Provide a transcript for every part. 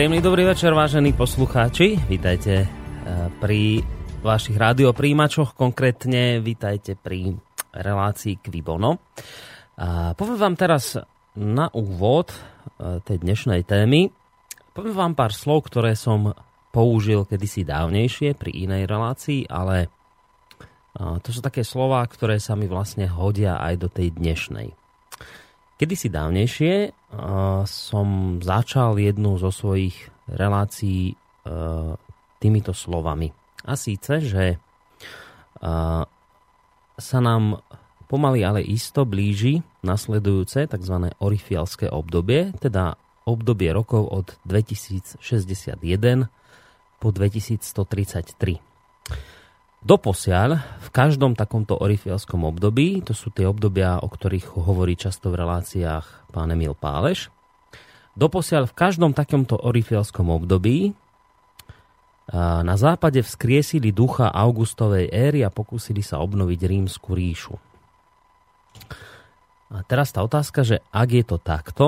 Príjemný dobrý večer, vážení poslucháči. Vítajte e, pri vašich radiopríjimačoch, konkrétne vítajte pri relácii Kvibono. A poviem vám teraz na úvod e, tej dnešnej témy, poviem vám pár slov, ktoré som použil kedysi dávnejšie pri inej relácii, ale e, to sú také slova, ktoré sa mi vlastne hodia aj do tej dnešnej. Kedysi dávnejšie uh, som začal jednu zo svojich relácií uh, týmito slovami. A síce, že uh, sa nám pomaly ale isto blíži nasledujúce tzv. orifialské obdobie, teda obdobie rokov od 2061 po 2133. Doposiaľ, v každom takomto orifielskom období, to sú tie obdobia, o ktorých hovorí často v reláciách pán Emil Páleš, doposiaľ v každom takomto orifielskom období na západe vzkriesili ducha Augustovej éry a pokúsili sa obnoviť rímsku ríšu. A teraz tá otázka, že ak je to takto,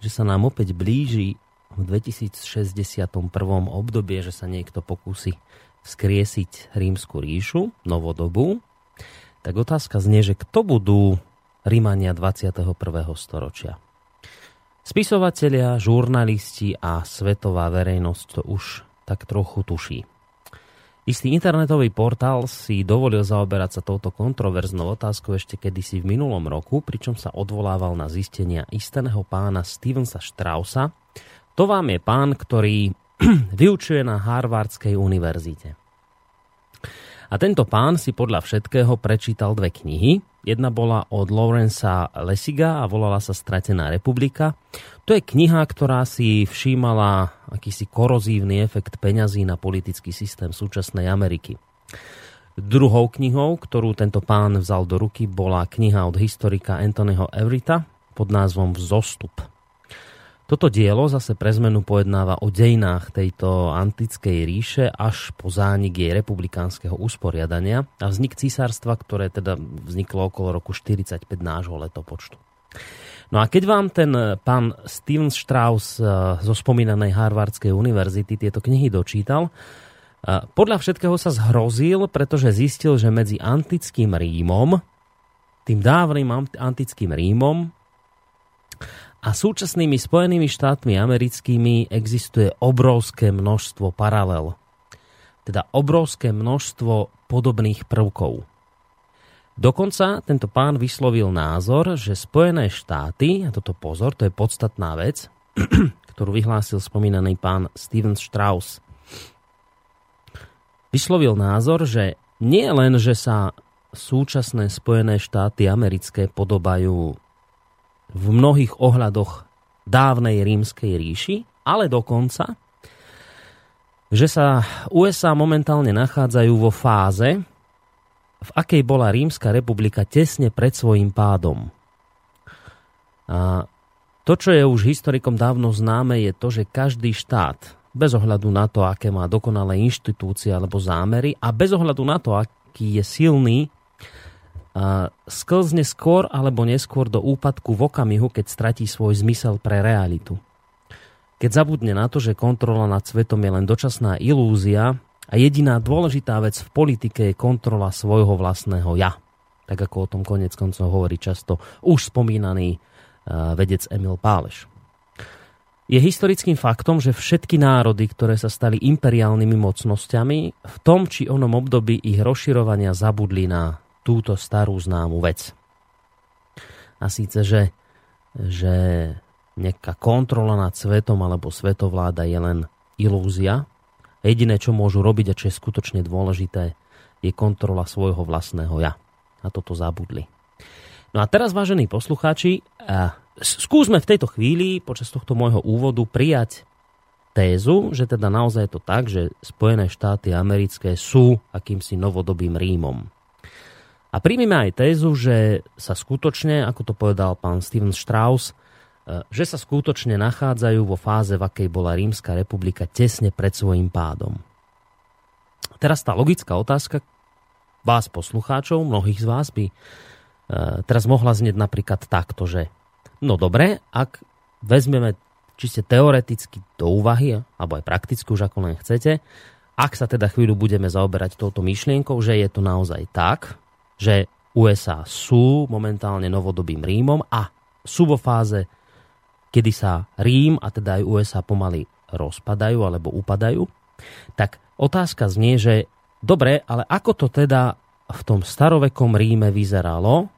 že sa nám opäť blíži v 2061. obdobie, že sa niekto pokusí skriesiť rímsku ríšu, novodobu, tak otázka znie, že kto budú Rímania 21. storočia. Spisovatelia, žurnalisti a svetová verejnosť to už tak trochu tuší. Istý internetový portál si dovolil zaoberať sa touto kontroverznou otázkou ešte kedysi v minulom roku, pričom sa odvolával na zistenia isteného pána Stevensa Straussa. To vám je pán, ktorý vyučuje na Harvardskej univerzite. A tento pán si podľa všetkého prečítal dve knihy. Jedna bola od Lawrencea Lesiga a volala sa Stratená republika. To je kniha, ktorá si všímala akýsi korozívny efekt peňazí na politický systém súčasnej Ameriky. Druhou knihou, ktorú tento pán vzal do ruky, bola kniha od historika Anthonyho Everita pod názvom Vzostup. Toto dielo zase pre zmenu pojednáva o dejinách tejto antickej ríše až po zánik jej republikánskeho usporiadania a vznik císarstva, ktoré teda vzniklo okolo roku 45 nášho letopočtu. No a keď vám ten pán Steven Strauss eh, zo spomínanej Harvardskej univerzity tieto knihy dočítal, eh, podľa všetkého sa zhrozil, pretože zistil, že medzi antickým Rímom, tým dávnym antickým Rímom a súčasnými Spojenými štátmi americkými existuje obrovské množstvo paralel. Teda obrovské množstvo podobných prvkov. Dokonca tento pán vyslovil názor, že Spojené štáty, a toto pozor, to je podstatná vec, ktorú vyhlásil spomínaný pán Steven Strauss, vyslovil názor, že nie len, že sa súčasné Spojené štáty americké podobajú v mnohých ohľadoch dávnej rímskej ríši, ale dokonca, že sa USA momentálne nachádzajú vo fáze, v akej bola Rímska republika tesne pred svojím pádom. A to, čo je už historikom dávno známe, je to, že každý štát, bez ohľadu na to, aké má dokonalé inštitúcie alebo zámery a bez ohľadu na to, aký je silný sklzne skôr alebo neskôr do úpadku v okamihu, keď stratí svoj zmysel pre realitu. Keď zabudne na to, že kontrola nad svetom je len dočasná ilúzia a jediná dôležitá vec v politike je kontrola svojho vlastného ja. Tak ako o tom konec koncov hovorí často už spomínaný vedec Emil Páleš. Je historickým faktom, že všetky národy, ktoré sa stali imperiálnymi mocnosťami, v tom či onom období ich rozširovania zabudli na túto starú známu vec. A síce, že, že nejaká kontrola nad svetom alebo svetovláda je len ilúzia. Jediné, čo môžu robiť a čo je skutočne dôležité, je kontrola svojho vlastného ja. A toto zabudli. No a teraz, vážení poslucháči, skúsme v tejto chvíli počas tohto môjho úvodu prijať tézu, že teda naozaj je to tak, že Spojené štáty americké sú akýmsi novodobým Rímom. A príjmeme aj tézu, že sa skutočne, ako to povedal pán Steven Strauss, e, že sa skutočne nachádzajú vo fáze, v akej bola Rímska republika tesne pred svojim pádom. Teraz tá logická otázka vás poslucháčov, mnohých z vás by e, teraz mohla znieť napríklad takto, že no dobre, ak vezmeme čiste teoreticky do úvahy, alebo aj prakticky už ako len chcete, ak sa teda chvíľu budeme zaoberať touto myšlienkou, že je to naozaj tak, že USA sú momentálne novodobým Rímom a sú vo fáze, kedy sa Rím a teda aj USA pomaly rozpadajú alebo upadajú, tak otázka znie, že dobre, ale ako to teda v tom starovekom Ríme vyzeralo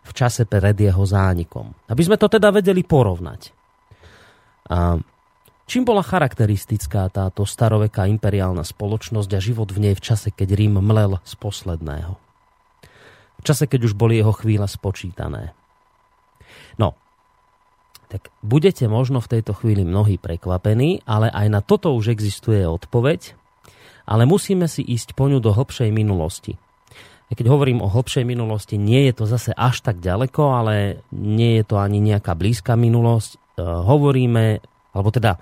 v čase pred jeho zánikom? Aby sme to teda vedeli porovnať. A Čím bola charakteristická táto staroveká imperiálna spoločnosť a život v nej v čase, keď Rím mlel z posledného? V čase, keď už boli jeho chvíle spočítané. No, tak budete možno v tejto chvíli mnohí prekvapení, ale aj na toto už existuje odpoveď, ale musíme si ísť po ňu do hlbšej minulosti. A keď hovorím o hlbšej minulosti, nie je to zase až tak ďaleko, ale nie je to ani nejaká blízka minulosť. E, hovoríme alebo teda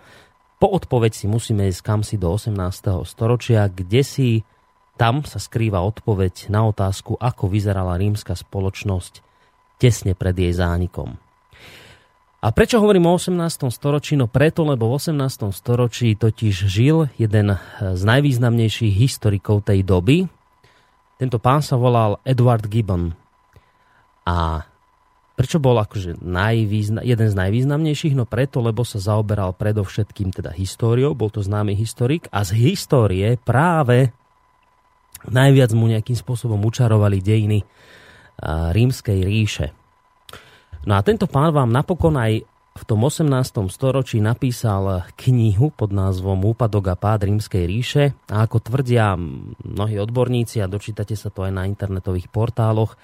po odpoveď si musíme ísť kam si do 18. storočia, kde si tam sa skrýva odpoveď na otázku, ako vyzerala rímska spoločnosť tesne pred jej zánikom. A prečo hovorím o 18. storočí? No preto, lebo v 18. storočí totiž žil jeden z najvýznamnejších historikov tej doby. Tento pán sa volal Edward Gibbon. A Prečo bol akože najvýzna, jeden z najvýznamnejších? No preto, lebo sa zaoberal predovšetkým teda históriou, bol to známy historik a z histórie práve najviac mu nejakým spôsobom učarovali dejiny rímskej ríše. No a tento pán vám napokon aj v tom 18. storočí napísal knihu pod názvom Úpadok a pád rímskej ríše a ako tvrdia mnohí odborníci a dočítate sa to aj na internetových portáloch,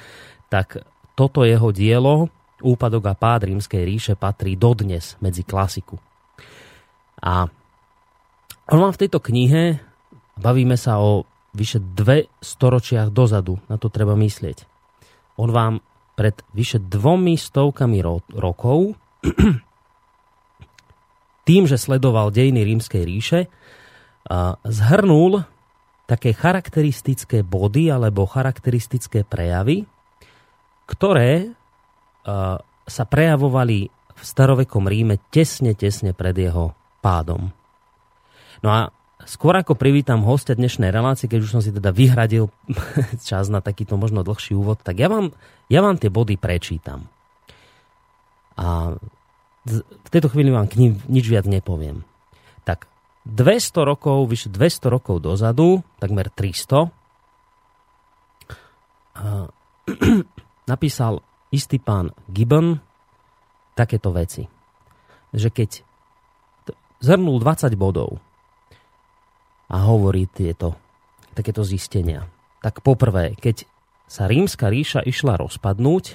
tak toto jeho dielo, Úpadok a pád rímskej ríše, patrí dodnes medzi klasiku. A on vám v tejto knihe, bavíme sa o vyše dve storočiach dozadu, na to treba myslieť. On vám pred vyše dvomi stovkami ro- rokov tým, že sledoval dejiny rímskej ríše, zhrnul také charakteristické body alebo charakteristické prejavy, ktoré sa prejavovali v starovekom Ríme tesne, tesne pred jeho pádom. No a skôr ako privítam hostia dnešnej relácie, keď už som si teda vyhradil čas na takýto možno dlhší úvod, tak ja vám, ja vám tie body prečítam. A v tejto chvíli vám k ním nič viac nepoviem. Tak 200 rokov, vyše 200 rokov dozadu, takmer 300, napísal istý pán Gibbon takéto veci. Že keď zhrnul 20 bodov a hovorí tieto, takéto zistenia, tak poprvé, keď sa rímska ríša išla rozpadnúť,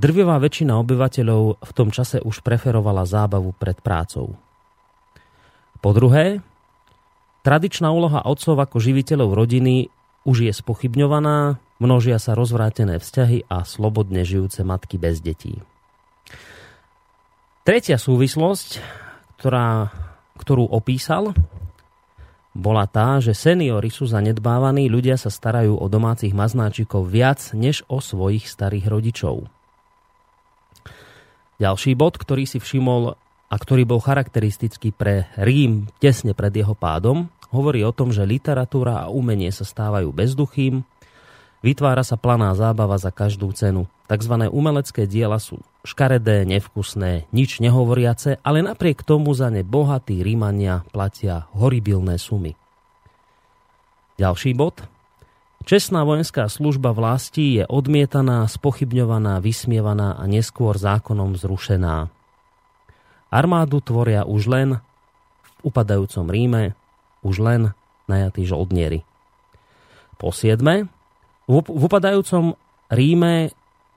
drvivá väčšina obyvateľov v tom čase už preferovala zábavu pred prácou. Po druhé, tradičná úloha otcov ako živiteľov rodiny už je spochybňovaná, množia sa rozvrátené vzťahy a slobodne žijúce matky bez detí. Tretia súvislosť, ktorá, ktorú opísal, bola tá, že seniory sú zanedbávaní, ľudia sa starajú o domácich maznáčikov viac než o svojich starých rodičov. Ďalší bod, ktorý si všimol a ktorý bol charakteristický pre Rím tesne pred jeho pádom, hovorí o tom, že literatúra a umenie sa stávajú bezduchým, vytvára sa planá zábava za každú cenu. Takzvané umelecké diela sú škaredé, nevkusné, nič nehovoriace, ale napriek tomu za ne bohatí Rímania platia horibilné sumy. Ďalší bod. Čestná vojenská služba vlasti je odmietaná, spochybňovaná, vysmievaná a neskôr zákonom zrušená. Armádu tvoria už len v upadajúcom Ríme už len najatí žoldnieri. Po siedme, v upadajúcom Ríme,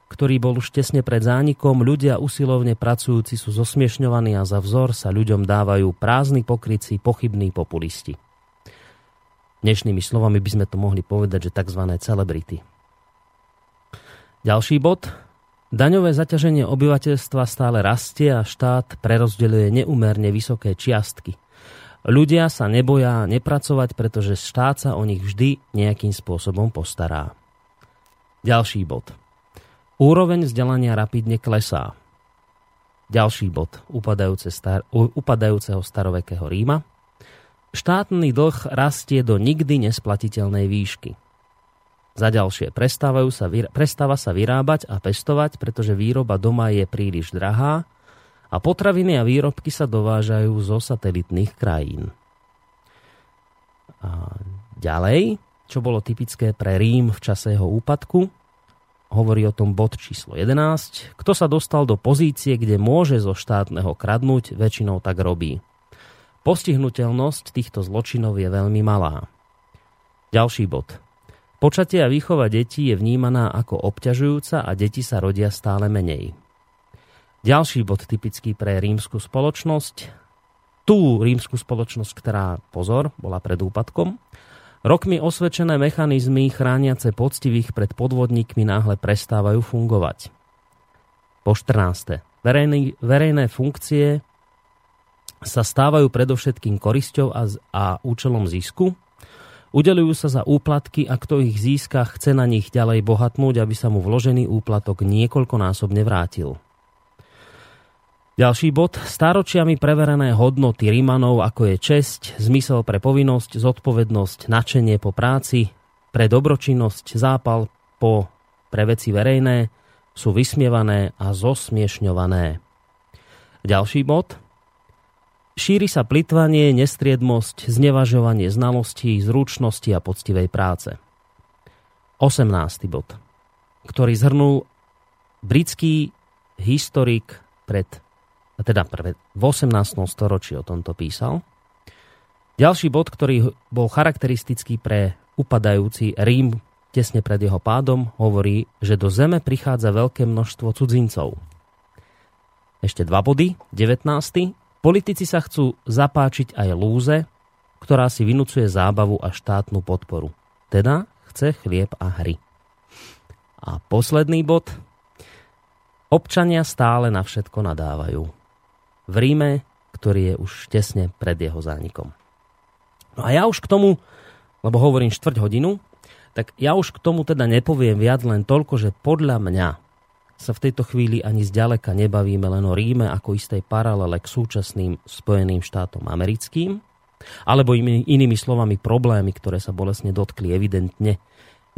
ktorý bol už tesne pred zánikom, ľudia usilovne pracujúci sú zosmiešňovaní a za vzor sa ľuďom dávajú prázdni pokryci, pochybní populisti. Dnešnými slovami by sme to mohli povedať, že tzv. celebrity. Ďalší bod. Daňové zaťaženie obyvateľstva stále rastie a štát prerozdeľuje neumerne vysoké čiastky. Ľudia sa neboja nepracovať, pretože štát sa o nich vždy nejakým spôsobom postará. Ďalší bod. Úroveň vzdelania rapidne klesá. Ďalší bod upadajúce star, upadajúceho starovekého Ríma. Štátny dlh rastie do nikdy nesplatiteľnej výšky. Za ďalšie, prestávajú sa, prestáva sa vyrábať a pestovať, pretože výroba doma je príliš drahá a potraviny a výrobky sa dovážajú zo satelitných krajín. A ďalej, čo bolo typické pre Rím v čase jeho úpadku, hovorí o tom bod číslo 11. Kto sa dostal do pozície, kde môže zo štátneho kradnúť, väčšinou tak robí. Postihnutelnosť týchto zločinov je veľmi malá. Ďalší bod. Počatie a výchova detí je vnímaná ako obťažujúca a deti sa rodia stále menej. Ďalší bod typický pre rímsku spoločnosť. Tú rímsku spoločnosť, ktorá, pozor, bola pred úpadkom. Rokmi osvedčené mechanizmy chrániace poctivých pred podvodníkmi náhle prestávajú fungovať. Po 14. Verejný, verejné funkcie sa stávajú predovšetkým korisťou a, a účelom zisku, Udelujú sa za úplatky a kto ich získa, chce na nich ďalej bohatnúť, aby sa mu vložený úplatok niekoľkonásobne vrátil. Ďalší bod. Stáročiami preverené hodnoty Rímanov, ako je česť, zmysel pre povinnosť, zodpovednosť, načenie po práci, pre dobročinnosť, zápal po pre veci verejné, sú vysmievané a zosmiešňované. Ďalší bod. Šíri sa plitvanie, nestriedmosť, znevažovanie znalostí, zručnosti a poctivej práce. 18. bod, ktorý zhrnul britský historik pred, teda pred, v 18. storočí o tomto písal. Ďalší bod, ktorý bol charakteristický pre upadajúci Rím tesne pred jeho pádom, hovorí, že do zeme prichádza veľké množstvo cudzincov. Ešte dva body. 19. Politici sa chcú zapáčiť aj lúze, ktorá si vynúcuje zábavu a štátnu podporu. Teda chce chlieb a hry. A posledný bod. Občania stále na všetko nadávajú. V Ríme, ktorý je už tesne pred jeho zánikom. No a ja už k tomu, lebo hovorím štvrť hodinu, tak ja už k tomu teda nepoviem viac len toľko, že podľa mňa sa v tejto chvíli ani zďaleka nebavíme len o Ríme ako istej paralele k súčasným Spojeným štátom americkým, alebo inými, slovami problémy, ktoré sa bolesne dotkli, evidentne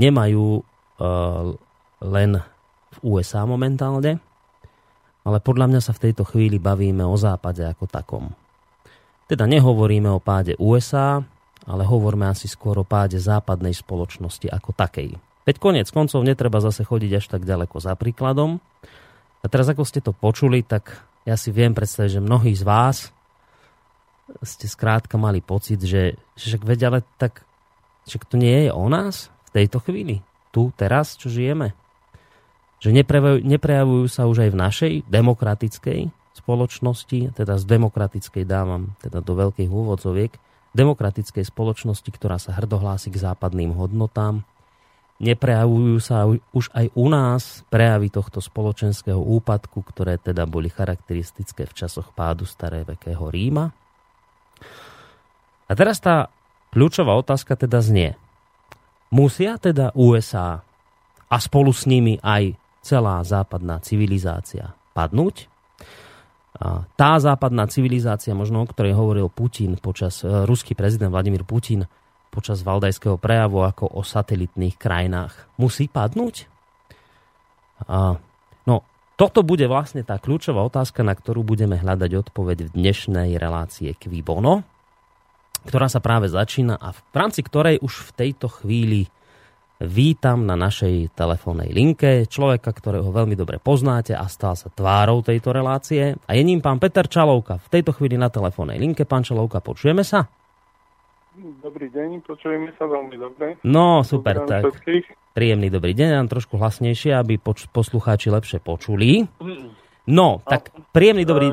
nemajú uh, len v USA momentálne, ale podľa mňa sa v tejto chvíli bavíme o západe ako takom. Teda nehovoríme o páde USA, ale hovoríme asi skôr o páde západnej spoločnosti ako takej. Veď konec koncov netreba zase chodiť až tak ďaleko za príkladom. A teraz ako ste to počuli, tak ja si viem predstaviť, že mnohí z vás ste skrátka mali pocit, že, však veď ale tak, že to nie je o nás v tejto chvíli, tu, teraz, čo žijeme. Že neprejavujú, sa už aj v našej demokratickej spoločnosti, teda z demokratickej dávam teda do veľkých úvodzoviek, demokratickej spoločnosti, ktorá sa hrdohlási k západným hodnotám, neprejavujú sa už aj u nás prejavy tohto spoločenského úpadku, ktoré teda boli charakteristické v časoch pádu starévekého Ríma. A teraz tá kľúčová otázka teda znie. Musia teda USA a spolu s nimi aj celá západná civilizácia padnúť? A tá západná civilizácia, možno o ktorej hovoril Putin počas, e, ruský prezident Vladimír Putin, počas valdajského prejavu ako o satelitných krajinách. Musí padnúť? A, no, toto bude vlastne tá kľúčová otázka, na ktorú budeme hľadať odpoveď v dnešnej relácie Kvibono, ktorá sa práve začína a v rámci ktorej už v tejto chvíli vítam na našej telefónnej linke človeka, ktorého veľmi dobre poznáte a stal sa tvárou tejto relácie. A je ním pán Peter Čalovka. V tejto chvíli na telefónnej linke. Pán Čalovka, počujeme sa? Dobrý deň, počujeme sa veľmi dobre. No, super, tak. Všetkých. Príjemný dobrý deň, nám trošku hlasnejšie, aby poč- poslucháči lepšie počuli. No, tak príjemný dobrý...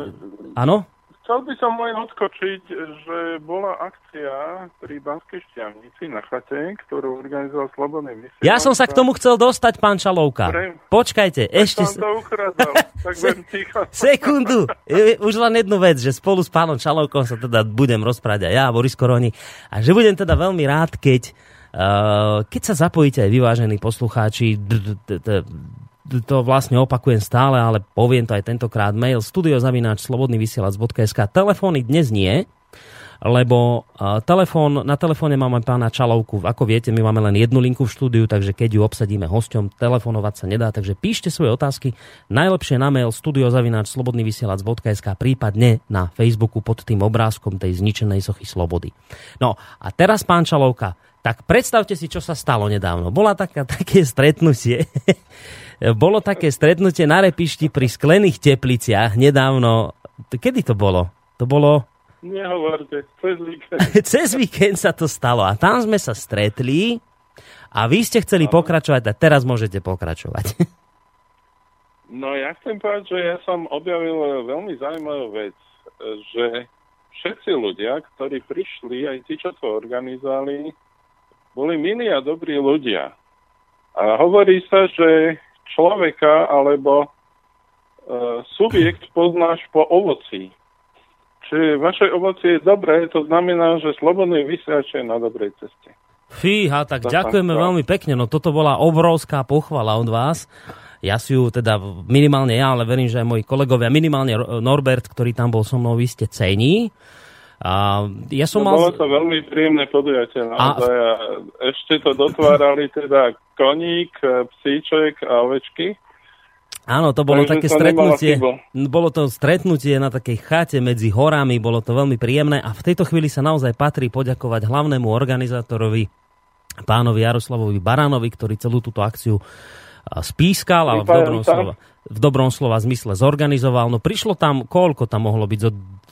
Áno? Chcel by som len odskočiť, že bola akcia pri Banskej šťavnici na chate, ktorú organizoval Slobodný misión. Ja som sa k tomu chcel dostať, pán Čalovka. Pre... Počkajte, tak ešte... Som to ukradol, tak ticho. Sekundu. Už len jednu vec, že spolu s pánom Čalovkom sa teda budem rozprávať aj ja, Boris Koroni. A že budem teda veľmi rád, keď, uh, keď sa zapojíte aj vyvážení poslucháči to vlastne opakujem stále, ale poviem to aj tentokrát. Mail studiozavináč slobodnyvysielac.sk Telefóny dnes nie, lebo telefón, na telefóne máme pána Čalovku. Ako viete, my máme len jednu linku v štúdiu, takže keď ju obsadíme hosťom, telefonovať sa nedá, takže píšte svoje otázky. Najlepšie na mail studiozavináč slobodnyvysielac.sk prípadne na Facebooku pod tým obrázkom tej zničenej sochy Slobody. No a teraz, pán Čalovka, tak predstavte si, čo sa stalo nedávno. Bola taká, také stretnutie, bolo také stretnutie na repišti pri sklených tepliciach nedávno. Kedy to bolo? To bolo Nehovorte, cez víkend. cez víkend sa to stalo a tam sme sa stretli a vy ste chceli no. pokračovať a teraz môžete pokračovať. no ja chcem povedať, že ja som objavil veľmi zaujímavú vec, že všetci ľudia, ktorí prišli, aj tí, čo to organizovali, boli milí a dobrí ľudia. A hovorí sa, že človeka alebo e, subjekt poznáš po ovoci. Čiže vaše ovocie je dobré, to znamená, že slobodný vysielač je na dobrej ceste. Fíha, tak to ďakujeme veľmi pekne. No toto bola obrovská pochvala od vás. Ja si ju teda minimálne ja, ale verím, že aj moji kolegovia, minimálne Norbert, ktorý tam bol so mnou, vy ste cení. A ja som no, mal... Bolo to veľmi príjemné podujatie. A... a ešte to dotvárali teda koník, psíček a ovečky. Áno, to bolo Takže také stretnutie. Bolo to stretnutie na takej chate medzi horami, bolo to veľmi príjemné a v tejto chvíli sa naozaj patrí poďakovať hlavnému organizátorovi pánovi Jaroslavovi Baranovi, ktorý celú túto akciu spískal, ale v dobrom, slova, v dobrom slova zmysle zorganizoval. No prišlo tam, koľko tam mohlo byť?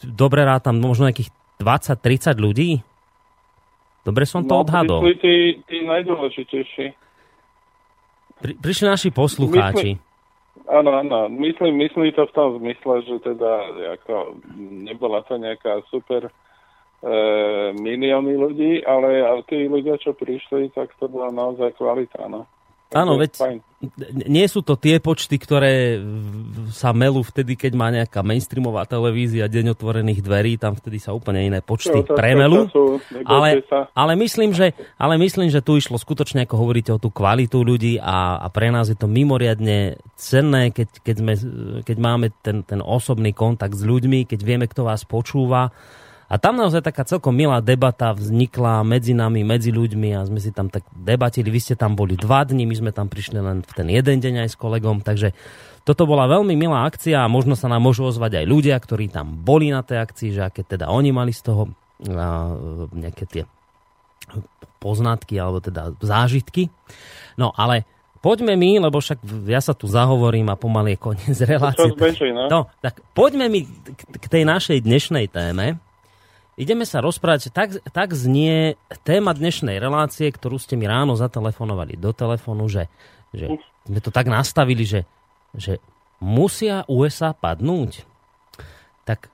Dobre rád tam možno nejakých 20-30 ľudí? Dobre som to no, odhadol. Prišli tí, tí najdôležitejší. Pri, prišli naši poslucháči. Myslí, Áno, áno. Myslím, myslím to v tom zmysle, že teda ako, nebola to nejaká super e, milióny ľudí, ale tí ľudia, čo prišli, tak to bola naozaj kvalita. No. Áno, veď fajn. nie sú to tie počty, ktoré sa melú vtedy, keď má nejaká mainstreamová televízia deň otvorených dverí, tam vtedy sa úplne iné počty no, premelú. Ale, ale, myslím, že, ale myslím, že tu išlo skutočne, ako hovoríte, o tú kvalitu ľudí a, a pre nás je to mimoriadne cenné, keď, keď, sme, keď máme ten, ten osobný kontakt s ľuďmi, keď vieme, kto vás počúva a tam naozaj taká celkom milá debata vznikla medzi nami, medzi ľuďmi a sme si tam tak debatili. Vy ste tam boli dva dní, my sme tam prišli len v ten jeden deň aj s kolegom, takže toto bola veľmi milá akcia a možno sa nám môžu ozvať aj ľudia, ktorí tam boli na tej akcii, že aké teda oni mali z toho nejaké tie poznatky alebo teda zážitky. No ale poďme my, lebo však ja sa tu zahovorím a pomaly je koniec relácie. Beží, no? no, tak poďme mi k tej našej dnešnej téme ideme sa rozprávať, tak, tak znie téma dnešnej relácie, ktorú ste mi ráno zatelefonovali do telefónu, že, že sme to tak nastavili, že, že musia USA padnúť. Tak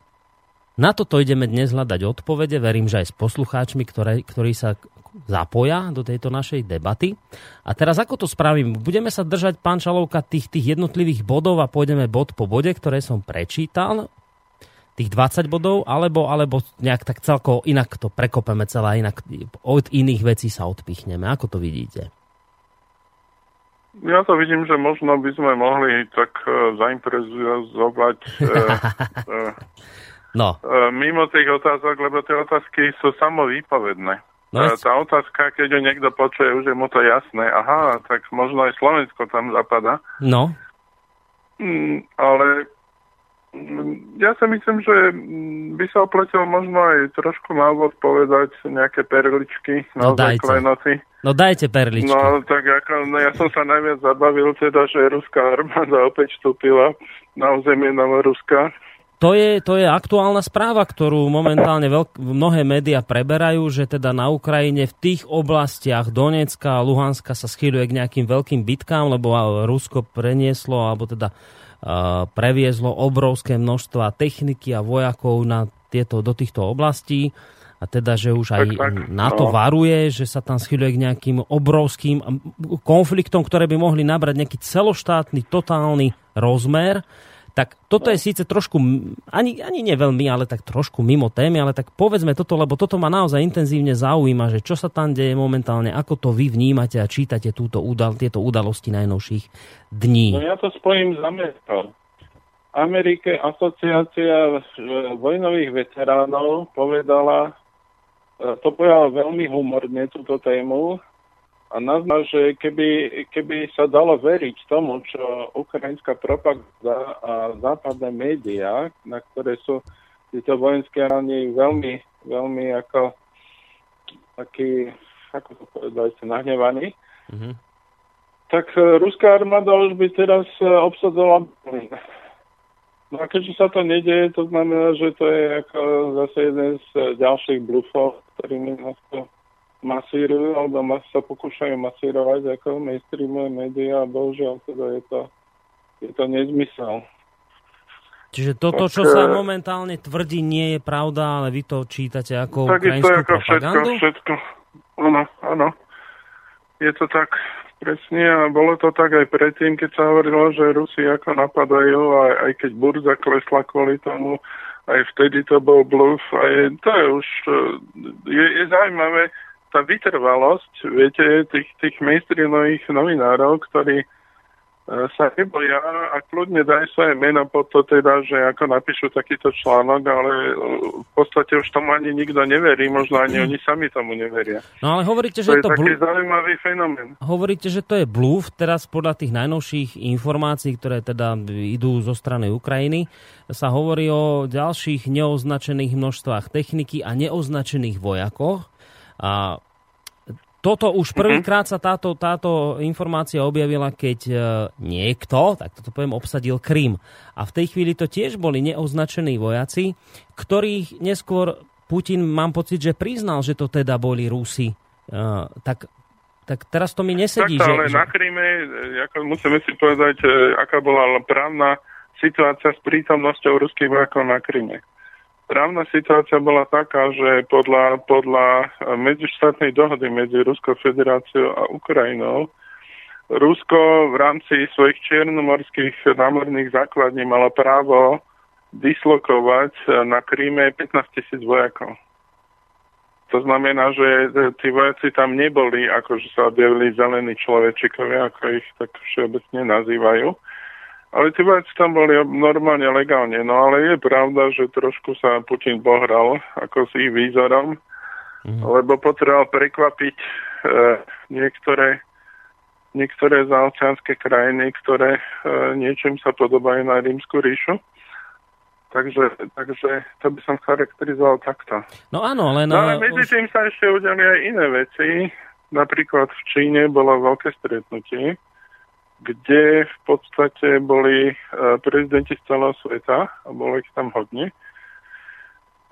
na toto ideme dnes hľadať odpovede, verím, že aj s poslucháčmi, ktoré, ktorí sa zapoja do tejto našej debaty. A teraz ako to spravím? Budeme sa držať, pán Čalovka, tých, tých jednotlivých bodov a pôjdeme bod po bode, ktoré som prečítal tých 20 bodov, alebo, alebo nejak tak celkovo inak to prekopeme celé, inak od iných vecí sa odpichneme. Ako to vidíte? Ja to vidím, že možno by sme mohli tak uh, zaimprezovať uh, uh, no. uh, mimo tých otázok, lebo tie otázky sú samovýpovedné. No, uh, tá otázka, keď ju niekto počuje, už je mu to jasné. Aha, tak možno aj Slovensko tam zapadá. No. Mm, ale ja si myslím, že by sa opletilo možno aj trošku na úvod povedať nejaké perličky na no dajte. klenoty. No dajte perličky. No tak ako, no ja som sa najviac zabavil teda, že ruská armáda opäť vstúpila na územie Novoruska. To je, to je aktuálna správa, ktorú momentálne veľk, mnohé médiá preberajú, že teda na Ukrajine v tých oblastiach Donecka a Luhanska sa schýľuje k nejakým veľkým bitkám, lebo Rusko prenieslo, alebo teda previezlo obrovské množstva techniky a vojakov na tieto, do týchto oblastí a teda, že už aj na to no. varuje, že sa tam schyluje k nejakým obrovským konfliktom, ktoré by mohli nabrať nejaký celoštátny, totálny rozmer. Tak toto no. je síce trošku, ani, ani nie veľmi, ale tak trošku mimo témy, ale tak povedzme toto, lebo toto ma naozaj intenzívne zaujíma, že čo sa tam deje momentálne, ako to vy vnímate a čítate túto udal, tieto udalosti najnovších dní. No ja to spojím s Amerikou. Amerike asociácia vojnových veteránov povedala, e, to povedala veľmi humorne túto tému, a naznal, že keby, keby sa dalo veriť tomu, čo ukrajinská propaganda a západné médiá, na ktoré sú títo vojenské rány veľmi, veľmi ako taký, ako to povedať, nahnevaní, mm-hmm. tak e, ruská armáda už by teraz e, obsadzovala Berlín. No a keďže sa to nedieje, to znamená, že to je ako zase jeden z ďalších blufov, ktorými nás to masírujú alebo sa pokúšajú masírovať ako mainstreamové médiá a bohužiaľ teda je to, je to nezmysel. Čiže toto, čo sa momentálne tvrdí, nie je pravda, ale vy to čítate ako tak ukrajinskú je to ako propagandu? Všetko, všetko. Áno, áno. Je to tak presne a bolo to tak aj predtým, keď sa hovorilo, že Rusi ako napadajú, aj, aj keď burza klesla kvôli tomu, aj vtedy to bol bluff. A je, to je už, je, je zaujímavé, tá vytrvalosť, viete, tých, tých mainstreamových novinárov, ktorí e, sa neboja a kľudne dajú svoje mena pod to teda, že ako napíšu takýto článok, ale e, v podstate už tomu ani nikto neverí, možno ani oni sami tomu neveria. No ale hovoríte, že to je to taký zaujímavý fenomén. Hovoríte, že to je bluff, teraz podľa tých najnovších informácií, ktoré teda idú zo strany Ukrajiny, sa hovorí o ďalších neoznačených množstvách techniky a neoznačených vojakoch. A toto už mhm. prvýkrát sa táto, táto informácia objavila, keď e, niekto, tak toto poviem, obsadil Krym. A v tej chvíli to tiež boli neoznačení vojaci, ktorých neskôr Putin, mám pocit, že priznal, že to teda boli Rusi. Uh, tak, tak teraz to mi nesedí. Tak, ale že... na Kryme, e, ako musíme si povedať, aká bola právna situácia s prítomnosťou ruských vojakov na Kryme. Právna situácia bola taká, že podľa, podľa medzištátnej dohody medzi Ruskou federáciou a Ukrajinou Rusko v rámci svojich čiernomorských námorných základní malo právo dislokovať na Kríme 15 tisíc vojakov. To znamená, že tí vojaci tam neboli, akože sa objavili zelení človečikovia, ako ich tak všeobecne nazývajú, ale tí vojaci tam boli normálne legálne. No ale je pravda, že trošku sa Putin pohral ako s ich výzorom, mm. lebo potreboval prekvapiť e, niektoré, niektoré zaoceánske krajiny, ktoré e, niečím sa podobajú na rímsku ríšu. Takže, takže to by som charakterizoval takto. No áno, len... No, ale medzi tým sa ešte udiali aj iné veci. Napríklad v Číne bolo veľké stretnutie kde v podstate boli e, prezidenti z celého sveta a bolo ich tam hodne.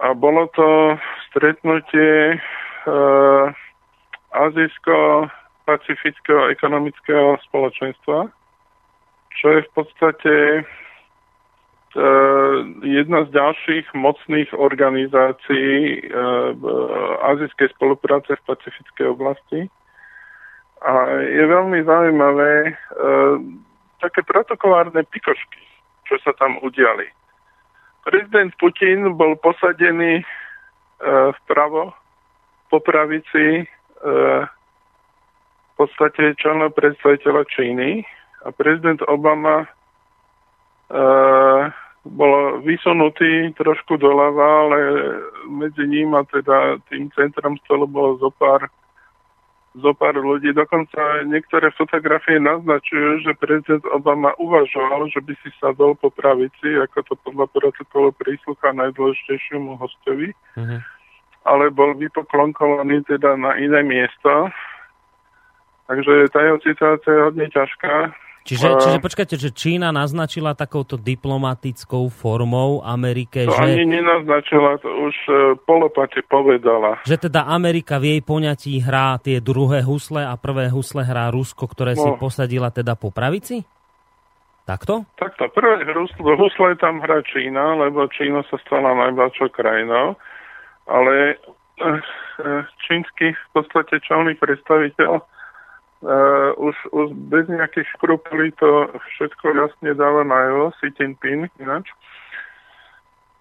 A bolo to stretnutie uh, Azijsko-Pacifického ekonomického spoločenstva, čo je v podstate uh, jedna z ďalších mocných organizácií uh, azijskej spolupráce v pacifickej oblasti. A je veľmi zaujímavé e, také protokolárne pikošky, čo sa tam udiali. Prezident Putin bol posadený e, vpravo po pravici e, v podstate čelného predstaviteľa Číny a prezident Obama e, bol vysunutý trošku doľava, ale medzi ním a teda tým centrom stolu bolo zo pár zo pár ľudí. Dokonca niektoré fotografie naznačujú, že prezident Obama uvažoval, že by si sadol po pravici, ako to podľa protokolu príslucha najdôležitejšiemu hostovi, mm-hmm. ale bol vypoklonkovaný teda na iné miesto. Takže tá jeho situácia je hodne ťažká. Čiže, čiže počkajte, že Čína naznačila takouto diplomatickou formou Amerike, to že... ani nenaznačila, to už uh, polopate povedala. Že teda Amerika v jej poňatí hrá tie druhé husle a prvé husle hrá Rusko, ktoré no. si posadila teda po pravici? Takto? Takto. Prvé husle, husle tam hrá Čína, lebo Čína sa stala najväčšou krajinou, ale uh, čínsky v podstate čelný predstaviteľ Uh, už, už bez nejakých škrupulí to všetko jasne dáva najevo, Xi Jinping ináč,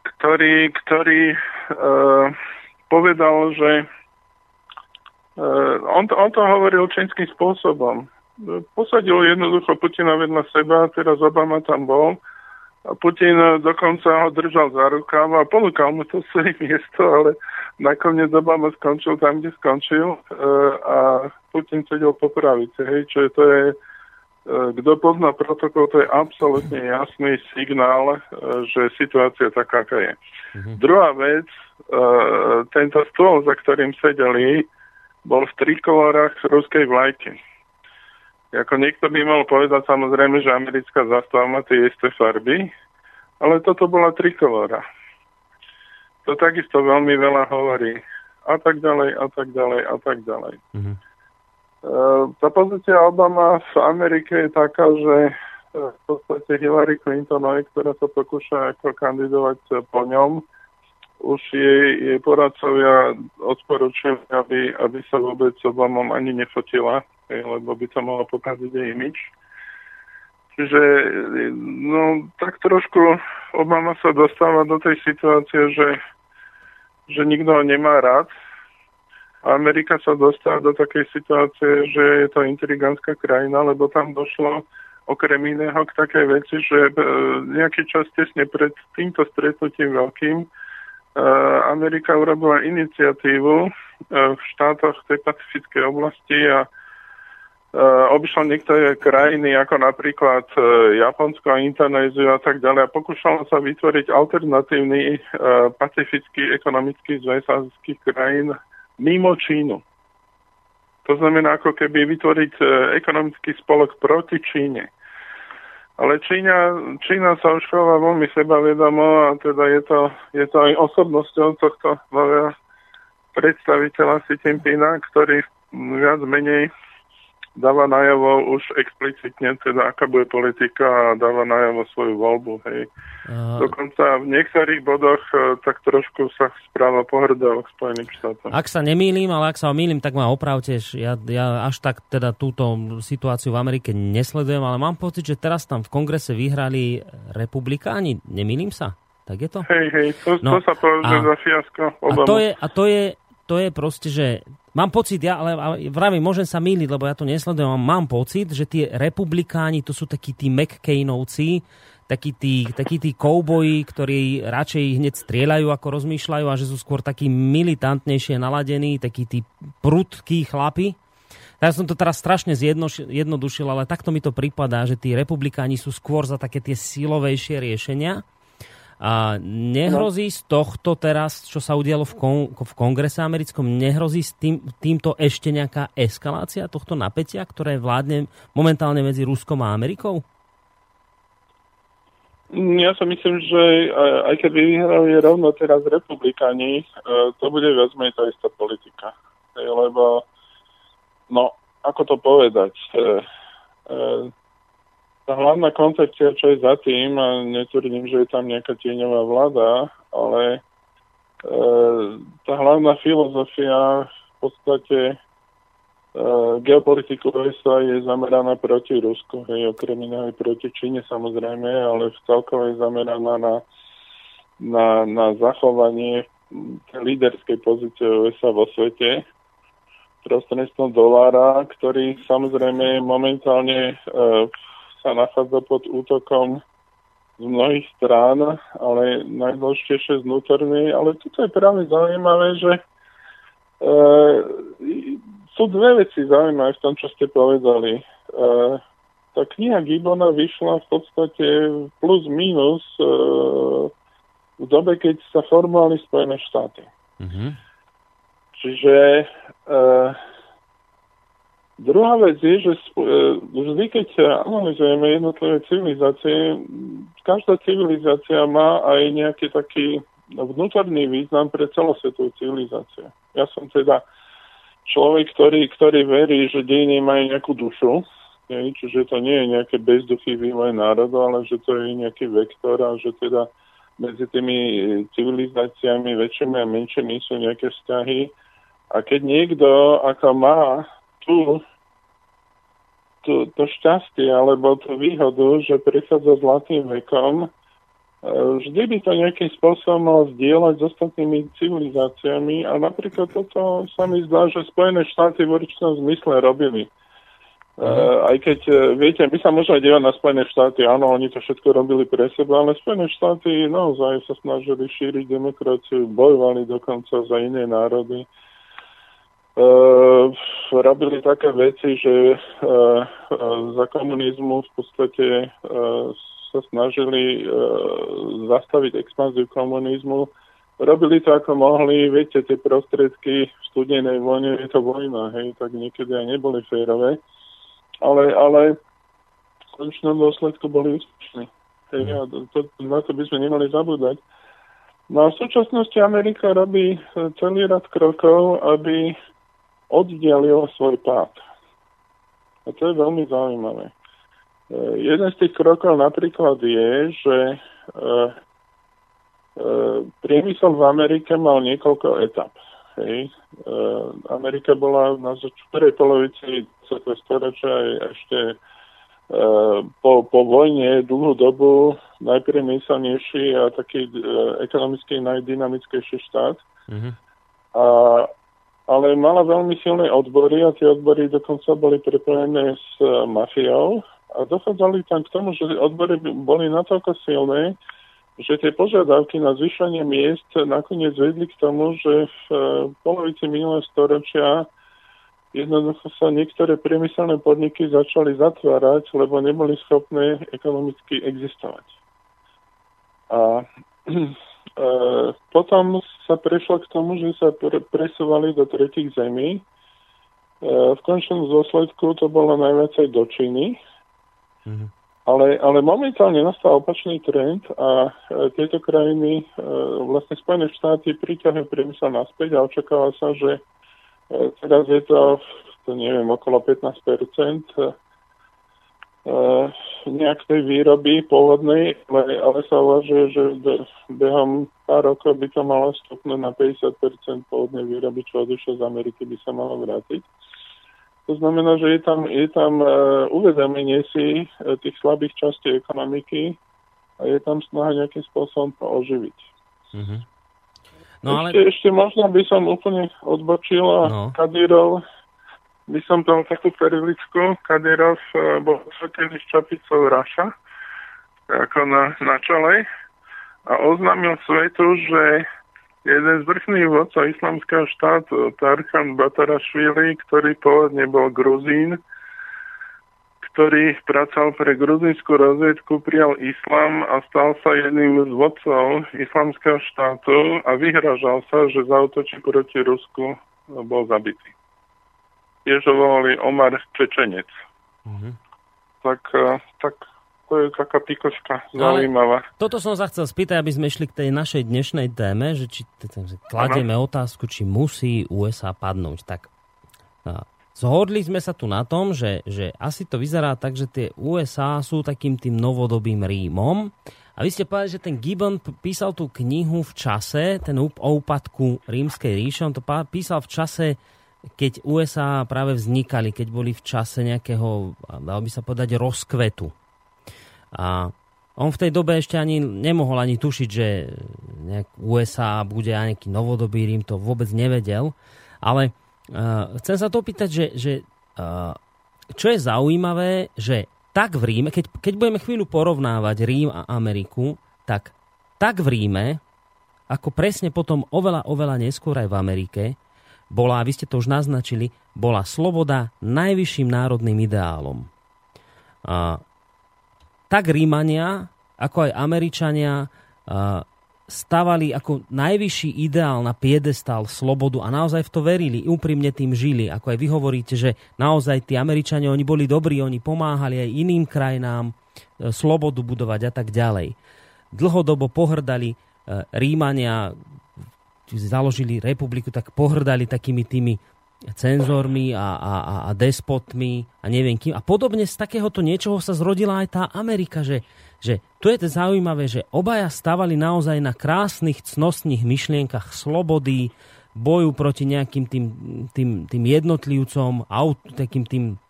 ktorý, ktorý uh, povedal, že uh, on, to, on to hovoril čínskym spôsobom. Posadil jednoducho Putina vedľa seba, teraz Obama tam bol, a Putin dokonca ho držal za rukáv a ponúkal mu to svoje miesto, ale nakoniec Obama skončil tam, kde skončil a Putin sedel po pravici, hej, čo je, to je, e, kto pozná protokol, to je absolútne jasný signál, e, že situácia taká, aká je. Mm-hmm. Druhá vec, e, tento stôl, za ktorým sedeli, bol v trikolorách ruskej vlajky. Ako niekto by mal povedať samozrejme, že americká zastava má tie isté farby, ale toto bola trikolora. To takisto veľmi veľa hovorí. A tak ďalej, a tak ďalej, a tak ďalej. Mm-hmm. Eh, tá pozícia Obama v Amerike je taká, že eh, v podstate Hillary Clintonovej, ktorá sa pokúša ako kandidovať eh, po ňom, už jej, jej poradcovia odporúčili, aby, aby sa vôbec s Obamom ani nefotila, lebo by to mohlo pokaziť jej imič. Čiže no, tak trošku Obama sa dostáva do tej situácie, že, že nikto ho nemá rád, Amerika sa dostala do takej situácie, že je to intrigantská krajina, lebo tam došlo okrem iného k takej veci, že e, nejaký čas tesne pred týmto stretnutím veľkým e, Amerika urobila iniciatívu e, v štátoch tej pacifickej oblasti a obišla niektoré krajiny, ako napríklad Japonsko a Indonéziu a tak ďalej a pokúšala sa vytvoriť alternatívny pacifický ekonomický zväz azijských krajín mimo Čínu. To znamená ako keby vytvoriť e, ekonomický spolok proti Číne. Ale Čína, Čína sa už chová veľmi sebavedomo a teda je to, je to aj osobnosťou tohto nového predstaviteľa Xi Jinpinga, ktorý viac menej dáva najavo už explicitne, teda aká bude politika a dáva najavo svoju voľbu. Hej. Uh, Dokonca v niektorých bodoch uh, tak trošku sa správa pohrdal k Spojeným štátom. Ak sa nemýlim, ale ak sa mýlim, tak ma opravte. Ja, ja až tak teda túto situáciu v Amerike nesledujem, ale mám pocit, že teraz tam v kongrese vyhrali republikáni. Nemýlim sa? Tak je to? Hej, hej, to, no, to sa považuje za fiasko. A to, je, a to je to je proste, že mám pocit, ja, ale, ale vravím, môžem sa míliť, lebo ja to nesledujem, mám pocit, že tie republikáni, to sú takí tí McCainovci, takí tí, takí tí kouboji, ktorí radšej hneď strieľajú, ako rozmýšľajú a že sú skôr takí militantnejšie naladení, takí tí prudkí chlapi. Ja som to teraz strašne zjednodušil, ale takto mi to pripadá, že tí republikáni sú skôr za také tie silovejšie riešenia a nehrozí z tohto teraz, čo sa udialo v, kon, v kongrese americkom, nehrozí s tým, týmto ešte nejaká eskalácia tohto napätia, ktoré vládne momentálne medzi Ruskom a Amerikou? Ja si myslím, že aj keď vyhrali rovno teraz republikáni, e, to bude viac menej tá istá politika. Lebo, no, ako to povedať, e, e, tá hlavná koncepcia, čo je za tým, a netvrdím, že je tam nejaká tieňová vláda, ale e, tá hlavná filozofia v podstate e, geopolitiku USA je zameraná proti Rusku, hej, okrem iného aj proti Číne samozrejme, ale v celkovej zameraná na, na, na zachovanie líderskej pozície USA vo svete prostredstvom dolára, ktorý samozrejme momentálne e, sa nachádza pod útokom z mnohých strán, ale najdôležitejšie znútorný. Ale toto je práve zaujímavé, že e, sú dve veci zaujímavé v tom, čo ste povedali. E, tá kniha Gibbona vyšla v podstate plus minus e, v dobe, keď sa formovali Spojené štáty. Mm-hmm. Čiže e, Druhá vec je, že e, vždy, keď analizujeme jednotlivé civilizácie, každá civilizácia má aj nejaký taký vnútorný význam pre celosvetovú civilizáciu. Ja som teda človek, ktorý, ktorý verí, že dejiny majú nejakú dušu, nie? čiže to nie je nejaké bezduchý vývoj národu, ale že to je nejaký vektor a že teda medzi tými civilizáciami väčšími a menšími sú nejaké vzťahy. A keď niekto ako má tú to, to šťastie alebo tú výhodu, že prichádza zlatým vekom, vždy by to nejakým spôsobom mal zdieľať s ostatnými civilizáciami a napríklad toto sa mi zdá, že Spojené štáty v určitom zmysle robili. Uh, aj keď, uh, viete, my sa môžeme dívať na Spojené štáty, áno, oni to všetko robili pre seba, ale Spojené štáty naozaj sa snažili šíriť demokraciu, bojovali dokonca za iné národy. Uh, robili také veci, že uh, za komunizmu v podstate uh, sa snažili zastaviť expanziu komunizmu. Robili to ako mohli, viete, tie prostriedky v studenej vojne, je to vojna, hej, tak niekedy aj neboli férové ale, ale v konečnom dôsledku boli úspešní. Hej, a to, na to by sme nemali zabúdať. No a v súčasnosti Amerika robí celý rad krokov, aby oddialila svoj pád. A to je veľmi zaujímavé. E, jeden z tých krokov napríklad je, že e, e, priemysel v Amerike mal niekoľko etap. Hej. E, Amerika bola na prvej polovici 20. storočia ešte po, po vojne dlhú dobu najpriemyselnejší a taký e, ekonomicky najdynamickejší štát. Mm-hmm. A, ale mala veľmi silné odbory a tie odbory dokonca boli prepojené s mafiou a dochádzali tam k tomu, že odbory boli natoľko silné, že tie požiadavky na zvyšenie miest nakoniec vedli k tomu, že v e, polovici minulého storočia jednoducho sa niektoré priemyselné podniky začali zatvárať, lebo neboli schopné ekonomicky existovať. A e, potom sa prešlo k tomu, že sa pre, presúvali do tretich zemí. E, v končnom dôsledku to bolo najviac aj do Číny. Mm-hmm ale, ale momentálne nastal opačný trend a e, tieto krajiny, e, vlastne Spojené štáty priťahujú priemysel naspäť a očakáva sa, že e, teraz je to, to neviem, okolo 15 nejak tej výroby pôvodnej, ale, ale sa uvažuje, že behom pár rokov by to malo stupnúť na 50 pôvodnej výroby, čo odišlo z Ameriky, by sa malo vrátiť. To znamená, že je tam, je tam uh, uvedomenie si uh, tých slabých častí ekonomiky a je tam snaha nejakým spôsobom to oživiť. Mm-hmm. No, ale... ešte, ešte možno by som úplne odbočil a no. Kadyrov, by som dal takú periličku. Kadyrov uh, bol svetený s čapicou Raša ako na, na čele a oznámil svetu, že jeden z vrchných vodcov islamského štátu, Tarkan Batarašvili, ktorý pôvodne bol Gruzín, ktorý pracoval pre gruzínsku rozvedku, prijal islám a stal sa jedným z vodcov islamského štátu a vyhražal sa, že zautočí proti Rusku bol zabitý. Tiež volali Omar Čečenec. Mm-hmm. Tak, eh, tak to je taká pikoška no zaujímavá. No, toto som sa chcel spýtať, aby sme išli k tej našej dnešnej téme, že či kladieme ano. otázku, či musí USA padnúť. Tak zhodli sme sa tu na tom, že, že asi to vyzerá tak, že tie USA sú takým tým novodobým Rímom. A vy ste povedali, že ten Gibbon písal tú knihu v čase, ten o úpadku rímskej ríše, on to písal v čase, keď USA práve vznikali, keď boli v čase nejakého, dalo by sa povedať, rozkvetu a on v tej dobe ešte ani nemohol ani tušiť, že nejak USA bude aj nejaký novodobý Rím, to vôbec nevedel. Ale uh, chcem sa to opýtať, že, že uh, čo je zaujímavé, že tak v Ríme, keď, keď budeme chvíľu porovnávať Rím a Ameriku, tak, tak v Ríme, ako presne potom oveľa, oveľa neskôr aj v Amerike, bola, vy ste to už naznačili, bola sloboda najvyšším národným ideálom. A tak Rímania, ako aj Američania stavali ako najvyšší ideál na piedestal slobodu a naozaj v to verili, úprimne tým žili. Ako aj vy hovoríte, že naozaj tí Američania, oni boli dobrí, oni pomáhali aj iným krajinám e, slobodu budovať a tak ďalej. Dlhodobo pohrdali e, Rímania, založili republiku, tak pohrdali takými tými cenzormi a, a, a despotmi a neviem kým. A podobne z takéhoto niečoho sa zrodila aj tá Amerika, že, že tu je to zaujímavé, že obaja stavali naozaj na krásnych, cnostných myšlienkach slobody, boju proti nejakým tým, tým, tým jednotlivcom, aut, takým tým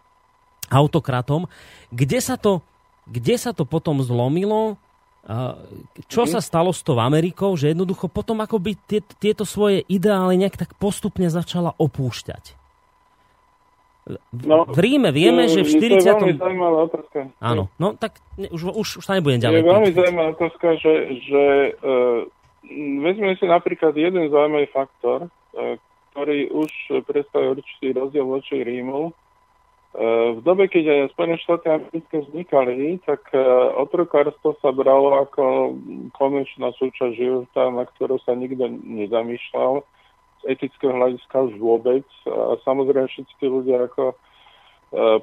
autokratom. Kde sa to, kde sa to potom zlomilo? Čo sa stalo s tou Amerikou, že jednoducho potom akoby tieto svoje ideály nejak tak postupne začala opúšťať? No, v Ríme vieme, že v 40. To je veľmi zaujímavá otázka. Áno, no tak už, už, už sa nebudem ďalej. Je veľmi zaujímavá otázka, že, že uh, vezme si napríklad jeden zaujímavý faktor, uh, ktorý už predstavuje určitý rozdiel voči Rímu. V dobe, keď Spojené štáty americké vznikali, tak uh, otrokárstvo sa bralo ako konečná súčasť života, na ktorú sa nikto nezamýšľal etického hľadiska vôbec. A samozrejme všetci ľudia ako e,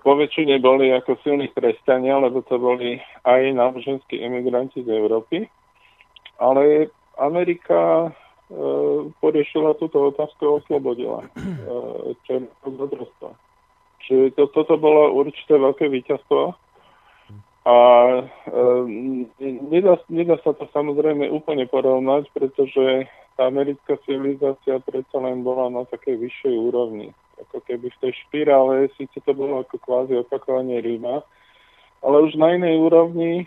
po väčšine boli ako silní kresťania, lebo to boli aj náboženskí emigranti z Európy. Ale Amerika e, poriešila túto otázku a oslobodila e, černého Čiže to, toto bolo určité veľké víťazstvo. A e, nedá, nedá sa to samozrejme úplne porovnať, pretože tá americká civilizácia predsa len bola na takej vyššej úrovni. Ako keby v tej špirále, síce to bolo ako kvázi opakovanie Ríma, ale už na inej úrovni. E,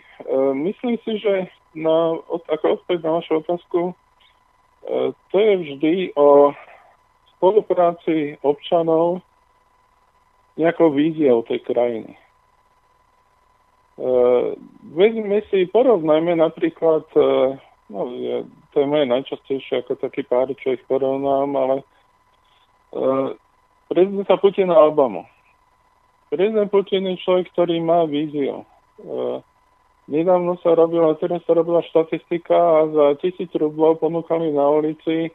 myslím si, že na, ako odpoveď na vašu otázku, e, to je vždy o spolupráci občanov nejakou víziou tej krajiny. E, vezme si, porovnajme napríklad e, No, je, to je moje najčastejšie ako taký pár, čo ich porovnám, ale uh, prezidenta Putina a Obama. Prezident Putin je človek, ktorý má víziu. Uh, nedávno sa robila, teraz sa robila štatistika a za tisíc rublov ponúkali na ulici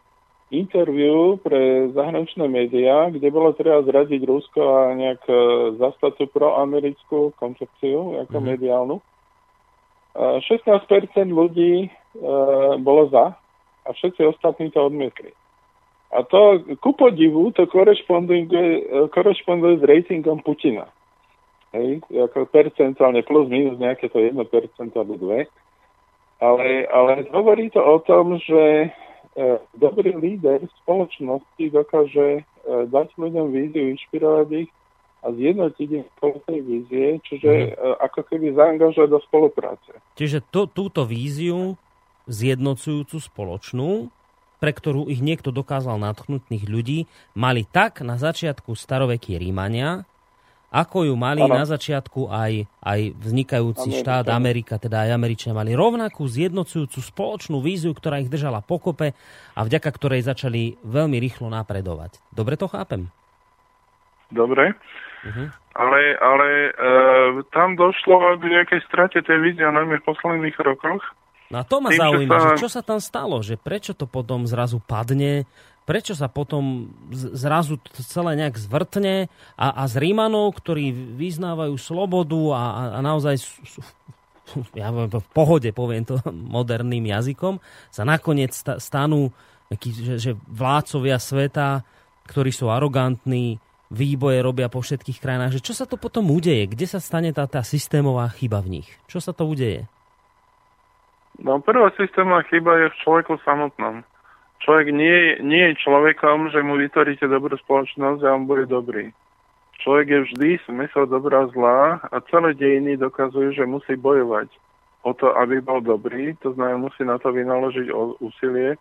interviu pre zahraničné médiá, kde bolo treba zradiť Rusko a nejak uh, zastať tú proamerickú koncepciu, ako mm-hmm. mediálnu. 16% ľudí e, bolo za a všetci ostatní to odmietli. A to ku podivu to korešponduje, korešponduje s ratingom Putina. Hej, ako percentuálne plus minus nejaké to 1% alebo 2. Ale, ale hovorí to o tom, že e, dobrý líder spoločnosti dokáže e, dať ľuďom víziu, inšpirovať ich a zjednotiť ich tej vízie, čiže mm. ako keby zaangažovať do spolupráce. Čiže to, túto víziu zjednocujúcu spoločnú, pre ktorú ich niekto dokázal natchnutných ľudí, mali tak na začiatku starovekí Rímania, ako ju mali ano. na začiatku aj, aj vznikajúci Amerika. štát Amerika, teda aj Američania mali rovnakú zjednocujúcu spoločnú víziu, ktorá ich držala pokope a vďaka ktorej začali veľmi rýchlo napredovať. Dobre to chápem? Dobre. Uh-huh. Ale, ale e, tam došlo k nejakej strate tej vízie, najmä v posledných rokoch. No a to ma Tým, zaujíma, sa... že čo sa tam stalo, že prečo to potom zrazu padne, prečo sa potom zrazu celé nejak zvrtne a, a z Rímanov, ktorí vyznávajú slobodu a, a, naozaj sú, ja poviem v pohode, poviem to moderným jazykom, sa nakoniec stanú takí, že, že vládcovia sveta, ktorí sú arogantní, výboje robia po všetkých krajinách, že čo sa to potom udeje? Kde sa stane tá, tá systémová chyba v nich? Čo sa to udeje? No prvá systémová chyba je v človeku samotnom. Človek nie, nie je človekom, že mu vytvoríte dobrú spoločnosť a on bude dobrý. Človek je vždy smysel dobrá zlá a celé dejiny dokazujú, že musí bojovať o to, aby bol dobrý. To znamená, musí na to vynaložiť úsilie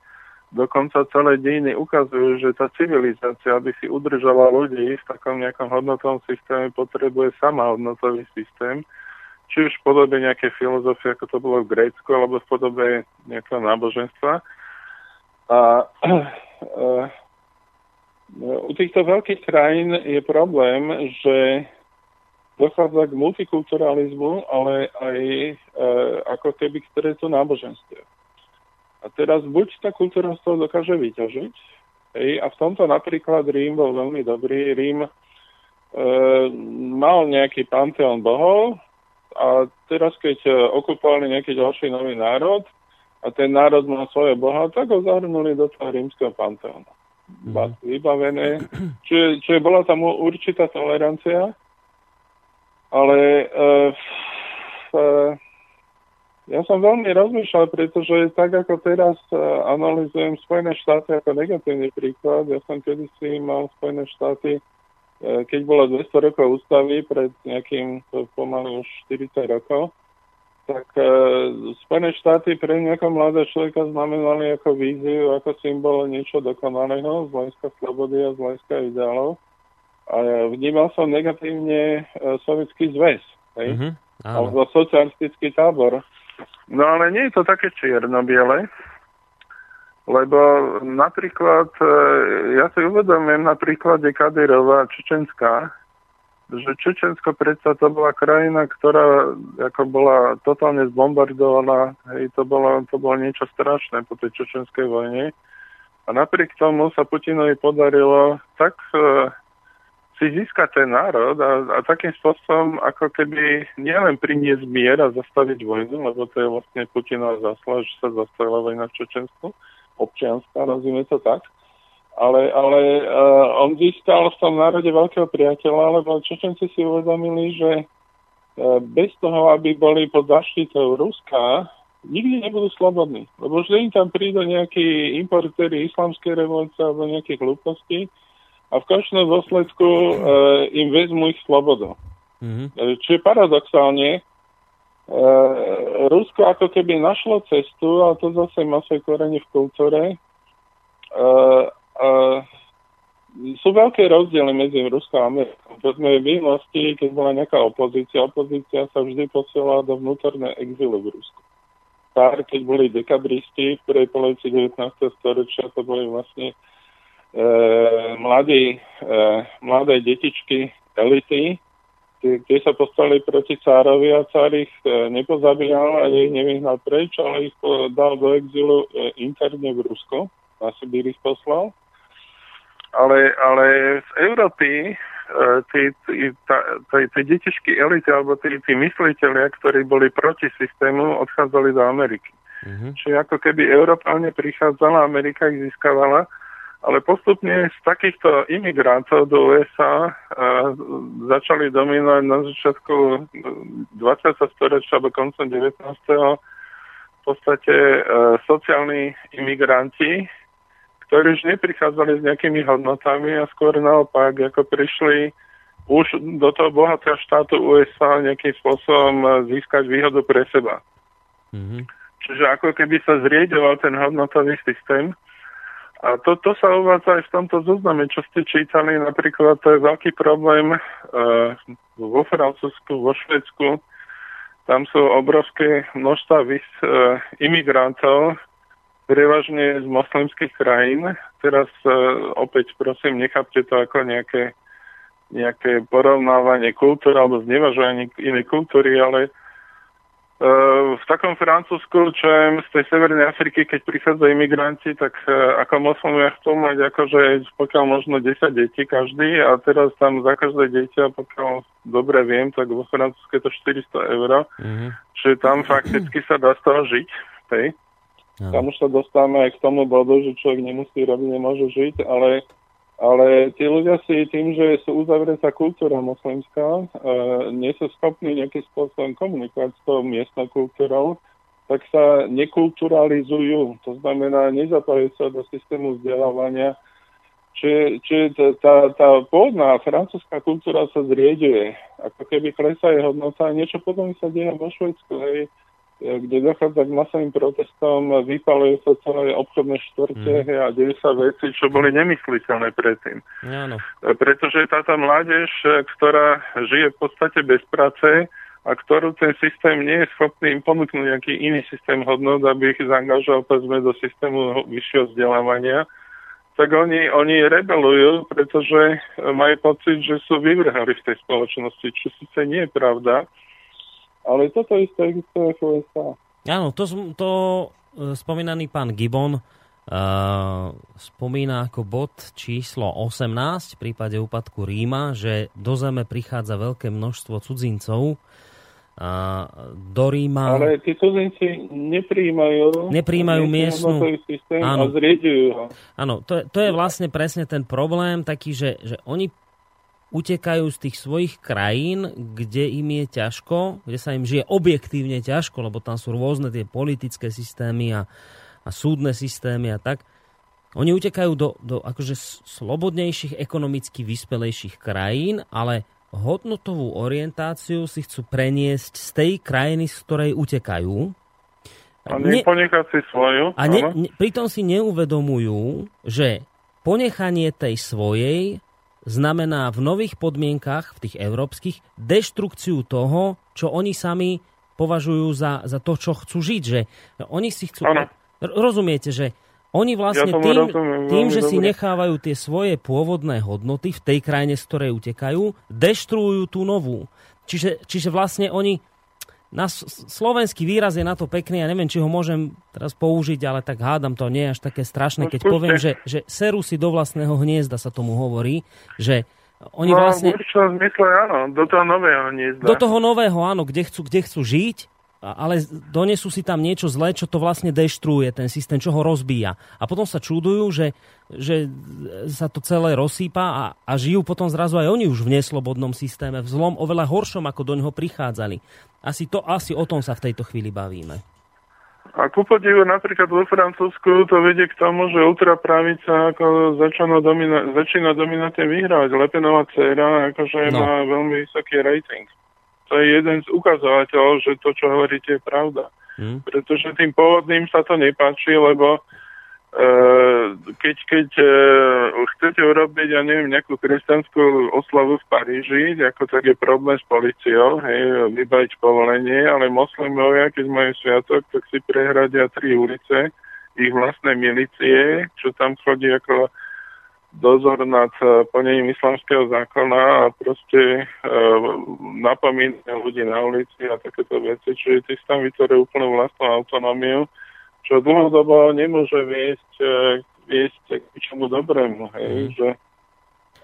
dokonca celé dejiny ukazujú, že tá civilizácia, aby si udržala ľudí v takom nejakom hodnotovom systéme, potrebuje sama hodnotový systém, či už v podobe nejaké filozofie, ako to bolo v Grécku, alebo v podobe nejakého náboženstva. A uh, u týchto veľkých krajín je problém, že dochádza k multikulturalizmu, ale aj uh, ako keby k stretu náboženstiev. A teraz buď tá kultúra z toho dokáže vyťažiť, hej, a v tomto napríklad Rím bol veľmi dobrý. Rím e, mal nejaký panteón bohov a teraz keď e, okupovali nejaký ďalší nový národ a ten národ mal svoje boha, tak ho zahrnuli do toho rímskeho panteónu. Mm. Vybavené. Čiže, čiže bola tam určitá tolerancia, ale e, e, ja som veľmi rozmýšľal, pretože tak ako teraz uh, analizujem Spojené štáty ako negatívny príklad, ja som kedysi mal Spojené štáty keď bolo 200 rokov ústavy, pred nejakým pomaly už 40 rokov, tak e, Spojené štáty pre nejakého mladého človeka znamenali ako víziu, ako symbol niečo dokonalého z hľadiska slobody a z hľadiska ideálov. A vnímal som negatívne e, sovietský zväz, hej? Mm-hmm, alebo socialistický tábor. No ale nie je to také čierno-biele, lebo napríklad, e, ja si uvedomujem na príklade Kadyrova Čečenská, že Čečensko predsa to bola krajina, ktorá ako bola totálne zbombardovaná, hej, to bolo, to bolo niečo strašné po tej čečenskej vojne. A napriek tomu sa Putinovi podarilo tak e, si získať ten národ a, a takým spôsobom, ako keby nielen priniesť mier a zastaviť vojnu, lebo to je vlastne Putinova zásluha, že sa zastavila vojna v Čečensku, občianská, nazvime to tak, ale, ale uh, on získal v tom národe veľkého priateľa, lebo Čečenci si uvedomili, že uh, bez toho, aby boli pod zaštitou Ruska, nikdy nebudú slobodní. Lebo vždy im tam prídu nejakí importéry islamskej revolúcie alebo nejakých hlúpostí a v končnom dôsledku uh, im vezmú ich slobodu. Mm-hmm. Čiže paradoxálne, uh, Rusko ako keby našlo cestu, a to zase má svoje korene v kultúre, uh, Uh, sú veľké rozdiely medzi Ruskou a Amerikou. Povedzme, v minulosti, keď bola nejaká opozícia, opozícia sa vždy posielala do vnútorného exilu v Rusku. Pár, keď boli dekabristi v prvej polovici 19. storočia, to boli vlastne e, mladí, e, mladé detičky, elity, tie sa postavili proti cárovi a cár ich nepozabíjal a ich nevyhnal preč, ale ich dal do exilu interne v Rusku. Na Sibír ich poslal ale, ale z Európy e, tí, tí detičky elity alebo tí, tí mysliteľia, ktorí boli proti systému, odchádzali do Ameriky. Mm-hmm. Čiže ako keby Európa prichádzala, Amerika ich získavala, ale postupne z takýchto imigrantov do USA uh, začali dominovať na začiatku 20. storočia alebo koncom 19. v podstate uh, sociálni imigranti, ktorí už neprichádzali s nejakými hodnotami a skôr naopak, ako prišli už do toho bohatého štátu USA nejakým spôsobom získať výhodu pre seba. Mm-hmm. Čiže ako keby sa zriedoval ten hodnotový systém. A to, to sa uvádza aj v tomto zozname, čo ste čítali. Napríklad to je veľký problém uh, vo Francúzsku, vo Švedsku. Tam sú obrovské množstva vys, uh, imigrantov, prevažne z moslimských krajín. Teraz uh, opäť prosím, nechápte to ako nejaké, nejaké porovnávanie kultúry alebo znevažovanie inej kultúry, ale uh, v takom Francúzsku, čo je z tej Severnej Afriky, keď prichádzajú imigranti, tak uh, ako moslimovia chcú mať akože pokiaľ možno 10 detí každý a teraz tam za každé dieťa, pokiaľ dobre viem, tak vo Francúzsku je to 400 eur. Mm-hmm. Čiže tam fakticky sa dá z toho žiť. Hej. No. Tam už sa dostávame aj k tomu bodu, že človek nemusí robiť, nemôže žiť, ale, ale tí ľudia si tým, že sú uzavretá kultúra moslimská, e, nie sú schopní nejakým spôsobom komunikovať s tou miestnou kultúrou, tak sa nekulturalizujú. To znamená, nezapájajú sa do systému vzdelávania. Čiže, čiže tá, tá pôvodná francúzska kultúra sa zrieduje. Ako keby klesá je hodnota. Niečo podobné sa deje vo Švedsku. Hej kde dochádza k masovým protestom, vypaluje sa celé obchodné štvrte mm. a dejú sa veci, čo boli nemysliteľné predtým. Áno. Pretože táto mládež, ktorá žije v podstate bez práce a ktorú ten systém nie je schopný im ponúknuť nejaký iný systém hodnot, aby ich zaangažoval povedzme do systému vyššieho vzdelávania, tak oni, oni rebelujú, pretože majú pocit, že sú vyvrhali v tej spoločnosti, čo síce nie je pravda, ale toto isté existuje v USA. Áno, to, to e, spomínaný pán Gibbon uh, spomína ako bod číslo 18 v prípade úpadku Ríma, že do zeme prichádza veľké množstvo cudzincov, a do Ríma... Ale tí cudzinci nepríjmajú, nepríjmajú miestnu... systém áno, a zriedujú ho. Áno, to, to je vlastne presne ten problém taký, že, že oni utekajú z tých svojich krajín, kde im je ťažko, kde sa im žije objektívne ťažko, lebo tam sú rôzne tie politické systémy a, a súdne systémy a tak. Oni utekajú do, do akože slobodnejších, ekonomicky vyspelejších krajín, ale hodnotovú orientáciu si chcú preniesť z tej krajiny, z ktorej utekajú. A ne, si svoju. A ne, ne, pritom si neuvedomujú, že ponechanie tej svojej znamená v nových podmienkach, v tých európskych, deštrukciu toho, čo oni sami považujú za, za to, čo chcú žiť. Že oni si chcú... Ano. Rozumiete, že oni vlastne ja tým, rozumiem, tým, že dobre. si nechávajú tie svoje pôvodné hodnoty v tej krajine, z ktorej utekajú, deštruujú tú novú. Čiže, čiže vlastne oni na slovenský výraz je na to pekný, ja neviem, či ho môžem teraz použiť, ale tak hádam, to nie je až také strašné, keď poviem, že, že serú si do vlastného hniezda, sa tomu hovorí, že oni no, vlastne... v zmysle áno, do toho nového hniezda. Do toho nového, áno, kde chcú, kde chcú žiť, ale donesú si tam niečo zlé, čo to vlastne deštruuje, ten systém, čo ho rozbíja. A potom sa čudujú, že, že sa to celé rozsýpa a, a žijú potom zrazu aj oni už v neslobodnom systéme, v zlom oveľa horšom, ako do neho prichádzali. Asi, to, asi o tom sa v tejto chvíli bavíme. A ku podivu napríklad vo Francúzsku to vedie k tomu, že ultrapravica ako začína, domina- začína dominantne vyhrávať. Lepenová dcera akože no. má veľmi vysoký rating. To je jeden z ukazovateľov, že to, čo hovoríte, je pravda. Hmm. Pretože tým pôvodným sa to nepáči, lebo Eh, keď, keď eh, chcete urobiť, ja neviem, nejakú kresťanskú oslavu v Paríži, ako tak je problém s policiou, hej, vybaviť povolenie, ale moslimovia, keď majú sviatok, tak si prehradia tri ulice, ich vlastné milície, čo tam chodí ako dozor nad eh, plnením islamského zákona a proste e, napomínajú ľudí na ulici a takéto veci, čiže ty tam vytvorujú úplnú vlastnú autonómiu čo dlhodobo nemôže viesť, e, viesť k čomu dobrému. Hej, mm. že,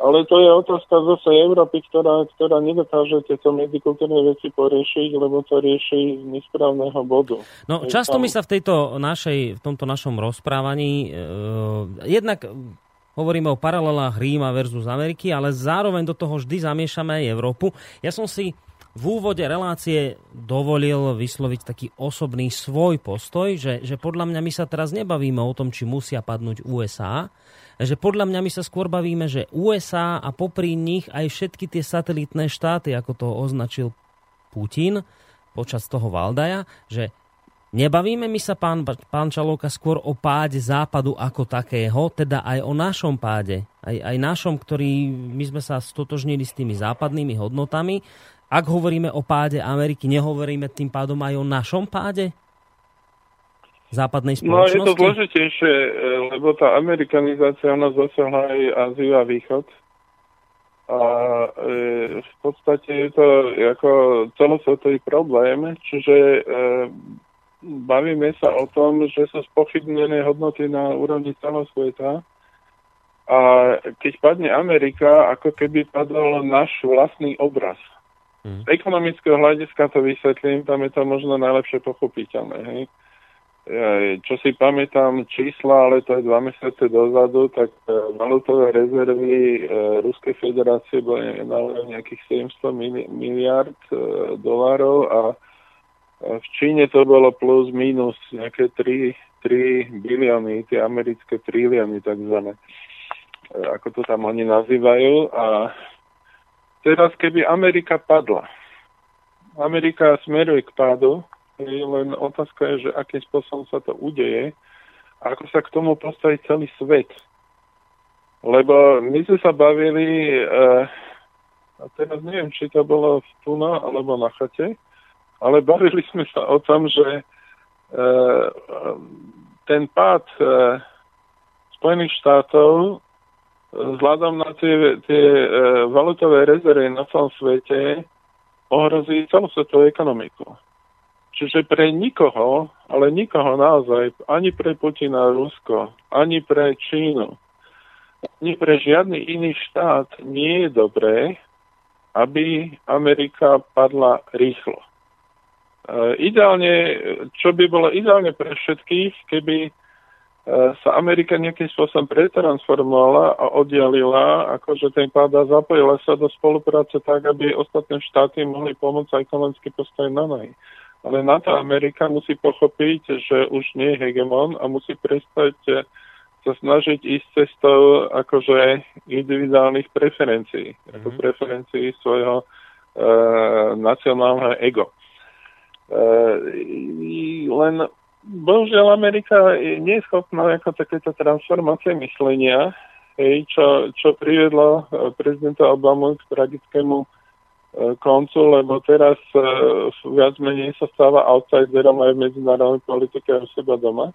ale to je otázka zase Európy, ktorá, ktorá nedokáže tieto medzikultúrne veci poriešiť, lebo to rieši z nesprávneho bodu. No, často my sa v, tejto našej, v tomto našom rozprávaní e, jednak hovoríme o paralelách Ríma versus Ameriky, ale zároveň do toho vždy zamiešame aj Európu. Ja som si v úvode relácie dovolil vysloviť taký osobný svoj postoj, že, že podľa mňa my sa teraz nebavíme o tom, či musia padnúť USA, že podľa mňa my sa skôr bavíme, že USA a popri nich aj všetky tie satelitné štáty, ako to označil Putin počas toho Valdaja, že Nebavíme my sa, pán, pán Čalovka, skôr o páde západu ako takého, teda aj o našom páde, aj, aj našom, ktorý my sme sa stotožnili s tými západnými hodnotami ak hovoríme o páde Ameriky, nehovoríme tým pádom aj o našom páde? západnej spoločnosti? No je to zložitejšie, e, lebo tá amerikanizácia u nás dosiahla aj Áziu a Východ. A e, v podstate je to ako celosvetový problém, čiže e, bavíme sa o tom, že sú spochybnené hodnoty na úrovni celého sveta. A keď padne Amerika, ako keby padol náš vlastný obraz. Z ekonomického hľadiska to vysvetlím, tam je to možno najlepšie pochopiteľné. Hej. Čo si pamätám čísla, ale to je dva mesiace dozadu, tak e, valutové rezervy e, Ruskej federácie boli na nejakých 700 miliard e, dolárov a v Číne to bolo plus minus nejaké 3, 3 bilióny, tie americké trilióny takzvané, ako to tam oni nazývajú. A Teraz, keby Amerika padla, Amerika smeruje k pádu, len otázka je, že akým spôsobom sa to udeje a ako sa k tomu postaví celý svet. Lebo my sme sa bavili, uh, a teraz neviem, či to bolo v Tuna alebo na chate, ale bavili sme sa o tom, že uh, ten pád uh, Spojených štátov vzhľadom na tie, tie e, valutové rezervy na celom svete ohrozí celosvetovú ekonomiku. Čiže pre nikoho, ale nikoho naozaj, ani pre Putina Rusko, ani pre Čínu, ani pre žiadny iný štát nie je dobré, aby Amerika padla rýchlo. E, ideálne, čo by bolo ideálne pre všetkých, keby E, sa Amerika nejakým spôsobom pretransformovala a oddialila, akože ten páda zapojila sa do spolupráce tak, aby ostatné štáty mohli pomôcť ekonomicky postaviť na nohy. Ale na to Amerika musí pochopiť, že už nie je hegemon a musí prestať sa snažiť ísť cestou akože individuálnych preferencií, mm-hmm. ako preferencií svojho e, nacionálneho ego. Len bohužiaľ Amerika je schopná ako takéto transformácie myslenia, hej, čo, čo priviedlo e, prezidenta Obamu k tragickému e, koncu, lebo teraz e, viac menej sa stáva outsiderom aj v medzinárodnej politike u seba doma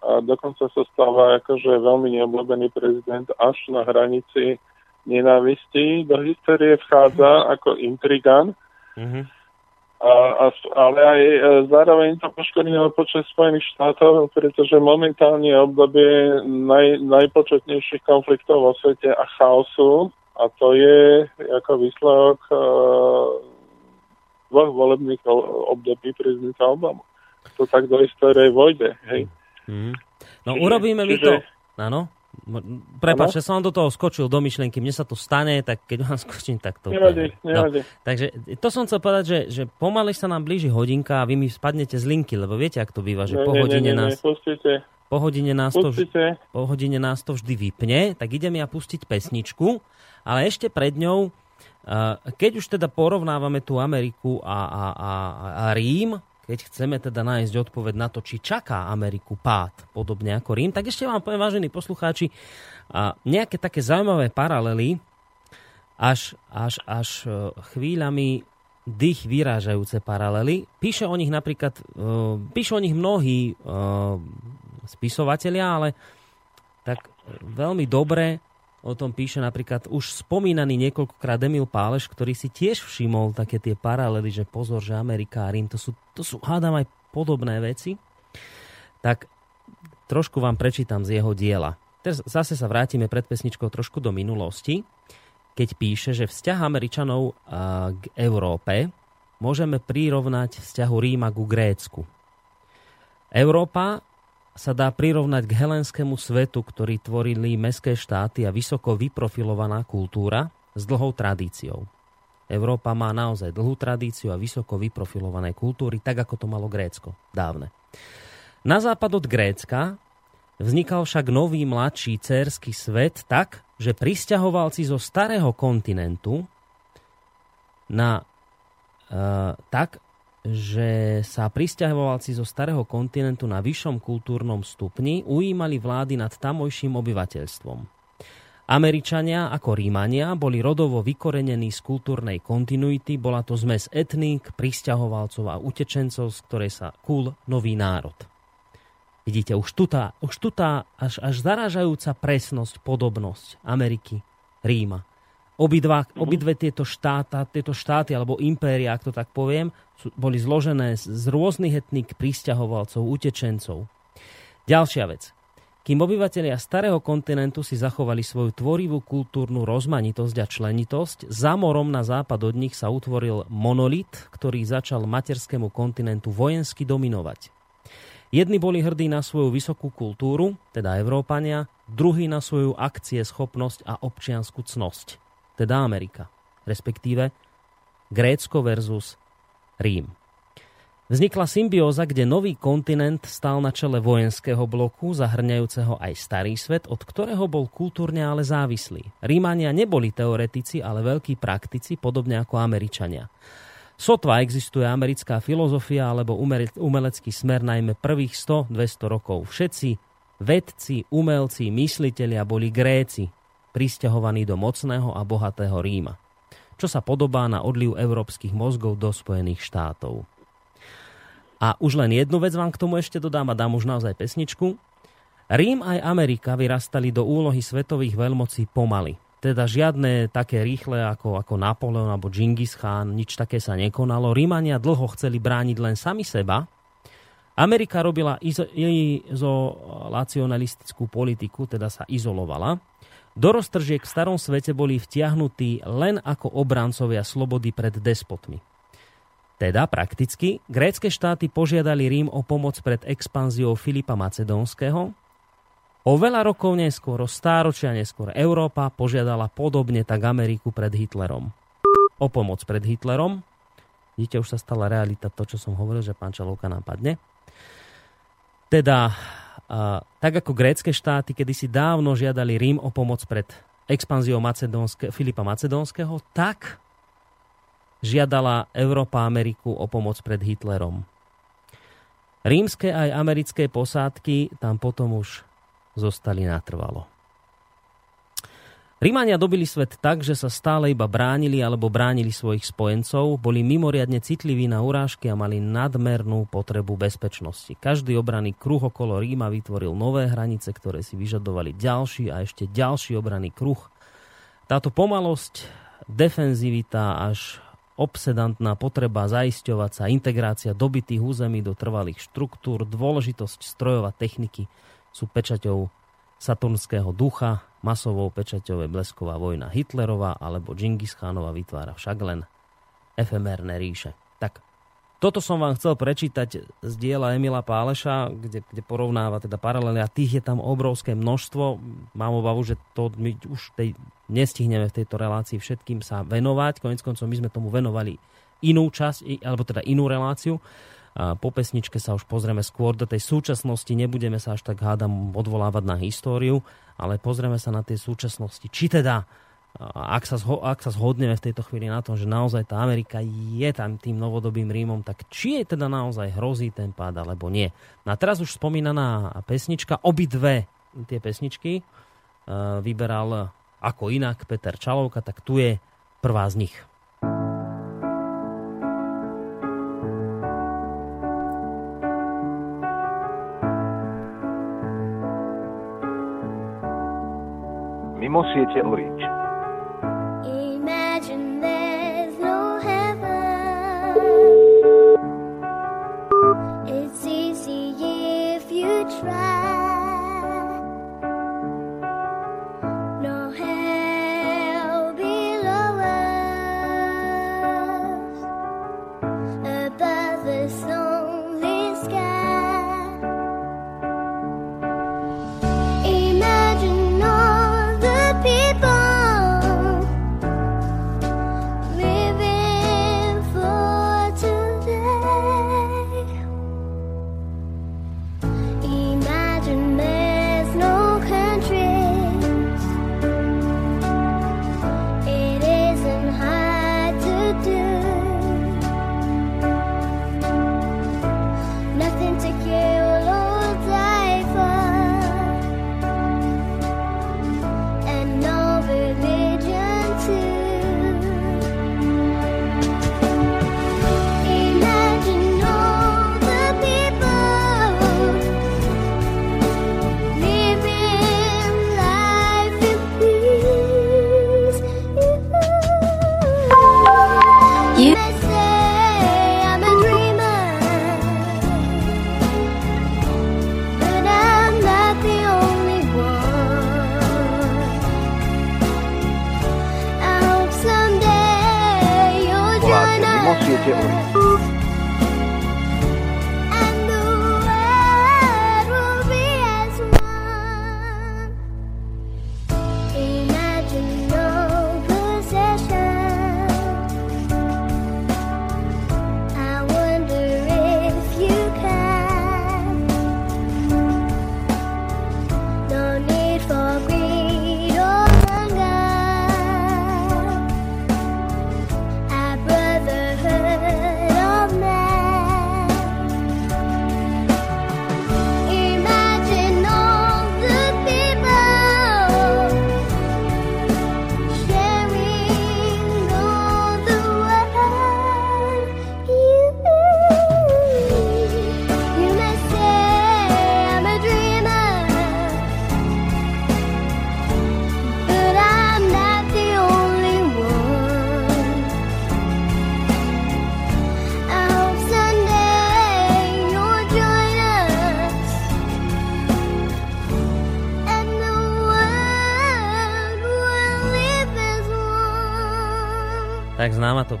a dokonca sa stáva akože veľmi neobľúbený prezident až na hranici nenávisti. Do histórie vchádza ako intrigán, mm-hmm. A, a, ale aj e, zároveň to poškodilo počet Spojených štátov, pretože momentálne je obdobie naj, najpočetnejších konfliktov vo svete a chaosu a to je ako výsledok uh, dvoch volebných období prezidenta Obama. To tak do histórie vojde, hej. Mm. No čiže, urobíme čiže... my to... Áno? Prepač, že som do toho skočil do myšlienky, mne sa to stane, tak keď vám skočím, tak to... Nevadí, nevadí. No, takže to som chcel povedať, že, že pomaly sa nám blíži hodinka a vy mi spadnete z linky, lebo viete, ak to býva, že ne, po hodine nás... Ne, po hodine, nás to, po hodine nás to vždy vypne, tak idem ja pustiť pesničku, ale ešte pred ňou, keď už teda porovnávame tú Ameriku a, a, a, a Rím, keď chceme teda nájsť odpoveď na to, či čaká Ameriku pád, podobne ako Rím, tak ešte vám poviem, vážení poslucháči, nejaké také zaujímavé paralely, až, až, až e, chvíľami dých vyrážajúce paralely. Píše o nich napríklad, uh, píšu o nich mnohí uh, spisovatelia, ale tak veľmi dobre O tom píše napríklad už spomínaný niekoľkokrát Emil Páleš, ktorý si tiež všimol také tie paralely, že pozor, že Amerika a Rím, to sú, to sú hádam aj podobné veci. Tak trošku vám prečítam z jeho diela. Teraz zase sa vrátime pred pesničkou trošku do minulosti, keď píše, že vzťah Američanov k Európe môžeme prirovnať vzťahu Ríma ku Grécku. Európa sa dá prirovnať k helenskému svetu, ktorý tvorili mestské štáty a vysoko vyprofilovaná kultúra s dlhou tradíciou. Európa má naozaj dlhú tradíciu a vysoko vyprofilované kultúry, tak ako to malo Grécko dávne. Na západ od Grécka vznikal však nový mladší cérsky svet tak, že pristahovalci zo starého kontinentu na, uh, tak, že sa pristahovalci zo starého kontinentu na vyššom kultúrnom stupni ujímali vlády nad tamojším obyvateľstvom. Američania ako Rímania boli rodovo vykorenení z kultúrnej kontinuity, bola to zmes etník, pristahovalcov a utečencov, z ktorej sa kul nový národ. Vidíte, už tutá, už tutá až, až zarážajúca presnosť, podobnosť Ameriky, Ríma. Obidva, mm-hmm. obidve tieto, štáta, tieto štáty, alebo impéria, ak to tak poviem, sú, boli zložené z, rôznych etník pristahovalcov, utečencov. Ďalšia vec. Kým obyvateľia starého kontinentu si zachovali svoju tvorivú kultúrnu rozmanitosť a členitosť, za morom na západ od nich sa utvoril monolit, ktorý začal materskému kontinentu vojensky dominovať. Jedni boli hrdí na svoju vysokú kultúru, teda Európania, druhí na svoju akcie, schopnosť a občiansku cnosť teda Amerika, respektíve Grécko versus Rím. Vznikla symbióza, kde nový kontinent stal na čele vojenského bloku, zahrňajúceho aj starý svet, od ktorého bol kultúrne ale závislý. Rímania neboli teoretici, ale veľkí praktici, podobne ako Američania. Sotva existuje americká filozofia alebo umelecký smer najmä prvých 100-200 rokov. Všetci vedci, umelci, myslitelia boli Gréci, pristahovaný do mocného a bohatého Ríma, čo sa podobá na odliv európskych mozgov do Spojených štátov. A už len jednu vec vám k tomu ešte dodám a dám už naozaj pesničku. Rím aj Amerika vyrastali do úlohy svetových veľmocí pomaly. Teda žiadne také rýchle ako, ako Napoleon alebo Genghis Khan, nič také sa nekonalo. Rímania dlho chceli brániť len sami seba. Amerika robila izolacionalistickú politiku, teda sa izolovala. Do roztržiek v starom svete boli vtiahnutí len ako obrancovia slobody pred despotmi. Teda prakticky, grécke štáty požiadali Rím o pomoc pred expanziou Filipa Macedónskeho. O veľa rokov neskôr, o stáročia neskôr, Európa požiadala podobne tak Ameriku pred Hitlerom. O pomoc pred Hitlerom. Vidíte, už sa stala realita to, čo som hovoril, že pán Čalovka napadne. Teda Tak ako grécké štáty, kedy si dávno žiadali Rím o pomoc pred expanziou Macedónske, Filipa Macedónskeho, tak žiadala Európa Ameriku o pomoc pred Hitlerom. Rímske aj americké posádky tam potom už zostali natrvalo. Rímania dobili svet tak, že sa stále iba bránili alebo bránili svojich spojencov, boli mimoriadne citliví na urážky a mali nadmernú potrebu bezpečnosti. Každý obranný kruh okolo Ríma vytvoril nové hranice, ktoré si vyžadovali ďalší a ešte ďalší obranný kruh. Táto pomalosť, defenzivita až obsedantná potreba zaisťovať sa, integrácia dobytých území do trvalých štruktúr, dôležitosť strojov a techniky sú pečaťou saturnského ducha, masovou pečaťové blesková vojna Hitlerová alebo Džingis Khanova vytvára však len efemérne ríše. Tak, toto som vám chcel prečítať z diela Emila Páleša, kde, kde porovnáva teda paralely a tých je tam obrovské množstvo. Mám obavu, že to my už tej, nestihneme v tejto relácii všetkým sa venovať. Konec koncov my sme tomu venovali inú časť, alebo teda inú reláciu. A po pesničke sa už pozrieme skôr do tej súčasnosti, nebudeme sa až tak hádam odvolávať na históriu, ale pozrieme sa na tie súčasnosti. Či teda, ak sa, zho- ak sa zhodneme v tejto chvíli na tom, že naozaj tá Amerika je tam tým novodobým Rímom, tak či je teda naozaj hrozí ten pád, alebo nie. No teraz už spomínaná pesnička, obidve tie pesničky uh, vyberal ako inak Peter Čalovka, tak tu je prvá z nich. Mimo siete Orange.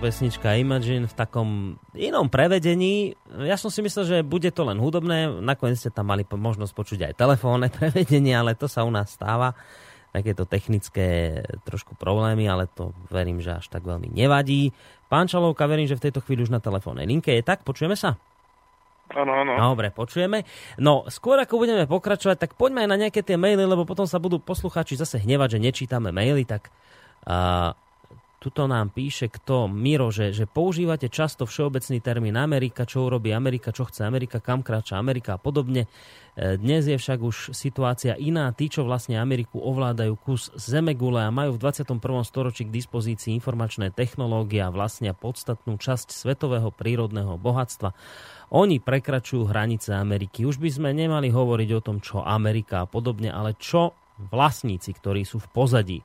Pesnička Imagine v takom inom prevedení. Ja som si myslel, že bude to len hudobné. Nakoniec ste tam mali možnosť počuť aj telefónne prevedenie, ale to sa u nás stáva. Takéto technické trošku problémy, ale to verím, že až tak veľmi nevadí. Pán Čalovka, verím, že v tejto chvíli už na telefónnej linke je tak. Počujeme sa? Áno, áno. Dobre, počujeme. No, skôr ako budeme pokračovať, tak poďme aj na nejaké tie maily, lebo potom sa budú poslucháči zase hnevať, že nečítame maily, tak uh, tuto nám píše kto, Miro, že, že používate často všeobecný termín Amerika, čo urobí Amerika, čo chce Amerika, kam kráča Amerika a podobne. E, dnes je však už situácia iná. Tí, čo vlastne Ameriku ovládajú kus zemegule a majú v 21. storočí k dispozícii informačné technológie a vlastnia podstatnú časť svetového prírodného bohatstva. Oni prekračujú hranice Ameriky. Už by sme nemali hovoriť o tom, čo Amerika a podobne, ale čo vlastníci, ktorí sú v pozadí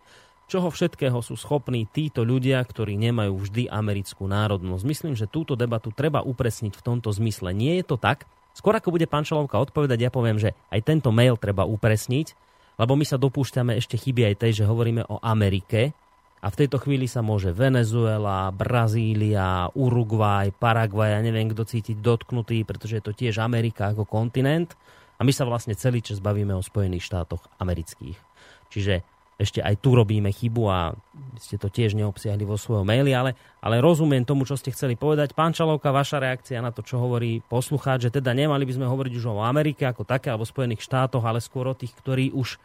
čoho všetkého sú schopní títo ľudia, ktorí nemajú vždy americkú národnosť. Myslím, že túto debatu treba upresniť v tomto zmysle. Nie je to tak? Skôr ako bude pán Čalovka odpovedať, ja poviem, že aj tento mail treba upresniť, lebo my sa dopúšťame ešte chyby aj tej, že hovoríme o Amerike a v tejto chvíli sa môže Venezuela, Brazília, Uruguay, Paraguay, ja neviem kto cítiť dotknutý, pretože je to tiež Amerika ako kontinent a my sa vlastne celý čas bavíme o Spojených štátoch amerických. Čiže ešte aj tu robíme chybu a ste to tiež neobsiahli vo svojom maili, ale, ale rozumiem tomu, čo ste chceli povedať. Pán Čalovka, vaša reakcia na to, čo hovorí poslucháč, že teda nemali by sme hovoriť už o Amerike ako také alebo Spojených štátoch, ale skôr o tých, ktorí už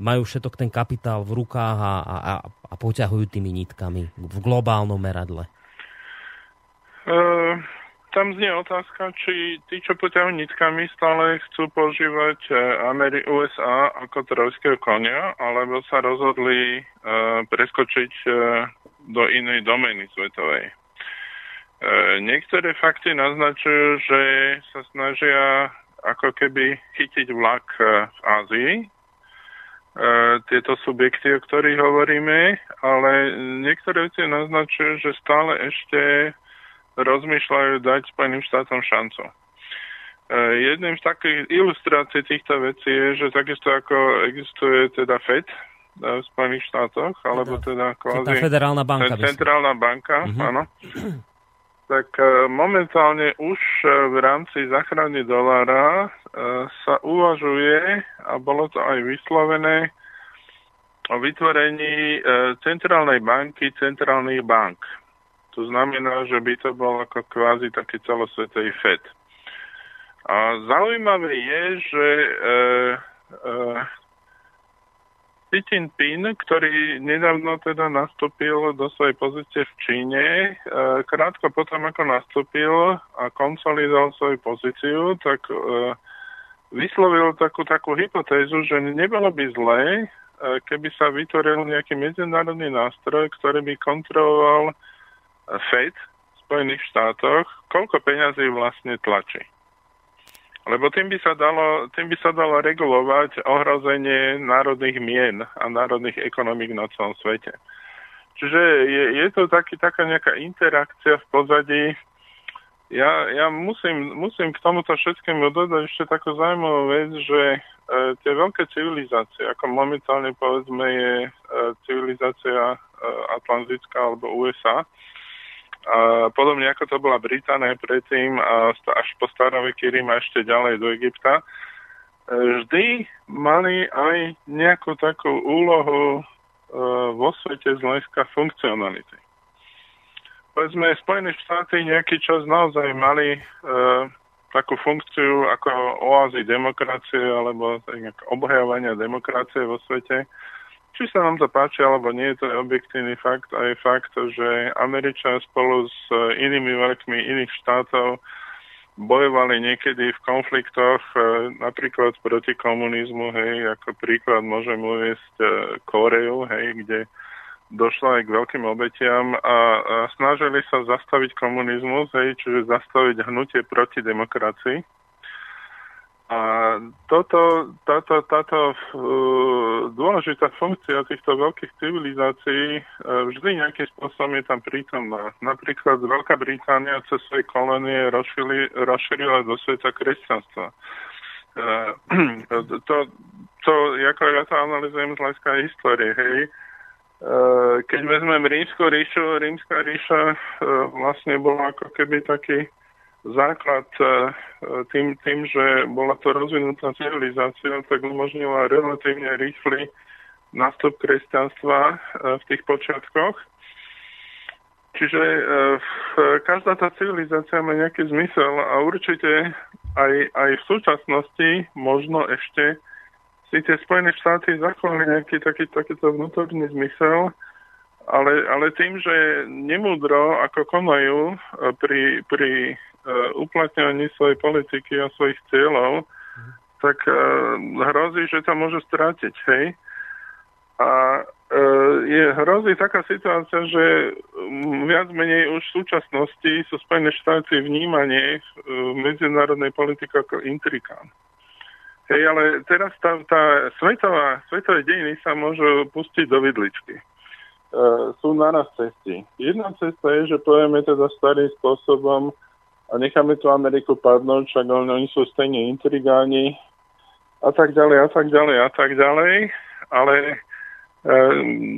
majú všetok ten kapitál v rukách a, a, a, poťahujú tými nitkami v globálnom meradle. Uh, tam znie otázka, či tí, čo poťahujú nitkami, stále chcú používať e, Ameri- USA ako trojského konia, alebo sa rozhodli uh, preskočiť uh, do inej domény svetovej. Uh, niektoré fakty naznačujú, že sa snažia ako keby chytiť vlak uh, v Ázii, tieto subjekty, o ktorých hovoríme, ale niektoré veci naznačujú, že stále ešte rozmýšľajú dať Spojeným štátom šancu. E, jedným z takých ilustrácií týchto vecí je, že takisto ako existuje teda FED e, v Spojených štátoch, alebo teda kvázi... Federálna banka. Centrálna banka, uh-huh. áno. Tak e, momentálne už v rámci záchrany dolára sa uvažuje, a bolo to aj vyslovené, o vytvorení centrálnej banky centrálnych bank. To znamená, že by to bol ako kvázi taký celosvetový FED. A zaujímavé je, že e, e, Jinping, ktorý nedávno teda nastúpil do svojej pozície v Číne, e, krátko potom ako nastúpil a konsolidoval svoju pozíciu, tak e, vyslovil takú, takú hypotézu, že nebolo by zlé, e, keby sa vytvoril nejaký medzinárodný nástroj, ktorý by kontroloval Fed v Spojených štátoch, koľko peňazí vlastne tlačí. Lebo tým by sa dalo, tým by sa dalo regulovať ohrozenie národných mien a národných ekonomík na celom svete. Čiže je, je to taký, taká nejaká interakcia v pozadí. Ja, ja musím, musím k tomuto všetkému dodať ešte takú zaujímavú vec, že e, tie veľké civilizácie, ako momentálne povedzme je e, civilizácia e, Atlantická alebo USA, podobne ako to bola Británia predtým a až po staroveky Rím a ešte ďalej do Egypta, e, vždy mali aj nejakú takú úlohu e, vo svete z hľadiska funkcionality. Povedzme, Spojené štáty nejaký čas naozaj mali e, takú funkciu ako oázy demokracie alebo obhajovania demokracie vo svete či sa nám to páči alebo nie, to je objektívny fakt a je fakt, že Američania spolu s inými veľkými iných štátov bojovali niekedy v konfliktoch e, napríklad proti komunizmu, hej, ako príklad môžem uvieť e, Koreju, hej, kde došlo aj k veľkým obetiam a snažili sa zastaviť komunizmus, hej, čiže zastaviť hnutie proti demokracii. A toto, táto, táto uh, dôležitá funkcia týchto veľkých civilizácií uh, vždy nejakým spôsobom je tam prítomná. Napríklad Veľká Británia cez svoje kolónie rozšírila do sveta kresťanstva. Uh, to, to, ako ja to analizujem z hľadiska histórie, hej, keď vezmem rímsku ríšu, rímska ríša vlastne bola ako keby taký základ e, tým, tým, že bola to rozvinutá civilizácia, tak umožnila relatívne rýchly nástup kresťanstva e, v tých počiatkoch. Čiže e, každá tá civilizácia má nejaký zmysel a určite aj, aj v súčasnosti možno ešte si tie Spojené štáty zachovali nejaký taký, takýto vnútorný zmysel, ale, ale tým, že nemúdro ako konajú e, pri, pri uplatňovaní svojej politiky a svojich cieľov, tak uh, hrozí, že to môže strátiť, hej. A uh, je hrozí taká situácia, že viac menej už v súčasnosti sú Spojené štáty vnímanie v medzinárodnej politike ako intrikán. Hej, ale teraz tá, tá svetová, svetové dejiny sa môžu pustiť do vidličky. E, sú naraz cesty. Jedna cesta je, že povieme teda starým spôsobom a necháme tú Ameriku padnúť, však oni sú stejne intrigáni a tak ďalej, a tak ďalej, a tak ďalej. Ale e,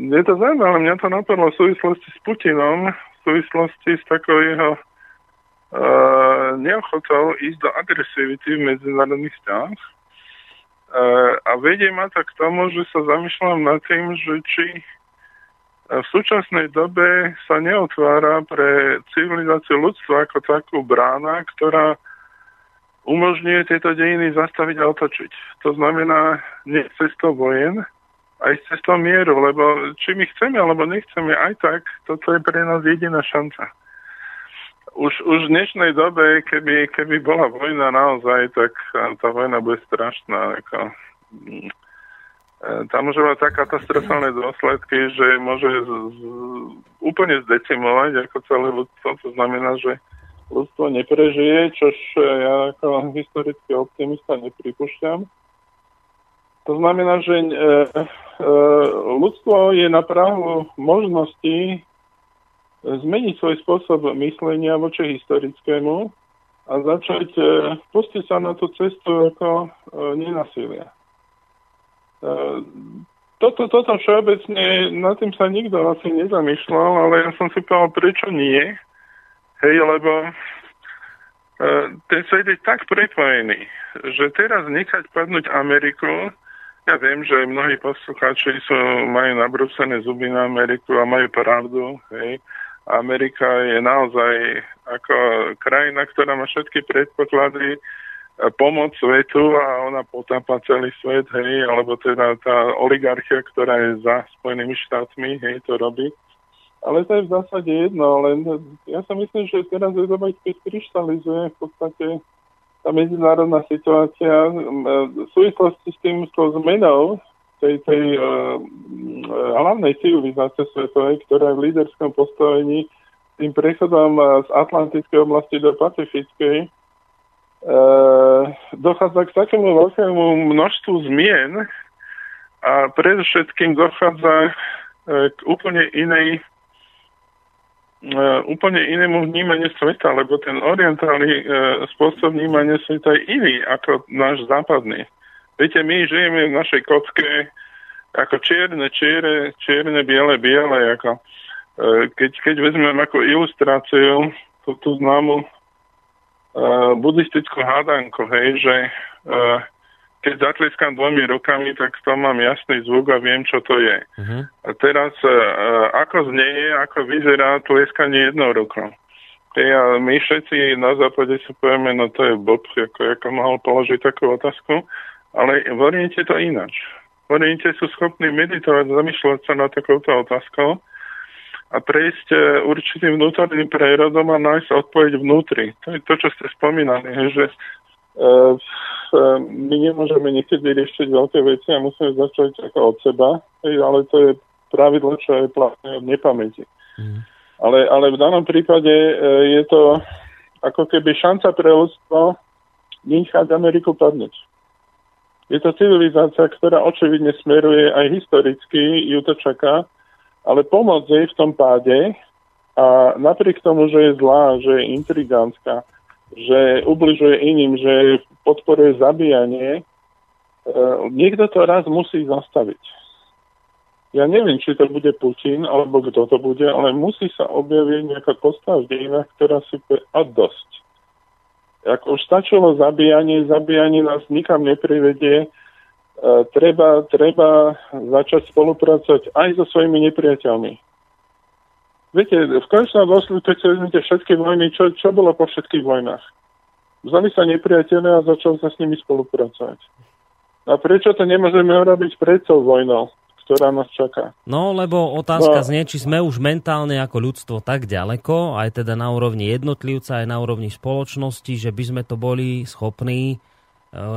je to zaujímavé, mňa to napadlo v súvislosti s Putinom, v súvislosti s takou jeho e, neochotou ísť do agresivity v medzinárodných vzťahoch Eh, a vedie ma to k tomu, že sa zamýšľam nad tým, že či v súčasnej dobe sa neotvára pre civilizáciu ľudstva ako takú brána, ktorá umožňuje tieto dejiny zastaviť a otočiť. To znamená nie cestou vojen, aj cestou mieru, lebo či my chceme alebo nechceme, aj tak toto je pre nás jediná šanca už, už v dnešnej dobe, keby, keby bola vojna naozaj, tak tá vojna bude strašná. Ako, mm, tam môže mať tak katastrofálne dôsledky, že môže z, z, úplne zdecimovať ako celé ľudstvo. To znamená, že ľudstvo neprežije, čož ja ako historický optimista nepripúšťam. To znamená, že e, e, ľudstvo je na prahu možnosti zmeniť svoj spôsob myslenia voči historickému a začať e, pustiť sa na tú cestu ako e, nenasilia. E, toto, toto všeobecne, nad tým sa nikto asi nezamýšľal, ale ja som si povedal, prečo nie. Hej, lebo ten svet je tak prepojený, že teraz nechať padnúť Ameriku, ja viem, že mnohí poslucháči sú, majú nabrúsené zuby na Ameriku a majú pravdu, hej, Amerika je naozaj ako krajina, ktorá má všetky predpoklady pomoc svetu a ona potápa celý svet, hej, alebo teda tá oligarchia, ktorá je za Spojenými štátmi, hej, to robí. Ale to je v zásade jedno, len ja sa myslím, že teraz je doba, keď kryštalizuje v podstate tá medzinárodná situácia v súvislosti s tým, s zmenou tej, tej uh, hlavnej civilizácie svetovej, ktorá je v líderskom postavení tým prechodom z Atlantickej oblasti do Pacifickej, dochádza k takému veľkému množstvu zmien a predovšetkým dochádza uh, k úplne inej Uh, úplne inému vnímaniu sveta, lebo ten orientálny spôsob vnímania sveta je iný ako náš západný. Viete, my žijeme v našej kocke ako čierne, čierne, čierne, biele, biele. Ako, e, keď, keď vezmem ako ilustráciu tú, tú známu uh, buddhistickú hádanku, hej, že uh, keď zatlieskam dvomi rukami, tak to mám jasný zvuk a viem, čo to je. Uh-huh. A teraz, uh, ako znie, ako vyzerá tlieskanie jednou rukou. Hej, a my všetci na západe si povieme, no to je bob, ako, ako mohol položiť takú otázku, ale v Oriente to ináč. V Oriente sú schopní meditovať, zamýšľať sa na takouto otázkou a prejsť e, určitým vnútorným prerodom a nájsť odpoveď vnútri. To je to, čo ste spomínali, že e, my nemôžeme niekedy riešiť veľké veci a musíme začať ako od seba, ale to je pravidlo, čo je platné od nepamäti. Mm. Ale, ale v danom prípade e, je to ako keby šanca pre ľudstvo nechať Ameriku padnúť. Je to civilizácia, ktorá očividne smeruje aj historicky, ju to čaká, ale pomoc jej v tom páde a napriek tomu, že je zlá, že je intrigánska, že ubližuje iným, že podporuje zabíjanie, e, niekto to raz musí zastaviť ja neviem, či to bude Putin, alebo kto to bude, ale musí sa objaviť nejaká postava v dejinách, ktorá si povie, a dosť. Ako už stačilo zabíjanie, zabíjanie nás nikam neprivedie, treba, treba začať spolupracovať aj so svojimi nepriateľmi. Viete, v konečnom dôsledku, keď si vezmete všetky vojny, čo, čo bolo po všetkých vojnách? Vzali sa nepriateľe a začal sa s nimi spolupracovať. A prečo to nemôžeme urobiť pred tou vojnou, ktorá nás čaká? No, lebo otázka no. znie, či sme už mentálne ako ľudstvo tak ďaleko, aj teda na úrovni jednotlivca, aj na úrovni spoločnosti, že by sme to boli schopní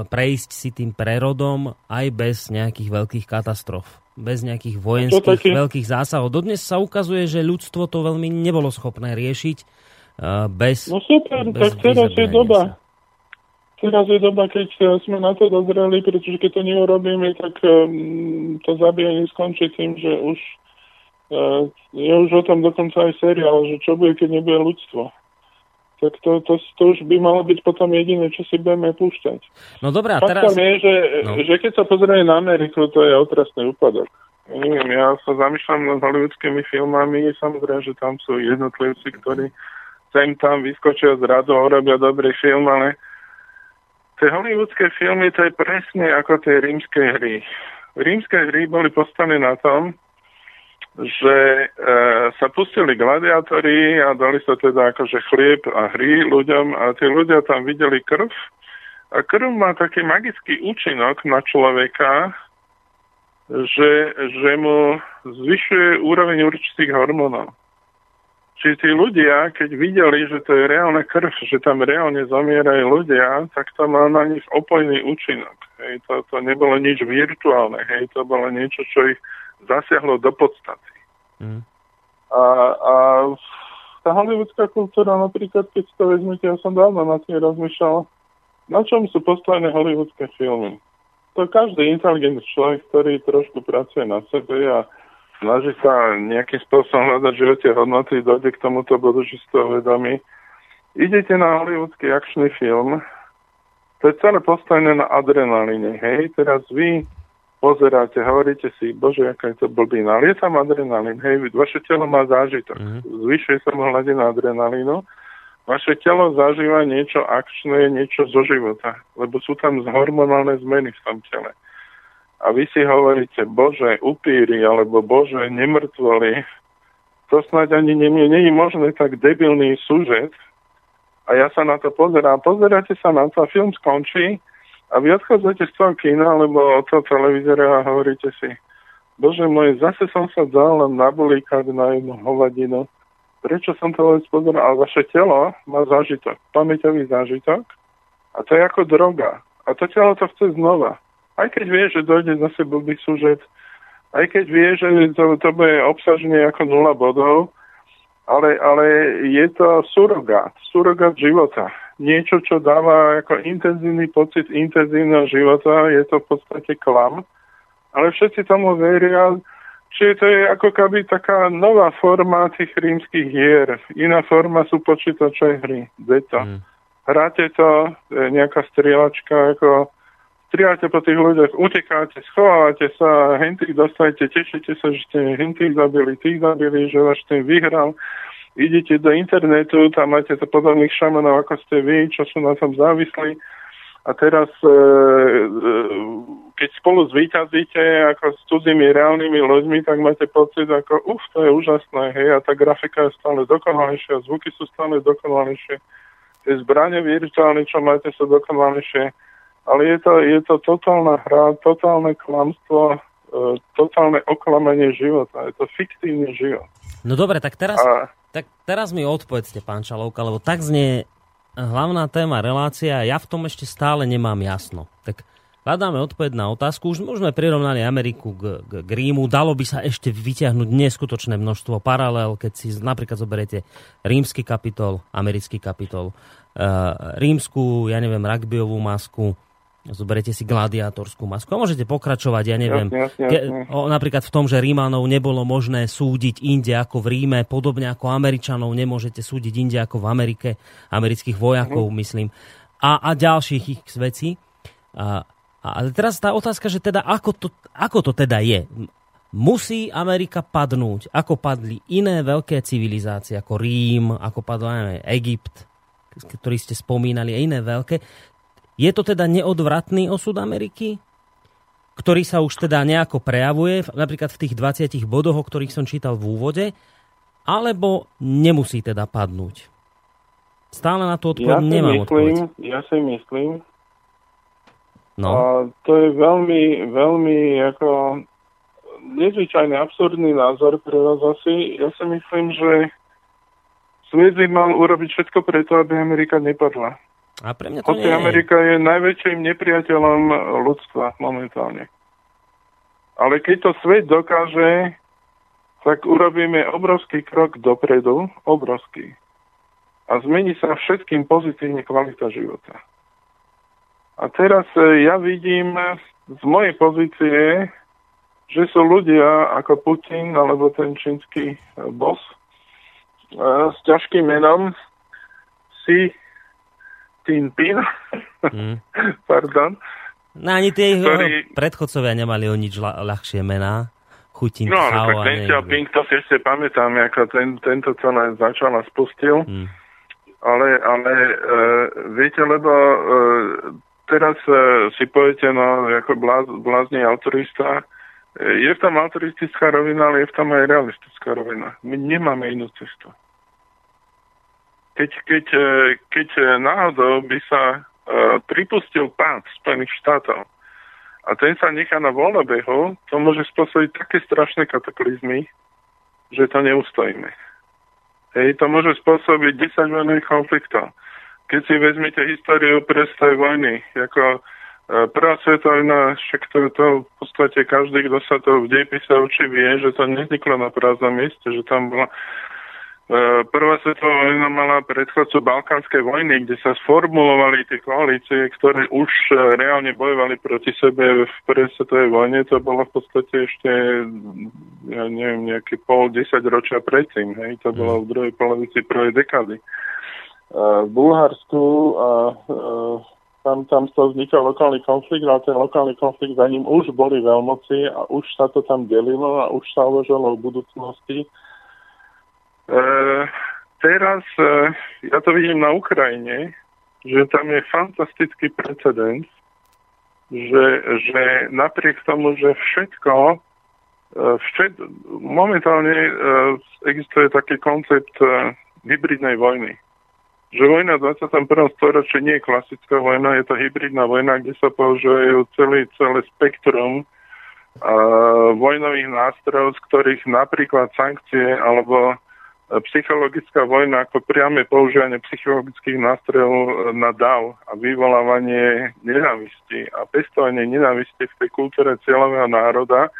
prejsť si tým prerodom aj bez nejakých veľkých katastrof bez nejakých vojenských taký... veľkých zásahov. Dodnes sa ukazuje, že ľudstvo to veľmi nebolo schopné riešiť uh, bez No super, bez tak teraz je doba. Sa. Teraz je doba, keď e, sme na to dozreli, pretože keď to neurobíme, tak um, to zabíjanie skončí tým, že už uh, je už o tom dokonca aj seriál, že čo bude, keď nebude ľudstvo tak to, to, to už by malo byť potom jediné, čo si budeme púšťať. No dobrá, teraz... je, že, no. že keď sa pozrieme na Ameriku, to je otrasný úpadok. Neviem, ja sa zamýšľam nad hollywoodskými filmami, samozrejme, že tam sú jednotlivci, ktorí sem tam vyskočia z radu a urobia dobrý film, ale tie hollywoodské filmy, to je presne ako tie rímske hry. Rímske hry boli postavené na tom, že e, sa pustili gladiátori a dali sa teda akože chlieb a hry ľuďom a tí ľudia tam videli krv. A krv má taký magický účinok na človeka, že, že mu zvyšuje úroveň určitých hormónov. Čiže tí ľudia, keď videli, že to je reálna krv, že tam reálne zomierajú ľudia, tak to má na nich opojný účinok. Hej, to, to nebolo nič virtuálne, hej, to bolo niečo, čo ich zasiahlo do podstaty. Mm. A, a tá hollywoodská kultúra, napríklad, keď to vezmete, ja som dávno na tým rozmýšľal, na čom sú postavené hollywoodské filmy. To každý inteligentný človek, ktorý trošku pracuje na sebe a snaží sa nejakým spôsobom hľadať živote hodnoty, dojde k tomuto bodu, že si to uvedomí. Idete na hollywoodský akčný film, to je celé postavené na adrenalíne, hej, teraz vy pozeráte, hovoríte si, bože, aká je to blbina. Ale je tam adrenalín, hej, vaše telo má zážitok. Mm-hmm. Zvyšuje sa mu hladina adrenalínu. Vaše telo zažíva niečo akčné, niečo zo života, lebo sú tam hormonálne zmeny v tom tele. A vy si hovoríte, bože, upíry, alebo bože, nemrtvoli. To snáď ani nie, nie je možné tak debilný súžet. A ja sa na to pozerám. Pozeráte sa na to a film skončí a vy odchádzate z toho kina alebo od toho televízora a hovoríte si, bože môj, zase som sa dal len nabulíkať na jednu hovadinu. Prečo som to vôbec pozeral? Ale vaše telo má zážitok, pamäťový zážitok a to je ako droga. A to telo to chce znova. Aj keď vie, že dojde zase blbý súžet, aj keď vie, že to, to bude obsaženie ako nula bodov, ale, ale je to surogát, surogát života niečo, čo dáva ako intenzívny pocit intenzívneho života, je to v podstate klam, ale všetci tomu veria, Čiže to je ako keby taká nová forma tých rímskych hier. Iná forma sú počítačové hry. Deto. Mm. Hráte to, nejaká strieľačka, ako strieľate po tých ľuďoch, utekáte, schovávate sa, hentých dostanete, tešíte sa, že ste hentých zabili, tých zabili, že váš tým vyhral idete do internetu, tam máte to podobných šamanov, ako ste vy, čo sú na tom závislí. A teraz, e, e, keď spolu zvíťazíte ako s cudzími reálnymi ľuďmi, tak máte pocit ako, uf, to je úžasné, hej, a tá grafika je stále dokonalejšia, zvuky sú stále dokonalejšie, tie zbranie virtuálne, čo máte, sú dokonalejšie, ale je to, je to totálna hra, totálne klamstvo, e, totálne oklamenie života, je to fiktívny život. No dobre, tak teraz... A tak teraz mi odpovedzte, pán Čalovka, lebo tak znie hlavná téma relácia ja v tom ešte stále nemám jasno. Tak hľadáme odpoveď na otázku. Už môžeme prirovnali Ameriku k, k, k Rímu. Dalo by sa ešte vyťahnuť neskutočné množstvo paralel, keď si napríklad zoberiete rímsky kapitol, americký kapitol, uh, rímsku, ja neviem, rugbyovú masku, Zoberete si gladiátorskú masku a môžete pokračovať, ja neviem, jasne, jasne, jasne. o, napríklad v tom, že Rímanov nebolo možné súdiť inde ako v Ríme, podobne ako Američanov nemôžete súdiť inde ako v Amerike, amerických vojakov, mm. myslím, a, a ďalších ich vecí. A, ale teraz tá otázka, že teda ako to, ako to teda je? Musí Amerika padnúť, ako padli iné veľké civilizácie, ako Rím, ako padol neviem, Egypt, ktorý ste spomínali, a iné veľké. Je to teda neodvratný osud Ameriky? ktorý sa už teda nejako prejavuje, napríklad v tých 20 bodoch, o ktorých som čítal v úvode, alebo nemusí teda padnúť? Stále na Ja odpoveď si nemám myslím, odpoveď. ja si myslím, No, a to je veľmi, veľmi ako nezvyčajný, absurdný názor pre vás asi. Ja si myslím, že by mal urobiť všetko preto, aby Amerika nepadla. A pre mňa to Hoci nie je. Amerika je najväčším nepriateľom ľudstva momentálne. Ale keď to svet dokáže, tak urobíme obrovský krok dopredu, obrovský. A zmení sa všetkým pozitívne kvalita života. A teraz e, ja vidím z mojej pozície, že sú ľudia ako Putin alebo ten čínsky e, boss e, s ťažkým menom si Jinping, Hm. pardon, No ani tie ktorý- predchodcovia nemali o nič ľa- ľahšie mená. Chutin, No, Chao tak ten. Xiaoping, to si ešte pamätám, ako ten, tento celé začal a spustil. Hm. Ale, ale e, viete, lebo e, teraz e, si poviete, no, ako bláz, blázny autorista, e, je v tom autoristická rovina, ale je v tom aj realistická rovina. My nemáme inú cestu. Keď, keď, e, keď e, náhodou by sa e, pripustil pád Spojených štátov a ten sa nechá na voľnobehu, to môže spôsobiť také strašné kataklizmy, že to neustojíme. Hej, to môže spôsobiť 10 vojnových konfliktov. Keď si vezmete históriu prestoj vojny, ako prvá svetová vojna, však to, to v podstate každý, kto sa to v dejpise učí, vie, že to nevzniklo na prázdnom mieste, že tam bola Prvá svetová vojna mala predchodcu Balkánskej vojny, kde sa sformulovali tie koalície, ktoré už e, reálne bojovali proti sebe v prvej svetovej vojne. To bolo v podstate ešte, ja neviem, nejaký pol, desať ročia predtým. Hej? To bolo v druhej polovici prvej dekády. E, V Bulharsku a e, tam, tam to vznikol lokálny konflikt, ale ten lokálny konflikt za ním už boli veľmoci a už sa to tam delilo a už sa uvažovalo o budúcnosti. E, teraz e, ja to vidím na Ukrajine, že tam je fantastický precedens, že, že napriek tomu, že všetko, e, všet, momentálne e, existuje taký koncept hybridnej vojny. Že vojna v 21. storočí nie je klasická vojna, je to hybridná vojna, kde sa používajú celý, celé spektrum uh, vojnových nástrojov, z ktorých napríklad sankcie alebo psychologická vojna ako priame používanie psychologických nástrojov na dav a vyvolávanie nenávisti a pestovanie nenávisti v tej kultúre cieľového národa,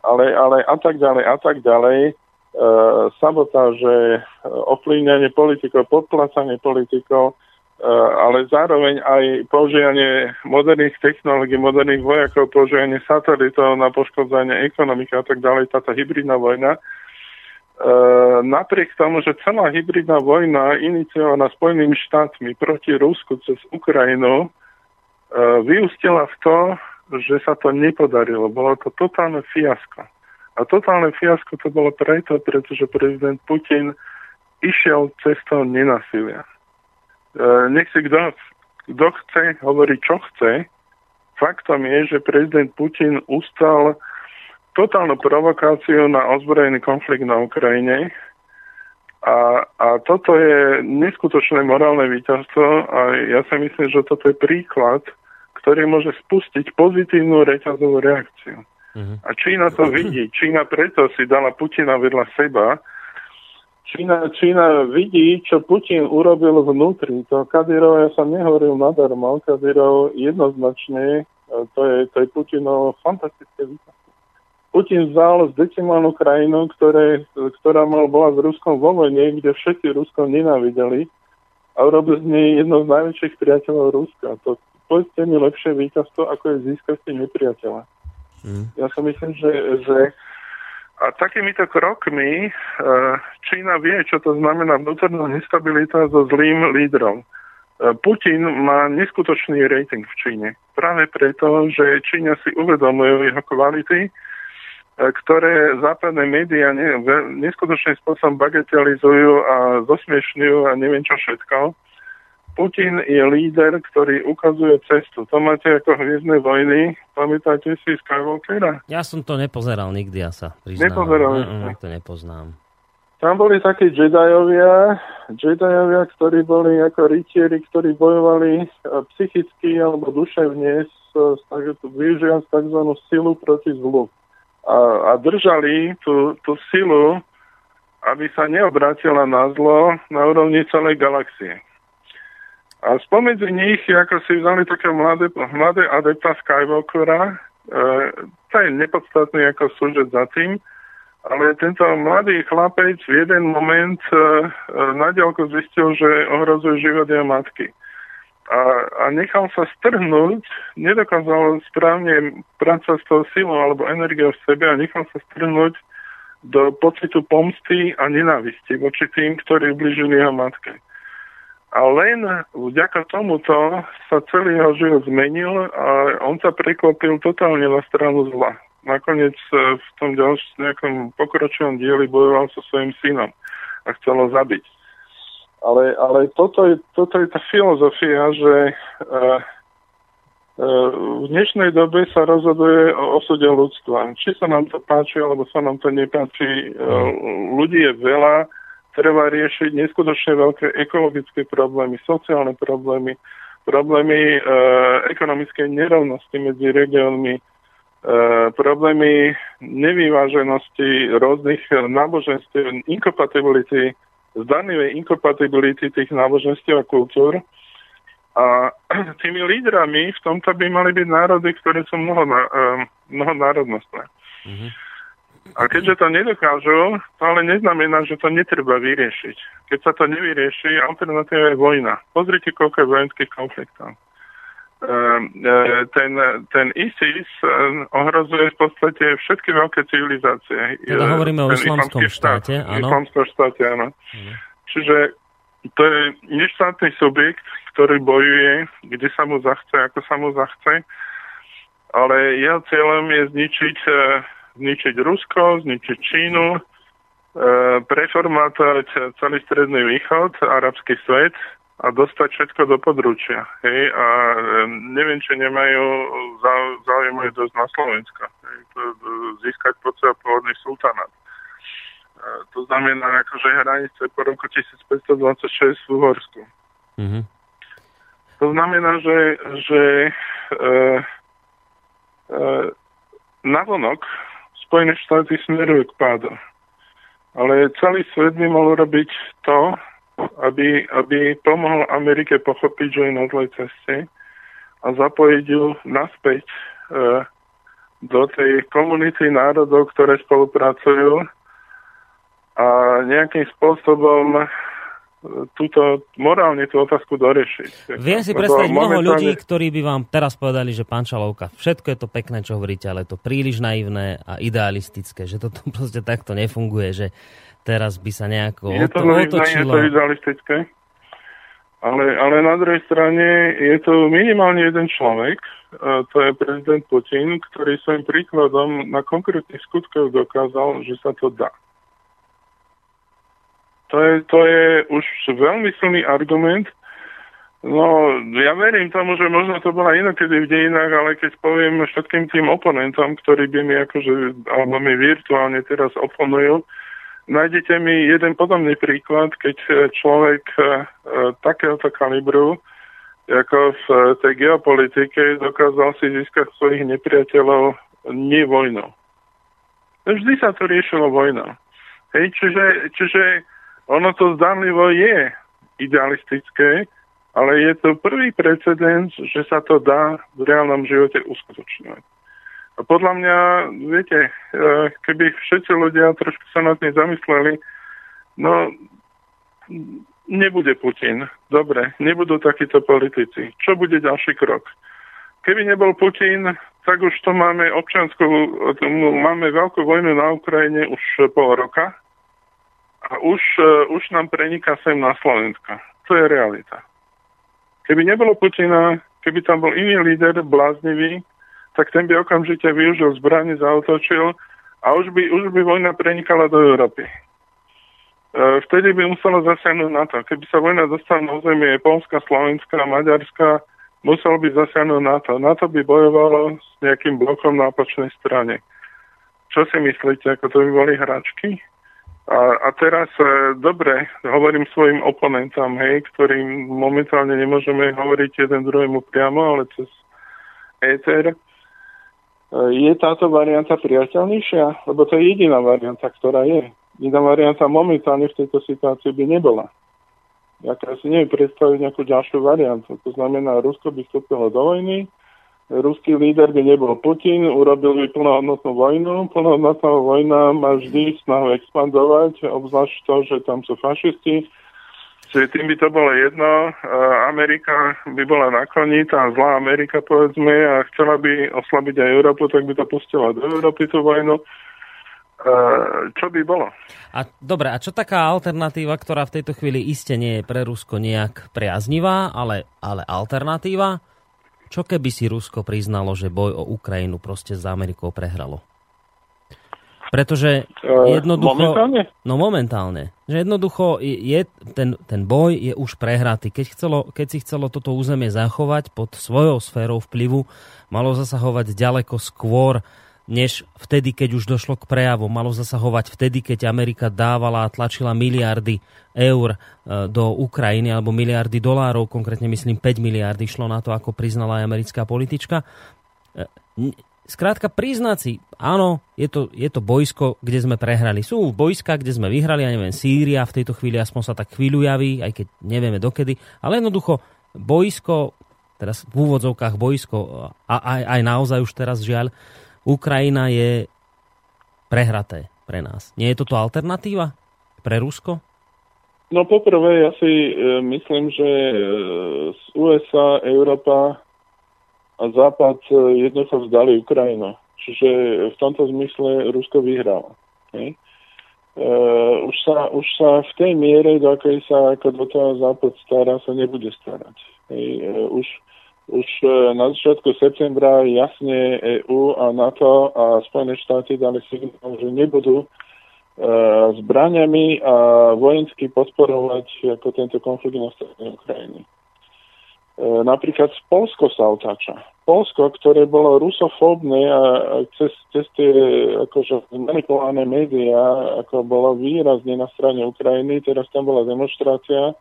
ale, ale a tak ďalej, a tak ďalej. E, sabotáže, e, ovplyvňanie politikov, podplácanie politikov, ale zároveň aj používanie moderných technológií, moderných vojakov, používanie satelitov na poškodzanie ekonomiky a tak ďalej, táto hybridná vojna. E, napriek tomu, že celá hybridná vojna iniciovaná Spojenými štátmi proti Rusku cez Ukrajinu e, vyústila v to, že sa to nepodarilo. Bolo to totálne fiasko. A totálne fiasko to bolo preto, pretože prezident Putin išiel cestou nenasilia. E, nech si kto, kto chce, hovorí čo chce. Faktom je, že prezident Putin ustal totálnu provokáciu na ozbrojený konflikt na Ukrajine. A, a toto je neskutočné morálne víťazstvo a ja si myslím, že toto je príklad, ktorý môže spustiť pozitívnu reťazovú reakciu. Mhm. A Čína to vidí. Čína preto si dala Putina vedľa seba. Čína, Čína vidí, čo Putin urobil vnútri. To Kadyrov, ja som nehovoril nadarmo, Kadyrov jednoznačne, e, to je, to je Putinov fantastické víťazstvo. Putin vzal z decimálnu krajinu, ktoré, ktorá mal, bola s Ruskom vo vojne, kde všetci Rusko nenávideli a urobil z nej jedno z najväčších priateľov Ruska. To povedzte mi lepšie víťazstvo, ako je získať si nepriateľa. Mm. Ja si myslím, že, že a takýmito krokmi e, Čína vie, čo to znamená vnútorná nestabilita so zlým lídrom. E, Putin má neskutočný rating v Číne. Práve preto, že Číňa si uvedomujú jeho kvality, ktoré západné médiá ne, ve- neskutočným spôsobom bagatelizujú a zosmiešňujú a neviem čo všetko. Putin je líder, ktorý ukazuje cestu. To máte ako Hviezdne vojny. Pamätáte si Skywalkera? Ja som to nepozeral nikdy, ja sa priznám. Nepozerali Mm, ste. mm, to nepoznám. tam boli takí Jediovia, Jediovia, ktorí boli ako rytieri, ktorí bojovali e, psychicky alebo duševne využívať tzv. silu proti zlu. A, a držali tú, tú silu, aby sa neobrátila na zlo na úrovni celej galaxie. A spomedzi nich, ako si vzali také mladé, mladé adepta Skywalkera, e, to je nepodstatný ako súžet za tým, ale tento mladý chlapec v jeden moment e, e, na diálku zistil, že ohrozuje život jeho matky. A, a nechal sa strhnúť, nedokázal správne pracovať s tou silou alebo energiou v sebe a nechal sa strhnúť do pocitu pomsty a nenávisti voči tým, ktorí ubližili jeho matke. A len vďaka tomuto sa celý jeho život zmenil a on sa preklopil totálne na stranu zla nakoniec e, v tom ďalšom nejakom pokročilom dieli bojoval so svojím synom a chcel ho zabiť. Ale, ale toto, je, toto je tá filozofia, že uh, v dnešnej dobe sa rozhoduje o osude ľudstva. Či sa nám to páči, alebo sa nám to nepáči. Uh, ľudí je veľa, treba riešiť neskutočne veľké ekologické problémy, sociálne problémy, problémy uh, ekonomickej nerovnosti medzi regiónmi, E, problémy nevyváženosti rôznych náboženstiev, inkompatibility, zdanlivej inkompatibility tých náboženstiev a kultúr. A tými lídrami v tomto by mali byť národy, ktoré sú mnoho, e, mnohonárodnostné. Mm-hmm. A keďže to nedokážu, to ale neznamená, že to netreba vyriešiť. Keď sa to nevyrieši, alternatíva je vojna. Pozrite, koľko je vojenských konfliktov. Ehm, e, ten, ten ISIS e, ohrozuje v podstate všetky veľké civilizácie. Teda hovoríme o islamskom štáte, áno. Islamskom štáte, áno. Mhm. Čiže to je neštátny subjekt, ktorý bojuje, kde sa mu zachce, ako sa mu zachce, ale jeho cieľom je zničiť, zničiť Rusko, zničiť Čínu, preformátovať celý stredný východ, arabský svet, a dostať všetko do područia. Hej? A neviem, či nemajú záujem aj dosť na Slovensko. Hej? Získať pod seba pôvodný sultánat. To znamená akože hranice po roku 1526 v Uhorsku. Mm-hmm. To znamená, že, že e, e, navonok Spojené štáty smerujú k pádu. Ale celý svet by mal robiť to, aby, aby pomohol Amerike pochopiť, že je na zlej ceste a zapojiť ju naspäť e, do tej komunity národov, ktoré spolupracujú a nejakým spôsobom e, túto morálne tú otázku doriešiť. Viem si predstaviť mnoho ľudí, ktorí by vám teraz povedali, že pán Čalovka, všetko je to pekné, čo hovoríte, ale je to príliš naivné a idealistické, že toto proste takto nefunguje, že teraz by sa nejako je to, otočilo. Je to idealistické, ale, ale na druhej strane je to minimálne jeden človek, to je prezident Putin, ktorý svojim príkladom na konkrétnych skutkoch dokázal, že sa to dá. To je, to je už veľmi silný argument. No, ja verím tomu, že možno to bola inokedy v dejinách, ale keď poviem všetkým tým oponentom, ktorí by mi akože, alebo mi virtuálne teraz oponujú, Nájdete mi jeden podobný príklad, keď e, človek e, e, takéhoto kalibru, ako v tej geopolitike, dokázal si získať svojich nepriateľov nie vojnou. Vždy sa to riešilo vojnou. Hej, čiže, čiže ono to zdanlivo je idealistické, ale je to prvý precedens, že sa to dá v reálnom živote uskutočňovať. Podľa mňa, viete, e, keby všetci ľudia trošku sa nad tým zamysleli, no nebude Putin. Dobre, nebudú takíto politici. Čo bude ďalší krok? Keby nebol Putin, tak už to máme občanskú, máme veľkú vojnu na Ukrajine už pol roka a už, e, už nám preniká sem na Slovensko. To je realita. Keby nebolo Putina, keby tam bol iný líder, bláznivý, tak ten by okamžite využil zbranie, zautočil a už by, už by vojna prenikala do Európy. E, vtedy by muselo zasiahnuť na to. Keby sa vojna dostala na územie Polska, Slovenska, Maďarska, musel by zasiahnuť na to. By bojovalo s nejakým blokom na opačnej strane. Čo si myslíte, ako to by boli hračky? A, a teraz, e, dobre, hovorím svojim oponentom, hej, ktorým momentálne nemôžeme hovoriť jeden druhému priamo, ale cez éter. E, je táto varianta priateľnejšia? Lebo to je jediná varianta, ktorá je. Iná varianta momentálne v tejto situácii by nebola. Ja si neviem predstaviť nejakú ďalšiu variantu. To znamená, Rusko by vstúpilo do vojny, ruský líder by nebol Putin, urobil by plnohodnotnú vojnu. Plnohodnotná vojna má vždy snahu expandovať, obzvlášť to, že tam sú fašisti. Čiže tým by to bolo jedno. Amerika by bola naklonitá, zlá Amerika povedzme, a chcela by oslabiť aj Európu, tak by to pustila do Európy tú vojnu. Čo by bolo? A dobre, a čo taká alternatíva, ktorá v tejto chvíli iste nie je pre Rusko nejak priaznivá, ale, ale alternatíva? Čo keby si Rusko priznalo, že boj o Ukrajinu proste s Amerikou prehralo? Pretože e, jednoducho... Momentálne? No momentálne. Že jednoducho je, ten, ten boj je už prehratý. Keď, chcelo, keď si chcelo toto územie zachovať pod svojou sférou vplyvu, malo zasahovať ďaleko skôr než vtedy, keď už došlo k prejavu. Malo zasahovať vtedy, keď Amerika dávala a tlačila miliardy eur e, do Ukrajiny, alebo miliardy dolárov, konkrétne myslím 5 miliardy šlo na to, ako priznala aj americká politička. Skrátka priznať si, áno, je to, je to bojsko, kde sme prehrali. Sú bojska, kde sme vyhrali, ja neviem, Sýria, v tejto chvíli aspoň sa tak chvíľu javí, aj keď nevieme dokedy, ale jednoducho bojsko, teraz v úvodzovkách bojsko, a aj, aj naozaj už teraz žiaľ, Ukrajina je prehraté pre nás. Nie je toto alternatíva pre Rusko? No poprvé, ja si e, myslím, že e, z USA, Európa a Západ e, jednoducho vzdali Ukrajinu. Čiže v tomto zmysle Rusko vyhralo. Hej? E, už, sa, už sa v tej miere, do akej sa ako do toho Západ stará, sa nebude starať. Hej? E, už už e, na začiatku septembra jasne EU a NATO a Spojené štáty dali signál, že nebudú e, zbraniami a vojensky podporovať ako tento konflikt na strane Ukrajiny. E, napríklad Polsko sa otáča. Polsko, ktoré bolo rusofóbne a cez, cez tie akože manipulované médiá, ako bolo výrazne na strane Ukrajiny, teraz tam bola demonstrácia,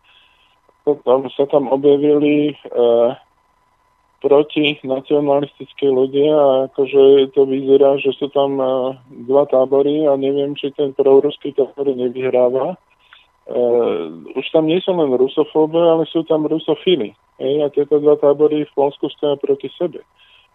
tam sa tam objavili e, proti nacionalistické ľudia a akože to vyzerá, že sú tam uh, dva tábory a neviem, či ten proruský tábor nevyhráva. Uh, už tam nie sú len rusofóbe, ale sú tam rusofily. Ej, a tieto dva tábory v Polsku stoja proti sebe.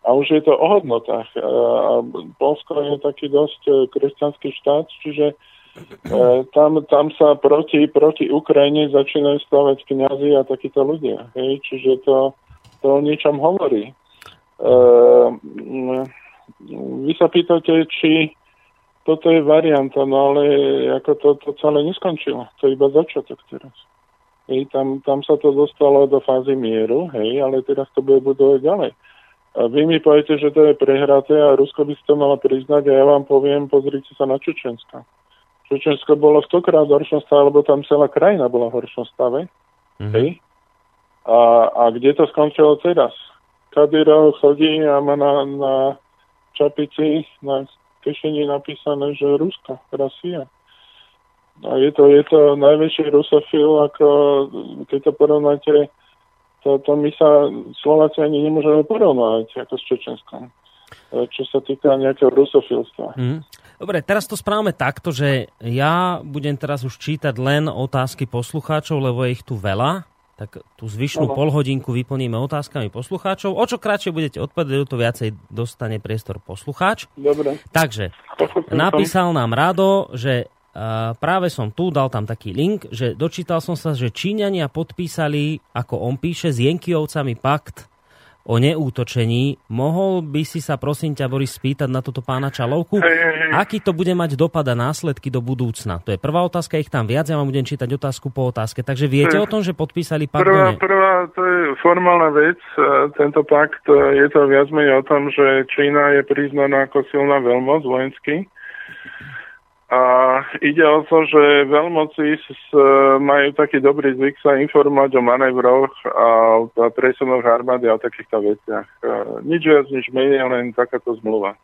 A už je to o hodnotách. A Polsko je taký dosť uh, kresťanský štát, čiže uh, tam, tam sa proti, proti Ukrajine začínajú stavať kniazy a takíto ľudia. Hej, čiže to to o niečom hovorí. Uh, vy sa pýtate, či toto je varianta, no ale ako to, to celé neskončilo. To je iba začiatok teraz. Hej, tam, tam sa to dostalo do fázy mieru, hej, ale teraz to bude budovať ďalej. A vy mi poviete, že to je prehraté a Rusko by si to malo priznať a ja vám poviem, pozrite sa na Čečensko. Čečensko bolo stokrát v horšom stave, lebo tam celá krajina bola v horšom stave. Mm-hmm. Hej? A, a kde to skončilo teraz? Kadyrov chodí a má na, na čapici, na kešení napísané, že Rusko, Rusia. A je to, je to najväčší rusofil, ako keď to porovnáte, to, to my sa Slováci ani nemôžeme porovnať ako s Čečenskom čo sa týka nejakého rusofilstva. Mm. Dobre, teraz to správame takto, že ja budem teraz už čítať len otázky poslucháčov, lebo je ich tu veľa tak tú zvyšnú no. polhodinku vyplníme otázkami poslucháčov. O čo kratšie budete odpovedať, to viacej dostane priestor poslucháč. Dobre. Takže, napísal nám Rado, že uh, práve som tu, dal tam taký link, že dočítal som sa, že Číňania podpísali, ako on píše, s Jenkiovcami pakt o neútočení. Mohol by si sa prosím ťa, Boris, spýtať na toto pána Čalovku? Aký to bude mať dopad a následky do budúcna? To je prvá otázka, ich tam viac, ja vám budem čítať otázku po otázke. Takže viete o tom, že podpísali pakt? Prvá, prvá, to je formálna vec. Tento pakt e, je to viac menej o tom, že Čína je priznaná ako silná veľmoc vojensky a ide o to, že veľmoci majú taký dobrý zvyk sa informovať o manévroch a o presunoch armády a o takýchto veciach. Nič viac, nič menej, len takáto zmluva.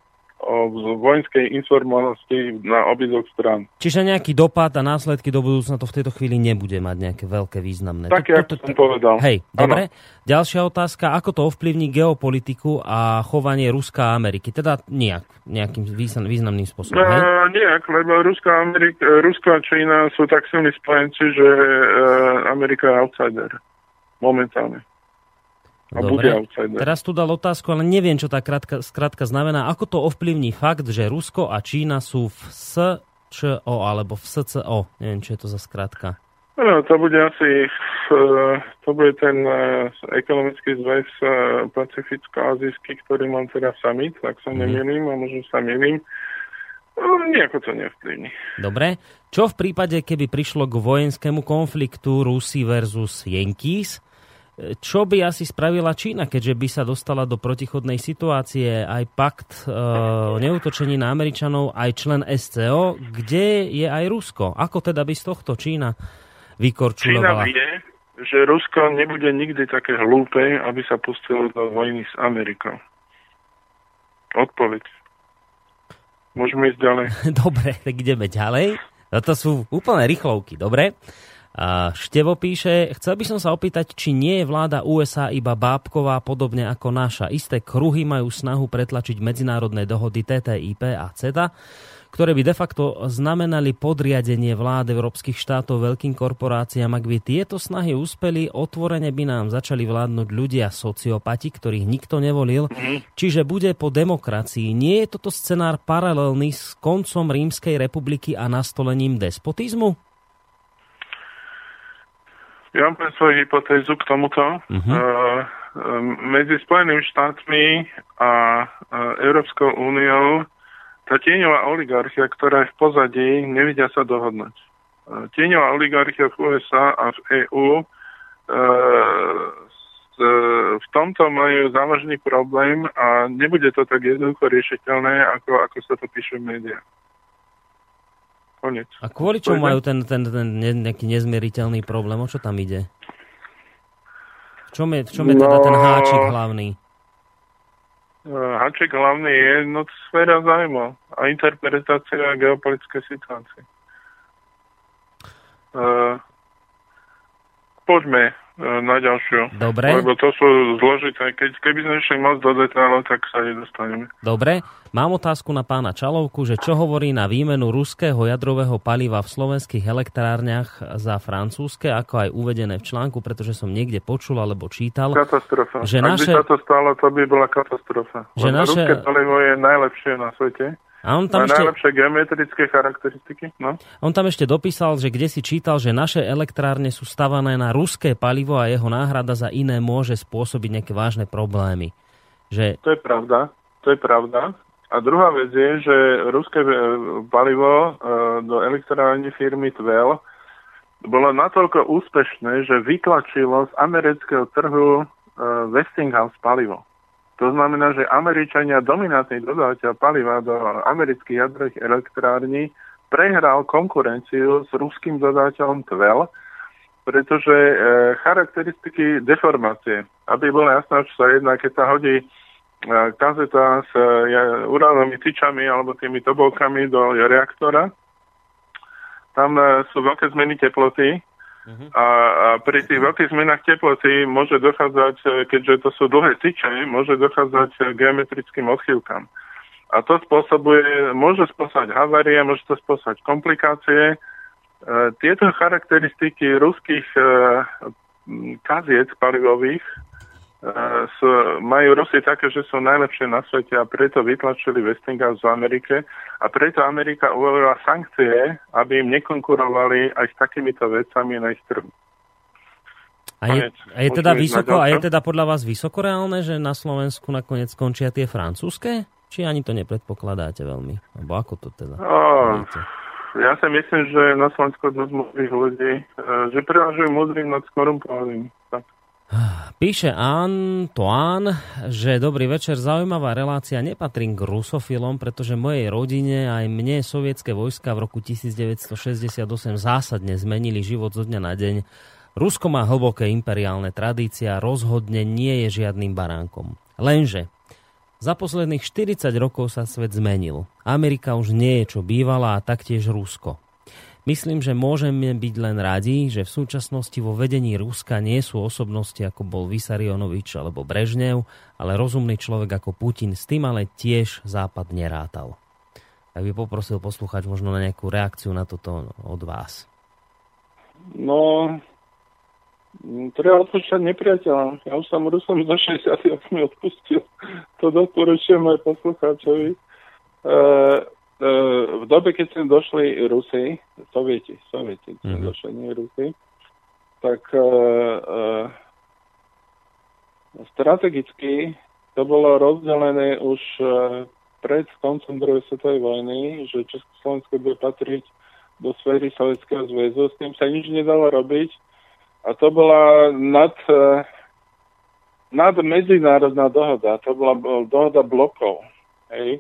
O vojenskej informovanosti na obidvoch stran. Čiže nejaký dopad a následky do budúcna to v tejto chvíli nebude mať nejaké veľké významné. Tak, ako som povedal. Hej, dobre. Ďalšia otázka, ako to ovplyvní geopolitiku a chovanie Ruska a Ameriky? Teda nejak, nejakým významným spôsobom, hej? Uh, nejak, lebo Ruska a, Amerika, Rusko a Čína sú tak silní spojenci, že uh, Amerika je outsider momentálne. A Dobre, teraz tu dal otázku, ale neviem, čo tá kratka, skratka znamená. Ako to ovplyvní fakt, že Rusko a Čína sú v SČO alebo v SCO? Neviem, čo je to za skratka. No, to bude asi to bude ten uh, ekonomický zväz uh, pacificko-azijský, ktorý mám teda summit, ak sa mm. nemýlim, a možno sa milím. No, nejako to nevplyvní. Dobre. Čo v prípade, keby prišlo k vojenskému konfliktu Rusi versus Yankees? Čo by asi spravila Čína, keďže by sa dostala do protichodnej situácie aj pakt e, neutočení na Američanov, aj člen SCO, kde je aj Rusko? Ako teda by z tohto Čína vykorčulovala? Čína vie, že Rusko nebude nikdy také hlúpe, aby sa pustilo do vojny s Amerikou. Odpoveď. Môžeme ísť ďalej. Dobre, tak ideme ďalej. Toto sú úplne rýchlovky, dobre? A Števo píše, chcel by som sa opýtať, či nie je vláda USA iba bábková podobne ako naša. Isté kruhy majú snahu pretlačiť medzinárodné dohody TTIP a CETA, ktoré by de facto znamenali podriadenie vlád európskych štátov veľkým korporáciám. Ak by tieto snahy úspeli, otvorene by nám začali vládnuť ľudia sociopati, ktorých nikto nevolil. Čiže bude po demokracii. Nie je toto scenár paralelný s koncom Rímskej republiky a nastolením despotizmu? Ja mám svoju hypotézu k tomuto. Uh-huh. Uh, medzi Spojenými štátmi a uh, Európskou úniou tá tieňová oligarchia, ktorá je v pozadí, nevidia sa dohodnúť. Tieňová oligarchia v USA a v EÚ v tomto majú závažný problém a nebude to tak jednoducho riešiteľné, ako, ako sa to píše v médiách. Konec. A kvôli čomu majú ten, ten, ten nejaký nezmieriteľný problém? O čo tam ide? V čom je, v čom je teda no, ten háčik hlavný? Uh, háčik hlavný je no, sféra zájmu a interpretácia geopolitické situácie. Uh, poďme na ďalšiu. Dobre. Lebo to sú zložité. Keď, keby sme išli moc do detailov, tak sa nedostaneme. Dobre. Mám otázku na pána Čalovku, že čo hovorí na výmenu ruského jadrového paliva v slovenských elektrárniach za francúzske, ako aj uvedené v článku, pretože som niekde počul alebo čítal. Katastrofa. Že Ak naše... by sa to stalo, to by bola katastrofa. Že naše... Ruské palivo je najlepšie na svete. A on tam ešte... najlepšie geometrické charakteristiky. No? On tam ešte dopísal, že kde si čítal, že naše elektrárne sú stavané na ruské palivo a jeho náhrada za iné môže spôsobiť nejaké vážne problémy. Že... To je pravda. To je pravda. A druhá vec je, že ruské e, palivo e, do elektrárne firmy Tvel bolo natoľko úspešné, že vytlačilo z amerického trhu e, Westinghouse palivo. To znamená, že Američania, dominantný dodávateľ paliva do amerických jadrových elektrární, prehral konkurenciu s ruským dodávateľom Tvel, pretože e, charakteristiky deformácie, aby bolo jasné, čo sa jedná, keď sa hodí kazeta s e, uránovými tyčami alebo tými tobolkami do reaktora. Tam e, sú veľké zmeny teploty uh-huh. a, a pri tých veľkých zmenách teploty môže dochádzať, e, keďže to sú dlhé tyče, môže dochádzať k geometrickým odchývkam. A to spôsobuje, môže spôsobať havárie, môže to spôsobať komplikácie. Tieto charakteristiky ruských kaziec palivových sú, majú Rusy také, že sú najlepšie na svete a preto vytlačili Westinghouse v Amerike a preto Amerika uvolila sankcie, aby im nekonkurovali aj s takýmito vecami na ich trhu. A je, a je teda vysoko, a je teda podľa vás vysoko reálne, že na Slovensku nakoniec skončia tie francúzske? Či ani to nepredpokladáte veľmi? Alebo ako to teda? Oh, ja si myslím, že na Slovensku dosť múdrych ľudí, e, že prevažujú múdrym nad skorumpovaným. Tak. Píše Antoine, že dobrý večer, zaujímavá relácia, nepatrím k rusofilom, pretože mojej rodine aj mne sovietské vojska v roku 1968 zásadne zmenili život zo dňa na deň. Rusko má hlboké imperiálne tradície a rozhodne nie je žiadnym baránkom. Lenže Za posledných 40 rokov sa svet zmenil. Amerika už nie je čo bývala a taktiež Rusko. Myslím, že môžeme byť len radi, že v súčasnosti vo vedení Ruska nie sú osobnosti ako bol Vysarionovič alebo Brežnev, ale rozumný človek ako Putin. S tým ale tiež Západ nerátal. Tak by poprosil poslúchať možno na nejakú reakciu na toto od vás. No, treba odpúšťať nepriateľa. Ja už som Rusom za 60 mi odpustil. To doporučujem aj poslucháčovi. Uh, v dobe, keď sem došli Rusy, Sovieti, Sovieti, mm-hmm. došli, nie Rusy, tak uh, uh, strategicky to bolo rozdelené už uh, pred koncom druhej svetovej vojny, že Československo bude patriť do sféry Sovietskeho zväzu, s tým sa nič nedalo robiť a to bola nad, uh, nad medzinárodná dohoda, to bola dohoda blokov. Hej?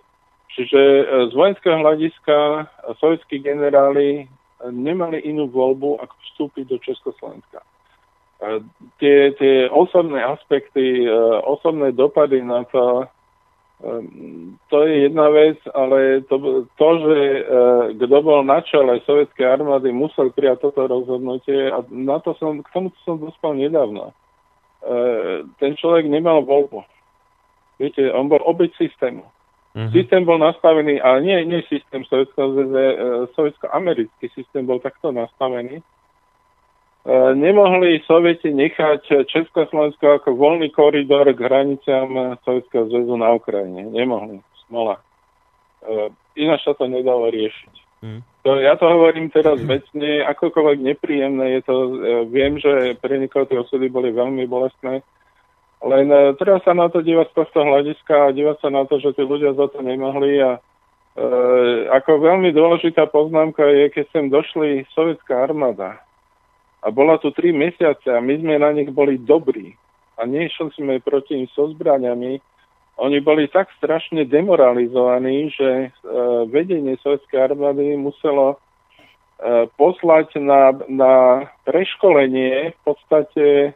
Čiže e, z vojenského hľadiska sovietskí generáli nemali inú voľbu, ako vstúpiť do Československa. Tie, tie osobné aspekty, e, osobné dopady na to, e, to je jedna vec, ale to, to že kto bol na čele sovietskej armády, musel prijať toto rozhodnutie a na to som, k tomu som dospel nedávno. Ten človek nemal voľbu. Viete, on bol obeď systému. Uh-huh. Systém bol nastavený, ale nie, nie systém sovietsko-americký systém bol takto nastavený. E, nemohli Sovieti nechať Československo ako voľný koridor k hraniciam Sovietskeho zväzu na Ukrajine. Nemohli. Smola. E, ináč sa to nedalo riešiť. Uh-huh. To, ja to hovorím teraz vecne, akokoľvek nepríjemné je to. E, viem, že pre niekoho tie osudy boli veľmi bolestné len e, treba sa na to dívať z tohto hľadiska a dívať sa na to, že tí ľudia za to nemohli a e, ako veľmi dôležitá poznámka je, keď sem došli sovietská armáda a bola tu tri mesiace a my sme na nich boli dobrí a nešli sme proti nim so zbraniami, oni boli tak strašne demoralizovaní, že e, vedenie sovietskej armády muselo e, poslať na, na preškolenie v podstate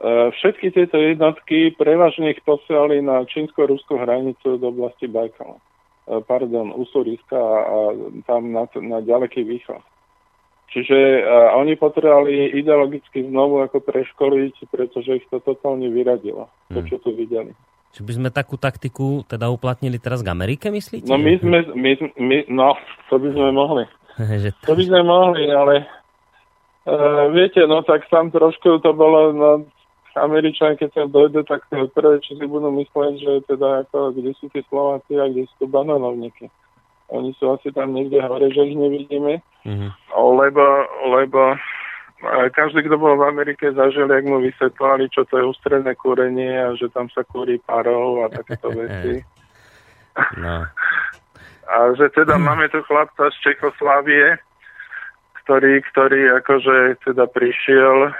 všetky tieto jednotky prevažne ich posielali na čínsko-ruskú hranicu do oblasti Bajkala. E, pardon, Usuriska a, tam na, na ďaleký východ. Čiže a oni potrebovali ideologicky znovu ako preškoliť, pretože ich to totálne vyradilo, to, hmm. čo tu videli. Či by sme takú taktiku teda uplatnili teraz k Amerike, myslíte? No my sme, my, my, no, to by sme mohli. to by sme mohli, ale uh, viete, no tak tam trošku to bolo, no Američania, keď sa dojde, tak prvé, čo si budú mysleť, že teda ako, kde sú tí Slováci a kde sú bananovníky. Oni sú asi tam niekde hore, že ich nevidíme, mm-hmm. lebo, lebo každý, kto bol v Amerike, zažil, jak mu vysvetlali, čo to je ústredné kúrenie a že tam sa kúri parov a takéto veci. No. A že teda máme tu chlapca z Čechoslávie, ktorý, ktorý akože teda prišiel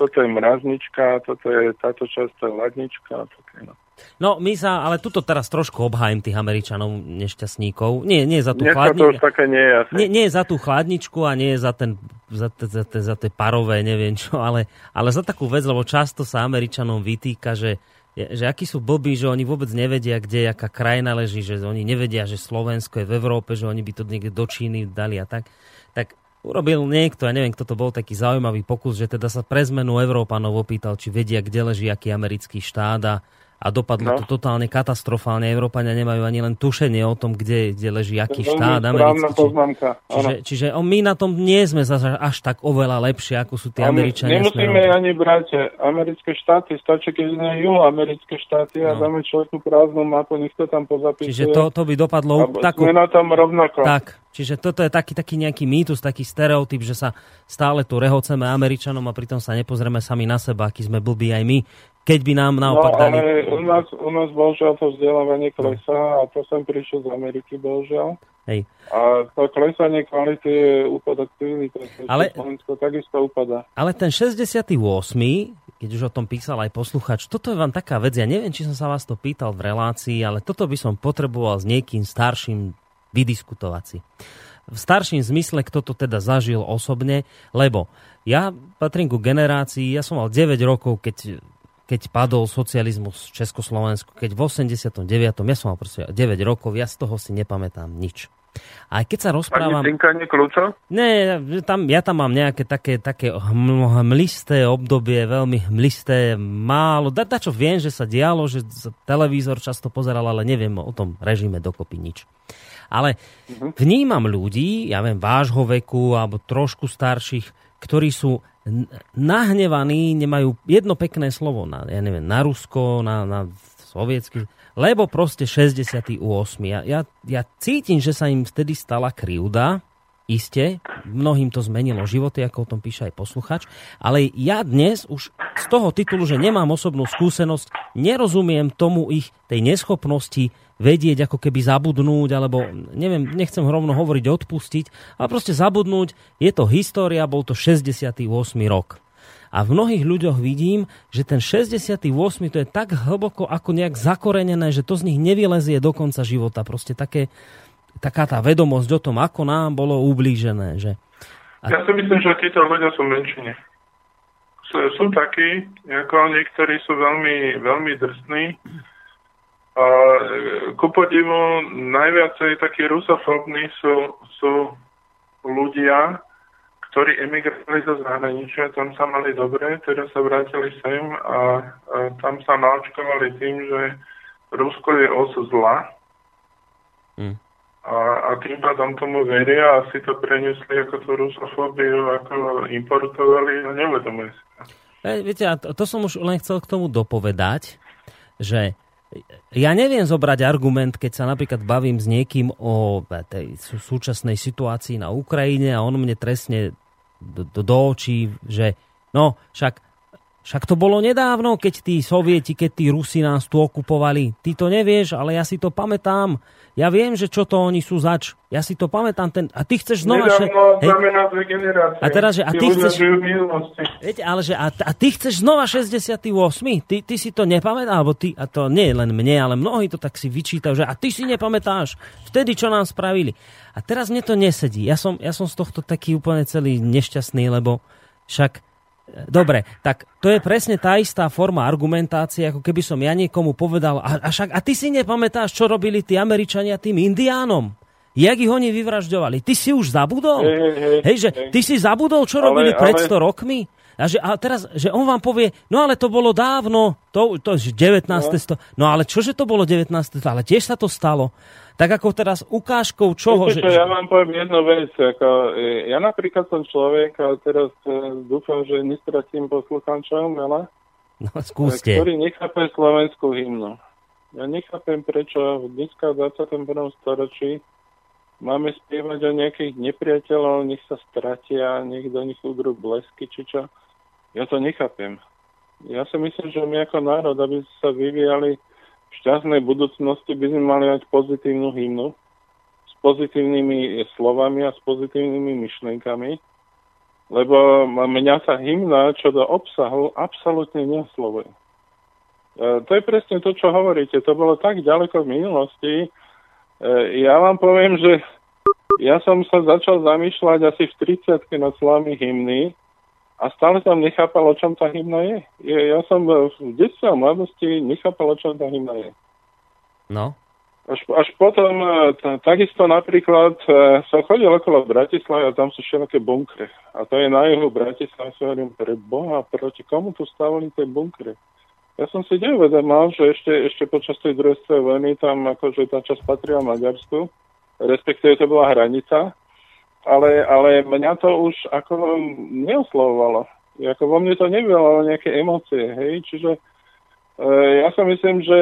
toto je mraznička, toto je táto časť, to je ladnička. Toto je, no. No, my sa, ale tuto teraz trošku obhájim tých Američanov nešťastníkov. Nie, nie za tú chladničku. nie, nie, nie za tú chladničku a nie za ten za, te, za, te, za te parové, neviem čo, ale, ale za takú vec, lebo často sa Američanom vytýka, že, že akí sú blbí, že oni vôbec nevedia, kde aká krajina leží, že oni nevedia, že Slovensko je v Európe, že oni by to niekde do Číny dali a tak. Urobil niekto, ja neviem, kto to bol, taký zaujímavý pokus, že teda sa pre zmenu Európanov opýtal, či vedia, kde leží aký americký štát a a dopadlo no. to totálne katastrofálne. Európania nemajú ani len tušenie o tom, kde, kde leží aký štát americký. Čiže, čiže, čiže my na tom nie sme až tak oveľa lepšie, ako sú tí Američania. Nemusíme smerom. ani brať americké štáty, stačí, keď sme americké štáty a no. dáme človeku prázdnu mapu, nech to tam pozapisuje. Čiže to, to by dopadlo... Takú, sme na tom rovnako. Tak, čiže toto je taký, taký nejaký mýtus, taký stereotyp, že sa stále tu rehoceme Američanom a pritom sa nepozrieme sami na seba, aký sme blbí aj my keď by nám naopak no, dali... u nás, u nás bohužiaľ to vzdelávanie klesá a to som prišiel z Ameriky bohužiaľ. Hej. A to klesanie kvality je civility. Ale, Slovensko takisto upadá. Ale ten 68 keď už o tom písal aj posluchač, toto je vám taká vec, ja neviem, či som sa vás to pýtal v relácii, ale toto by som potreboval s niekým starším vydiskutovať si. V starším zmysle, kto to teda zažil osobne, lebo ja patrím ku generácii, ja som mal 9 rokov, keď keď padol socializmus v Československu, keď v 89. ja som mal proste 9 rokov, ja z toho si nepamätám nič. A keď sa rozprávam... Ani cinkanie kľúča? Nie, tam, ja tam mám nejaké také, také hmlisté obdobie, veľmi hmlisté, málo. Da, da čo viem, že sa dialo, že televízor často pozeral, ale neviem o tom režime dokopy nič. Ale uh-huh. vnímam ľudí, ja viem, vášho veku alebo trošku starších, ktorí sú nahnevaní, nemajú jedno pekné slovo na, ja neviem, na Rusko, na, na sovietsky, lebo proste 68. Ja, ja, ja cítim, že sa im vtedy stala krivda, Isté, mnohým to zmenilo životy, ako o tom píše aj posluchač, ale ja dnes už z toho titulu, že nemám osobnú skúsenosť, nerozumiem tomu ich tej neschopnosti vedieť, ako keby zabudnúť, alebo neviem, nechcem rovno hovoriť odpustiť, ale proste zabudnúť, je to história, bol to 68. rok. A v mnohých ľuďoch vidím, že ten 68. to je tak hlboko ako nejak zakorenené, že to z nich nevylezie do konca života. Proste také, taká tá vedomosť o tom, ako nám bolo ublížené. Že... A... Ja si myslím, že títo ľudia sú menšine. Sú, sú takí, ako niektorí sú veľmi, veľmi drsní. A ku podivu najviacej takí rusofobní sú, sú ľudia, ktorí emigrovali zo zahraničia, tam sa mali dobre, teraz sa vrátili sem a, a tam sa naočkovali tým, že Rusko je os zla. Mm. A, a tým pádom tomu veria a si to preniesli ako tú rusofóbiu, ako importovali a neuvedomujú si to. E, viete, a to, to som už len chcel k tomu dopovedať, že ja neviem zobrať argument, keď sa napríklad bavím s niekým o tej súčasnej situácii na Ukrajine a on mne trestne do, do, do očí, že no, však, však to bolo nedávno, keď tí sovieti, keď tí Rusi nás tu okupovali. Ty to nevieš, ale ja si to pamätám. Ja viem, že čo to oni sú zač. Ja si to pamätám. Ten, a ty chceš znova... Nedávno, hej. A teraz, že a ty chceš... Viete, ale že a, a ty chceš znova 68. Ty, ty si to nepamätáš, alebo ty, a to nie len mne, ale mnohí to tak si vyčítajú, že a ty si nepamätáš vtedy, čo nám spravili. A teraz mne to nesedí. Ja som, ja som z tohto taký úplne celý nešťastný, lebo však Dobre, tak to je presne tá istá forma argumentácie, ako keby som ja niekomu povedal, a, a, však, a ty si nepamätáš, čo robili tí Američania tým indiánom? Jak ich oni vyvražďovali? Ty si už zabudol? Hey, hey, hey, Hej, že hey. ty si zabudol, čo ale, robili pred 100 ale... rokmi? A, že, a teraz, že on vám povie, no ale to bolo dávno, to, to je 19. No. Sto, no ale čože to bolo 19. ale tiež sa to stalo. Tak ako teraz ukážkou čoho? Viete, že, ja vám poviem jednu vec. Ako, e, ja napríklad som človek, a teraz uh, dúfam, že nestratím poslucháčov veľa, no, skúste. ktorý nechápe slovenskú hymnu. Ja nechápem, prečo dneska v 21. storočí máme spievať o nejakých nepriateľov, nech sa stratia, nech do nich udrú blesky, či čo. Ja to nechápem. Ja si myslím, že my ako národ, aby sa vyvíjali v šťastnej budúcnosti by sme mali mať pozitívnu hymnu s pozitívnymi slovami a s pozitívnymi myšlenkami, lebo mňa sa hymna čo do obsahu absolútne neoslovuje. E, to je presne to, čo hovoríte. To bolo tak ďaleko v minulosti. E, ja vám poviem, že ja som sa začal zamýšľať asi v 30 nad slovami hymny a stále som nechápal, o čom tá hymna je. Ja som v detstve a mladosti nechápal, o čom tá hymna je. No. Až, až potom, e, t- takisto napríklad e, som chodil okolo Bratislavy a tam sú všetké bunkre. A to je na juhu Bratislavy, som hovorím, pre Boha, proti komu tu stavali tie bunkre? Ja som si neuvedomal, že ešte, ešte počas tej druhej vojny tam akože tá časť patria Maďarsku, respektíve to bola hranica ale, ale mňa to už ako neoslovovalo. Ako vo mne to nevyvolalo nejaké emócie, hej, čiže e, ja si myslím, že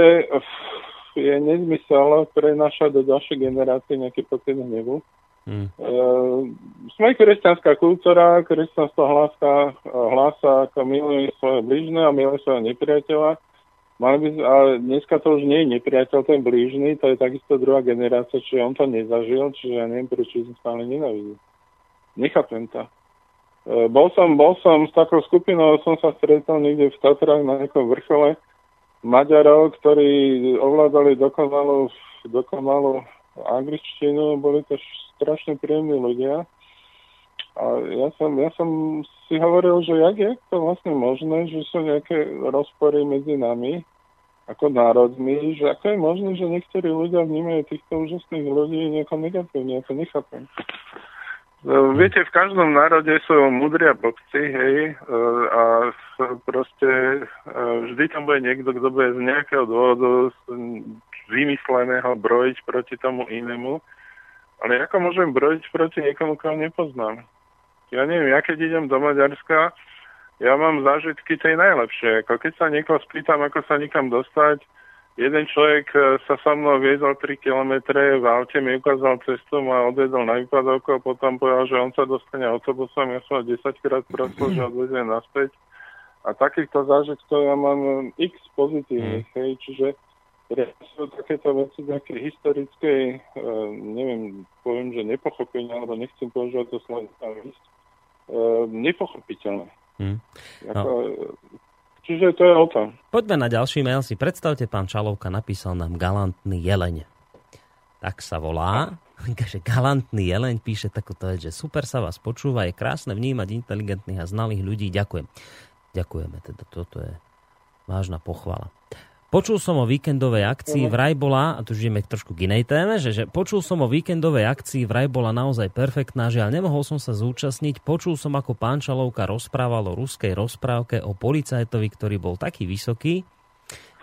je nezmysel prenašať do ďalšej generácie nejaký pocit hnevu. Hmm. Sme kresťanská kultúra, kresťanstvo hlása, hlása ako miluje svoje blížne a miluje svojho nepriateľa. Mali by, ale dneska to už nie je nepriateľ ten blížny, to je takisto druhá generácia, čiže on to nezažil, čiže ja neviem, prečo som stále nenavidel. Nechápem to. E, bol som, bol som s takou skupinou, som sa stretol niekde v Tatrách na nejakom vrchole Maďarov, ktorí ovládali dokonalú, dokonalú angličtinu, boli to strašne príjemní ľudia. A ja som, ja som si hovoril, že jak je to vlastne možné, že sú nejaké rozpory medzi nami ako národmi, že ako je možné, že niektorí ľudia vnímajú týchto úžasných ľudí nejako negatívne, ja to nechápem. No, viete, v každom národe sú mudria bobci, hej, e, a proste e, vždy tam bude niekto, kto bude z nejakého dôvodu vymysleného brojiť proti tomu inému. Ale ako môžem brojiť proti niekomu, koho nepoznám? Ja neviem, ja keď idem do Maďarska, ja mám zážitky tej najlepšie. Ako keď sa niekoho spýtam, ako sa nikam dostať, jeden človek e, sa so mnou viezol 3 km v aute, mi ukázal cestu, ma odvedol na výpadovku a potom povedal, že on sa dostane autobusom, ja som ho 10 krát prosil, že odvedem naspäť. A takýchto zážitkov ja mám x pozitívnych, hej, čiže sú takéto veci také historickej, e, neviem, poviem, že nepochopenia, alebo nechcem používať to slovo e, nepochopiteľné. Hmm. No. Ako, čiže to je o tom. Poďme na ďalší mail. Si predstavte, pán Čalovka napísal nám galantný jeleň. Tak sa volá. Takže galantný jeleň píše takúto vec, že super sa vás počúva, je krásne vnímať inteligentných a znalých ľudí. Ďakujem. Ďakujeme, teda toto je vážna pochvala. Počul som o víkendovej akcii, vraj bola, a tu ideme trošku k inej téme, že, že počul som o víkendovej akcii, vraj bola naozaj perfektná, že ale nemohol som sa zúčastniť. Počul som, ako pán Čalovka rozprával o ruskej rozprávke o policajtovi, ktorý bol taký vysoký,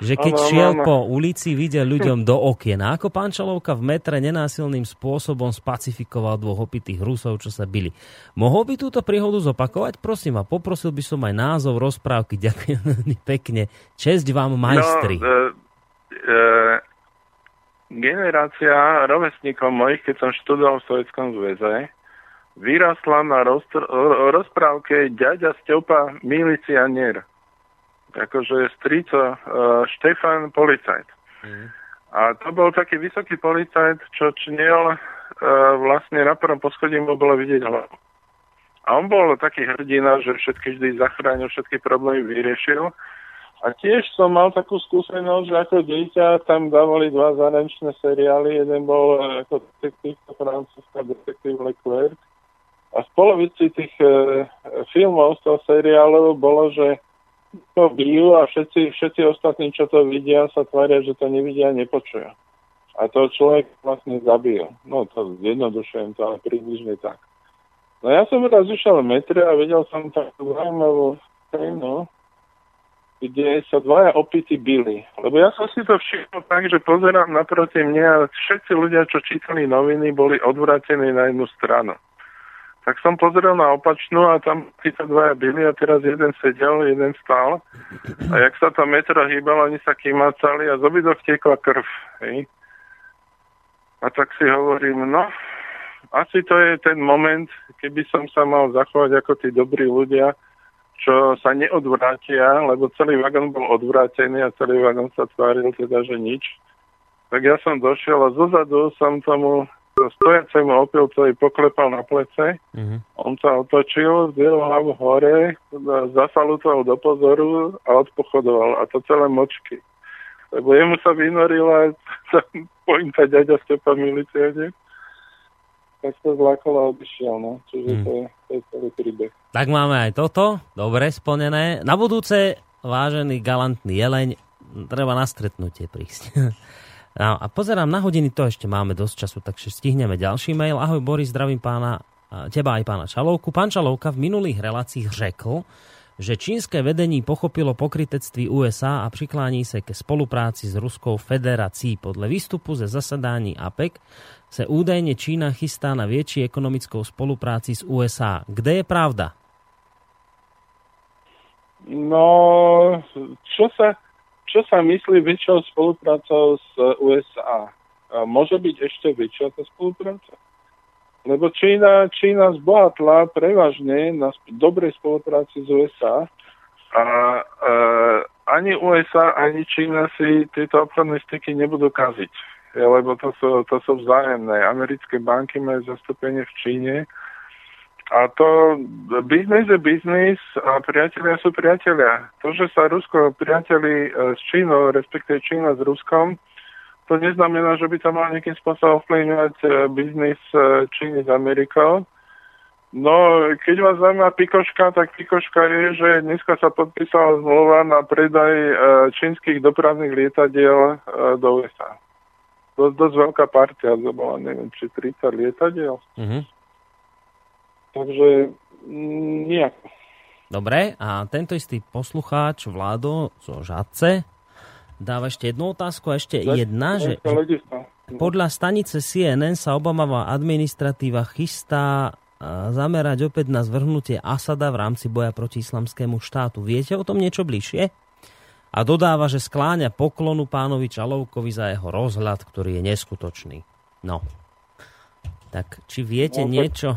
že keď ano, šiel ano. po ulici, videl ľuďom do okien. A ako pán Čalovka v metre nenásilným spôsobom spacifikoval dvoch opitých Rusov, čo sa byli. Mohol by túto príhodu zopakovať? Prosím a poprosil by som aj názov rozprávky. Ďakujem veľmi pekne. Česť vám, majstri. No, e, e, generácia rovesníkov mojich, keď som študoval v Sovjetskom zväze, vyrastla na roz- rozprávke Ďaďa Stepa milicianier akože strico uh, Štefan policajt. Mm. A to bol taký vysoký policajt, čo čniel uh, vlastne na prvom poschodí mu bolo vidieť hlavu. A on bol taký hrdina, že všetky vždy zachránil, všetky problémy vyriešil. A tiež som mal takú skúsenosť, že ako dieťa tam dávali dva zahraničné seriály. Jeden bol uh, ako detektív, francúzska detektív Leclerc. A v polovici tých uh, filmov z toho seriálu bolo, že to bijú a všetci, všetci ostatní, čo to vidia, sa tvária, že to nevidia a nepočujú. A to človek vlastne zabil. No to zjednodušujem to, ale približne tak. No ja som raz išiel v metre a videl som takú zaujímavú scénu, kde sa dvaja opity byli. Lebo ja som si to všimol tak, že pozerám naproti mne a všetci ľudia, čo čítali noviny, boli odvratení na jednu stranu. Tak som pozrel na opačnú a tam títo dvaja byli a teraz jeden sedel, jeden stál. A jak sa to metro hýbalo, oni sa kýmacali a z obidvoch tiekla krv. Hej. A tak si hovorím, no, asi to je ten moment, keby som sa mal zachovať ako tí dobrí ľudia, čo sa neodvrátia, lebo celý vagón bol odvrátený a celý vagón sa tváril teda, že nič. Tak ja som došiel a zozadu som tomu stojacemu opilcovi poklepal na plece, mm-hmm. on sa otočil, zdvihol hlavu hore, zasalutoval do pozoru a odpochodoval. A to celé močky. Lebo jemu sa vynorila sa pointa ďaďa Stepa miliciade. Tak to zlákol a odišiel, no. Čiže mm. to, je, to je celý príbeh. Tak máme aj toto, dobre splnené. Na budúce, vážený galantný jeleň, treba na stretnutie prísť. No, a pozerám na hodiny, to ešte máme dosť času, takže stihneme ďalší mail. Ahoj Boris, zdravím pána, teba aj pána Čalovku. Pán Čalovka v minulých reláciách řekl, že čínske vedení pochopilo pokrytectví USA a přiklání se ke spolupráci s Ruskou federací. Podle výstupu ze zasadání APEC se údajne Čína chystá na větší ekonomickou spolupráci s USA. Kde je pravda? No, čo sa, čo sa myslí väčšou spoluprácou s USA? Môže byť ešte väčšia tá spolupráca? Lebo Čína, Čína zbohatla prevažne na dobrej spolupráci s USA a e, ani USA, ani Čína si tieto obchodné styky nebudú kaziť. Lebo to sú, to sú vzájemné. Americké banky majú zastúpenie v Číne a to biznis je biznis a priatelia sú priatelia. To, že sa Rusko priateli e, s Čínou, respektíve Čína s Ruskom, to neznamená, že by to mal nejakým spôsobom vplyvňovať e, biznis e, Číny s Amerikou. No, keď vás zaujíma Pikoška, tak Pikoška je, že dneska sa podpísala zmluva na predaj čínskych dopravných lietadiel do USA. Dosť, dosť veľká partia, to bola, neviem, či 30 lietadiel. Mhm. Takže mm, nejako. Dobre, a tento istý poslucháč Vlado zo Žadce dáva ešte jednu otázku a ešte jedna, že, podľa stanice CNN sa Obamová administratíva chystá zamerať opäť na zvrhnutie Asada v rámci boja proti islamskému štátu. Viete o tom niečo bližšie? A dodáva, že skláňa poklonu pánovi Čalovkovi za jeho rozhľad, ktorý je neskutočný. No. Tak, či viete No, tak- niečo?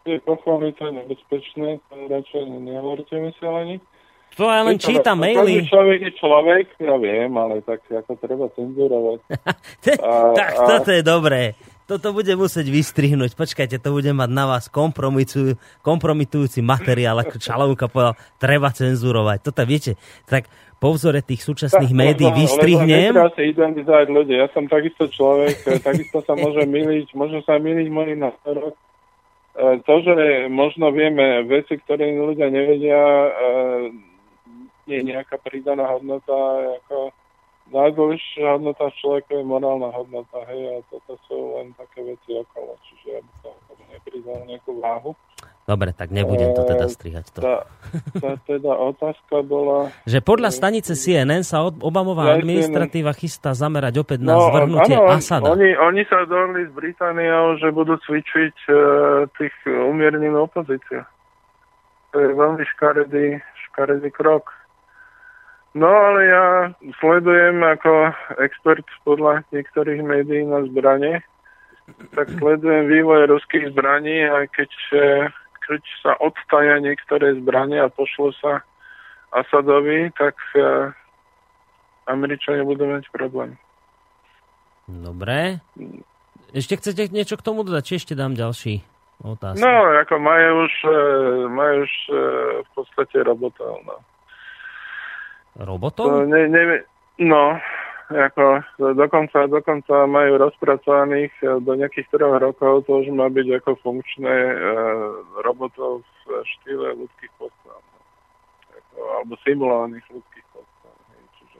Tie pochvály to je nebezpečné, to radšej nehovorte mi sa ani. To ja len čítam Každý maily. človek je človek, ja viem, ale tak ako treba cenzurovať. A- tak a- toto je dobré. Toto bude musieť vystrihnúť. Počkajte, to bude mať na vás kompromitujú, kompromitujúci materiál, ako Čalovka povedal, treba cenzurovať. Toto viete, tak po vzore tých súčasných médií Lebo- vystrihnem. Lebo si identizovať ľudia. Ja som takisto človek, takisto sa môže miliť, môže sa miliť môj názor. E, To, že možno vieme veci, ktoré ľudia nevedia, e, je nejaká pridaná hodnota, ako najdôležitejšia hodnota človeka je morálna hodnota, hej, a toto sú len také veci okolo, čiže ja by som nepridal nejakú váhu. Dobre, tak nebudem to teda strihať. To. Tá, tá teda otázka bola... Že podľa stanice CNN sa Obamová Ja administrativa chystá zamerať opäť na No, zvrhnutie áno, Asada. Oni, oni sa dohodli s Britániou, že budú cvičiť e, tých umiernenú opozíciu. To je veľmi škaredý, škaredý krok. No ale ja sledujem ako expert podľa niektorých médií na zbranie, tak sledujem vývoj ruských zbraní a keď, e, keď sa odstaja niektoré zbranie a pošlo sa Asadovi, tak e, Američania budú mať problém. Dobre. Ešte chcete niečo k tomu dodať? Či ešte dám ďalší otázku? No, ako majú už, e, majú už e, v podstate robotov, no. To Robotov? ne, ne, no, ako dokonca, dokonca majú rozpracovaných e, do nejakých troch rokov, to už má byť ako funkčné e, robotov v štýle ľudských postav. Ako, alebo simulovaných ľudských postav. Čiže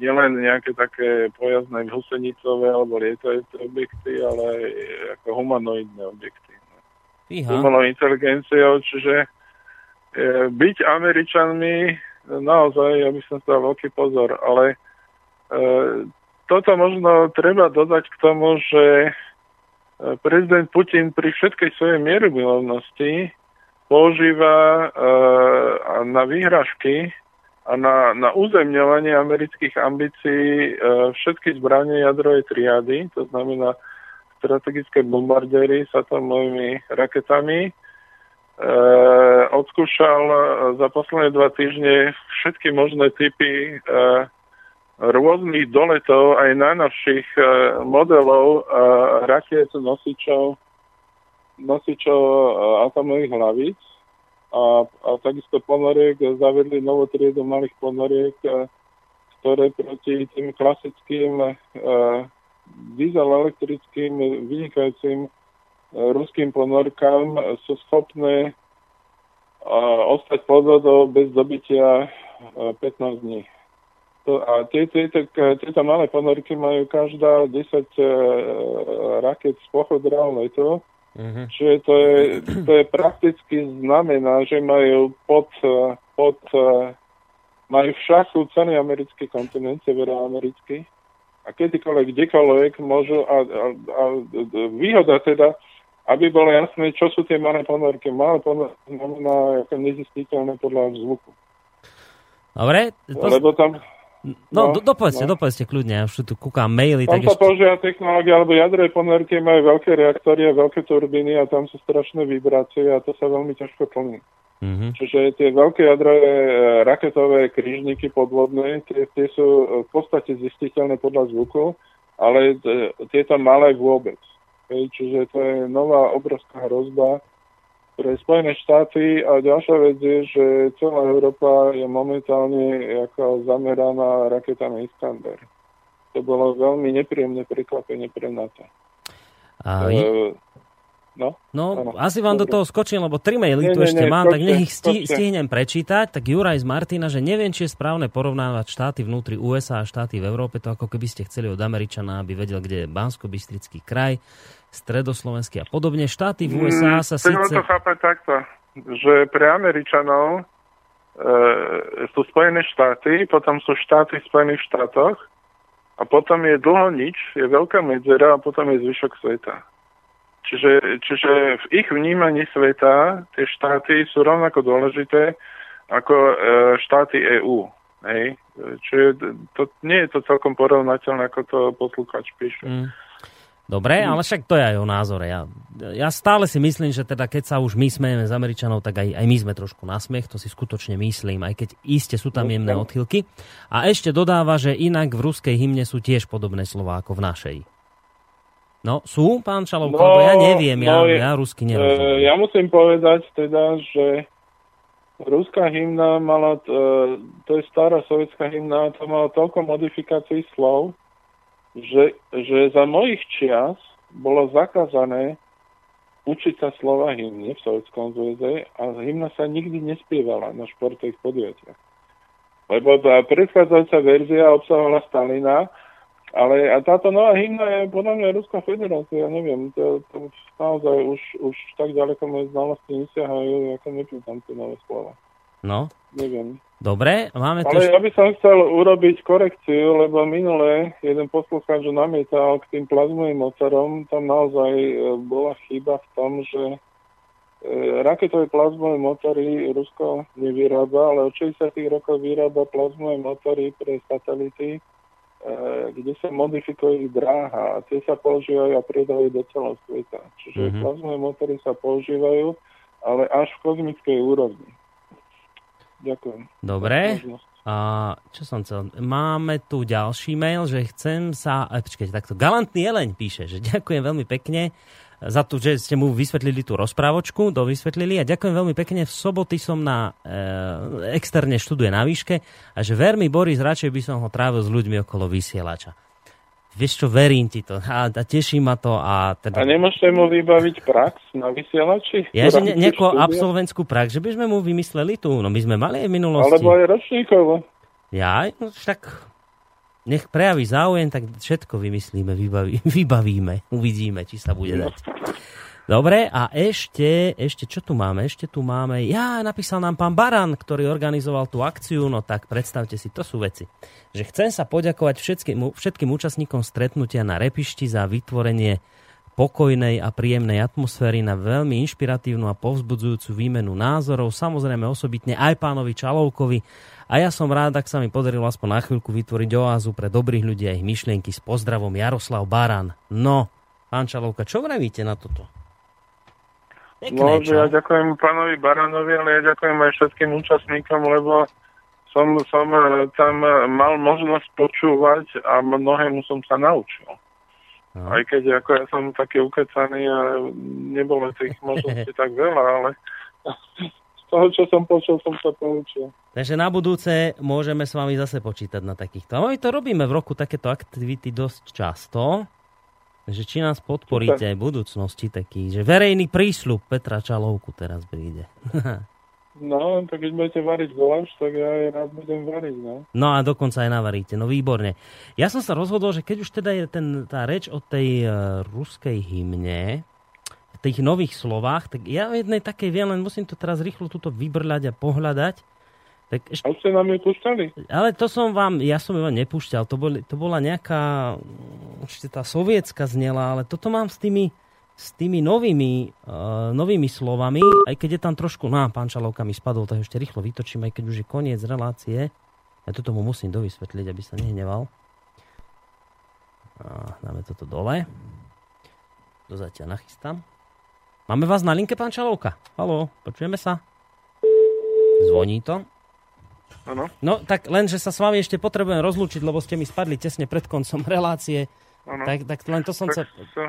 nielen nejaké také pojazdné husenicové alebo lietajúce objekty, ale aj ako humanoidné objekty. No Fíha. umelou inteligenciou, čiže e, byť Američanmi naozaj, ja by som dal veľký pozor, ale e, toto možno treba dodať k tomu, že e, prezident Putin pri všetkej svojej mierumilovnosti používa e, na výhražky a na, na uzemňovanie amerických ambícií e, všetky zbranie jadrovej triady, to znamená strategické bombardéry s atomovými raketami. E, odskúšal za posledné dva týždne všetky možné typy e, rôznych doletov aj najnovších e, modelov e, rakiet nosičov, nosičov e, atomových hlavíc a, a takisto ponoriek zavedli novú triedu malých ponoriek, e, ktoré proti tým klasickým e, diesel elektrickým vynikajúcim e, ruským ponorkám sú schopné e, ostať pod vodou bez dobytia e, 15 dní. To, a tie, tieto, tieto malé ponorky majú každá 10 e, raket z pochodrov letov, Mhm. čiže to je, to je prakticky znamená, že majú pod, e, pod e, majú v šachu celý americký kontinent, severoamerický a kedykoľvek, kdekoľvek môžu a, a, a výhoda teda, aby bolo jasné, čo sú tie malé ponorky. Malé ponorky znamená nezistiteľné podľa zvuku. Dobre, pos- Lebo tam, no, no, do, dopovedzte, no. dopovedzte kľudne, ja už tu kúkam maily, tam tak sa ešte... používa technológia, alebo jadrové ponorky majú veľké reaktory a veľké turbíny a tam sú strašné vibrácie a to sa veľmi ťažko plní. Mhm. Čiže tie veľké jadrové e, raketové krížniky podvodné, tie, tie sú v podstate zistiteľné podľa zvuku, ale e, tieto malé vôbec. Čiže to je nová obrovská hrozba pre Spojené štáty a ďalšia vec je, že celá Európa je momentálne ako zameraná raketami Iskander. To bolo veľmi nepríjemné prekvapenie pre NATO. A je, E, No, No, Áno, asi vám do dobre. toho skočím, lebo tri maily Nie, tu nie, ešte nie, mám, tak skočte, nech ich sti- stihnem prečítať. Tak Juraj z Martina, že neviem, či je správne porovnávať štáty vnútri USA a štáty v Európe, to ako keby ste chceli od Američana, aby vedel, kde je Bansko-Bystrický kraj, stredoslovenský a podobne. Štáty v USA sa Treba síce... Mm, to chápať takto, že pre Američanov e, sú Spojené štáty, potom sú štáty v Spojených štátoch a potom je dlho nič, je veľká medzera a potom je zvyšok sveta. Čiže, čiže v ich vnímaní sveta tie štáty sú rovnako dôležité ako e, štáty EÚ. Hej? Čiže to, nie je to celkom porovnateľné, ako to poslucháč píše. Mm. Dobre, ale však to je aj o názore. Ja, ja stále si myslím, že teda keď sa už my smejeme z Američanov, tak aj, aj my sme trošku na smiech, to si skutočne myslím, aj keď iste sú tam jemné odchylky. A ešte dodáva, že inak v ruskej hymne sú tiež podobné slova ako v našej. No, sú, pán Čalovko? No, lebo ja neviem, ja, no, ja rusky E, nerozumiem. ja musím povedať teda, že ruská hymna mala, e, to je stará sovietská hymna, to mala toľko modifikácií slov, že, že za mojich čias bolo zakázané učiť sa slova hymny v Sovjetskom zväze a hymna sa nikdy nespievala na športových podujatiach. Lebo tá predchádzajúca verzia obsahovala Stalina, ale a táto nová hymna je podľa mňa Ruská federácia, ja neviem, to, to naozaj už, už tak ďaleko moje znalosti nesiahajú, ako nepýtam tie nové slova. No, Neviem. dobre, máme tu... Ale ja by som chcel urobiť korekciu, lebo minule jeden poslucháč namietal k tým plazmovým motorom, tam naozaj e, bola chyba v tom, že e, raketové plazmové motory Rusko nevyrába, ale od 60. rokov vyrába plazmové motory pre satelity, e, kde sa modifikuje ich dráha a tie sa používajú a predajú do celého sveta. Čiže Mhm. mm-hmm. plazmové motory sa používajú, ale až v kozmickej úrovni. Ďakujem. Dobre. A čo som chcel? Máme tu ďalší mail, že chcem sa... A, počkajte, takto. Galantný Eleň píše, že ďakujem veľmi pekne za to, že ste mu vysvetlili tú rozprávočku, dovysvetlili a ďakujem veľmi pekne. V soboty som na e, externe študuje na výške a že ver mi, Boris, radšej by som ho trávil s ľuďmi okolo vysielača. Vieš čo, verím ti to a, a teší ma to a teda... A nemôžete mu vybaviť prax na vysielači? Ja, že ne, nejakú absolventskú prax, že by sme mu vymysleli tu, no my sme mali aj v minulosti. Alebo aj ročníkovo. Ja, no však nech prejaví záujem, tak všetko vymyslíme, vybaví, vybavíme, uvidíme, či sa bude dať. Dobre, a ešte, ešte, čo tu máme? Ešte tu máme, ja, napísal nám pán Baran, ktorý organizoval tú akciu, no tak predstavte si, to sú veci. Že chcem sa poďakovať všetkým, všetkým účastníkom stretnutia na Repišti za vytvorenie pokojnej a príjemnej atmosféry na veľmi inšpiratívnu a povzbudzujúcu výmenu názorov, samozrejme osobitne aj pánovi Čalovkovi. A ja som rád, ak sa mi podarilo aspoň na chvíľku vytvoriť oázu pre dobrých ľudí a ich myšlienky s pozdravom Jaroslav Baran. No, pán Čalovka, čo vravíte na toto? Pekné, No, čo? že ja ďakujem pánovi Baranovi, ale ja ďakujem aj všetkým účastníkom, lebo som, som e, tam e, mal možnosť počúvať a mnohému som sa naučil. No. Aj keď ako ja som taký ukecaný a nebolo tých možností tak veľa, ale z toho, čo som počul, som sa poučil. Takže na budúce môžeme s vami zase počítať na takýchto. A my to robíme v roku takéto aktivity dosť často. Takže či nás podporíte aj v budúcnosti taký, že verejný prísľub Petra Čalovku teraz príde. No, tak keď budete variť guláš, tak ja aj rád budem variť, no. No a dokonca aj navaríte, no výborne. Ja som sa rozhodol, že keď už teda je ten, tá reč o tej uh, ruskej hymne, v tých nových slovách, tak ja v jednej takej viem, len musím to teraz rýchlo tuto vybrľať a pohľadať. Tak ešte, A už ste nám ju púšťali? ale to som vám, ja som ju vám nepúšťal, to, boli, to bola nejaká, ešte tá sovietská znela, ale toto mám s tými, s tými novými, uh, novými slovami, aj keď je tam trošku, no pán Čalovka mi spadol, tak ešte rýchlo vytočím, aj keď už je koniec relácie. Ja toto mu musím dovysvetliť, aby sa nehneval. A dáme toto dole. To zatiaľ nachystám. Máme vás na linke, pán Čalovka? Haló, počujeme sa? Zvoní to. Áno. No, tak len, že sa s vami ešte potrebujem rozlúčiť, lebo ste mi spadli tesne pred koncom relácie. Áno. Tak, tak len to som Tak sa... sa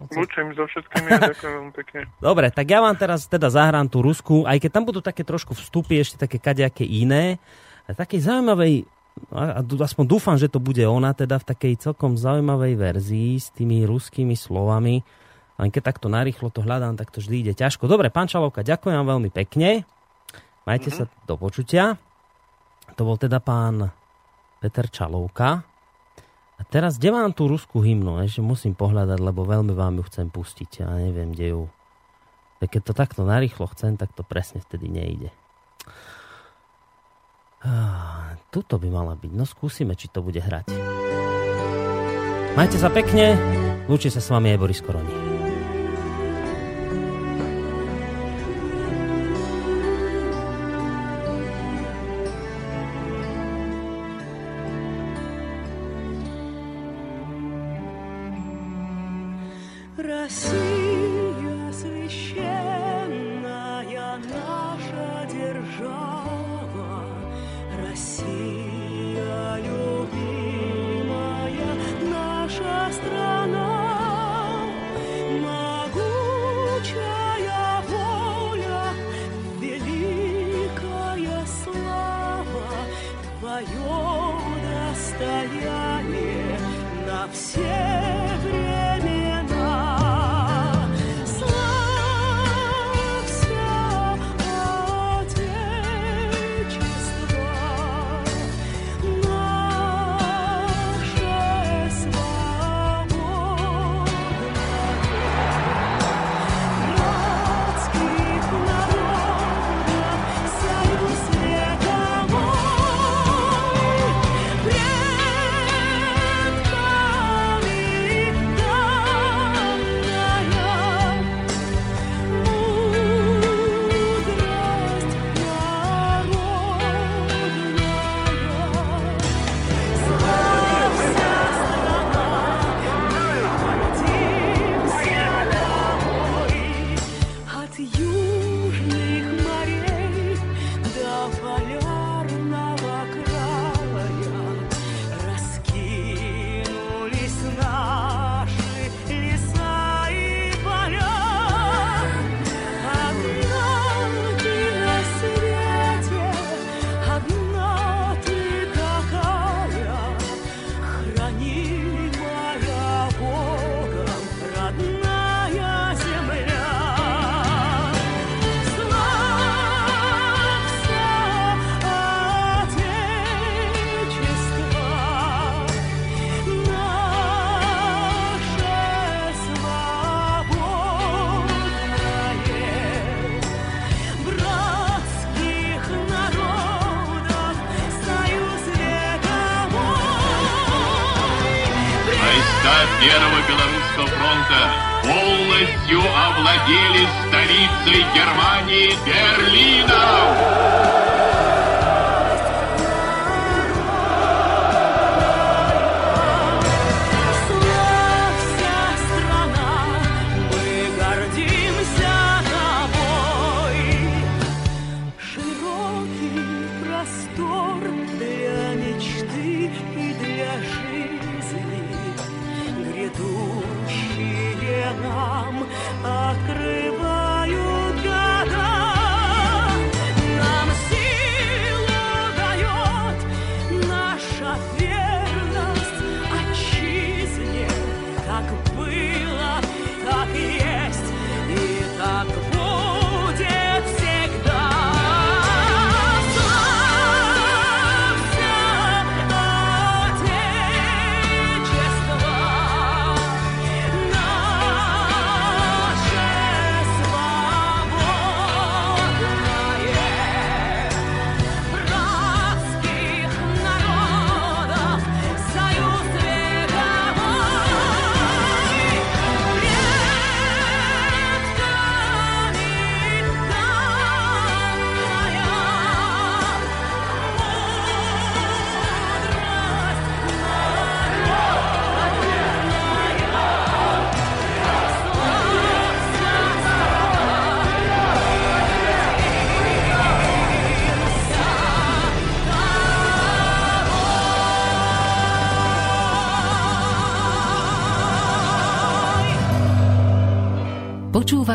lúčim so všetkými a ďakujem veľmi pekne. Dobre, tak ja vám teraz teda zahrám tú Rusku, aj keď tam budú také trošku vstupy, ešte také kadejaké iné, a takej zaujímavej, a aspoň dúfam, že to bude ona, teda v takej celkom zaujímavej verzii s tými ruskými slovami. Len keď takto narýchlo to hľadám, tak to vždy ide ťažko. Dobre, pán Čalovka, ďakujem veľmi pekne. Majte mm-hmm. sa do počutia. To bol teda pán Peter Čalovka. A teraz, kde mám tú ruskú hymnu? Ešte musím pohľadať, lebo veľmi vám ju chcem pustiť. Ja neviem, kde ju... Keď to takto narýchlo chcem, tak to presne vtedy nejde. Tuto by mala byť. No skúsime, či to bude hrať. Majte sa pekne. Lúči sa s vami aj Boris Koroni. овладели столицей Германии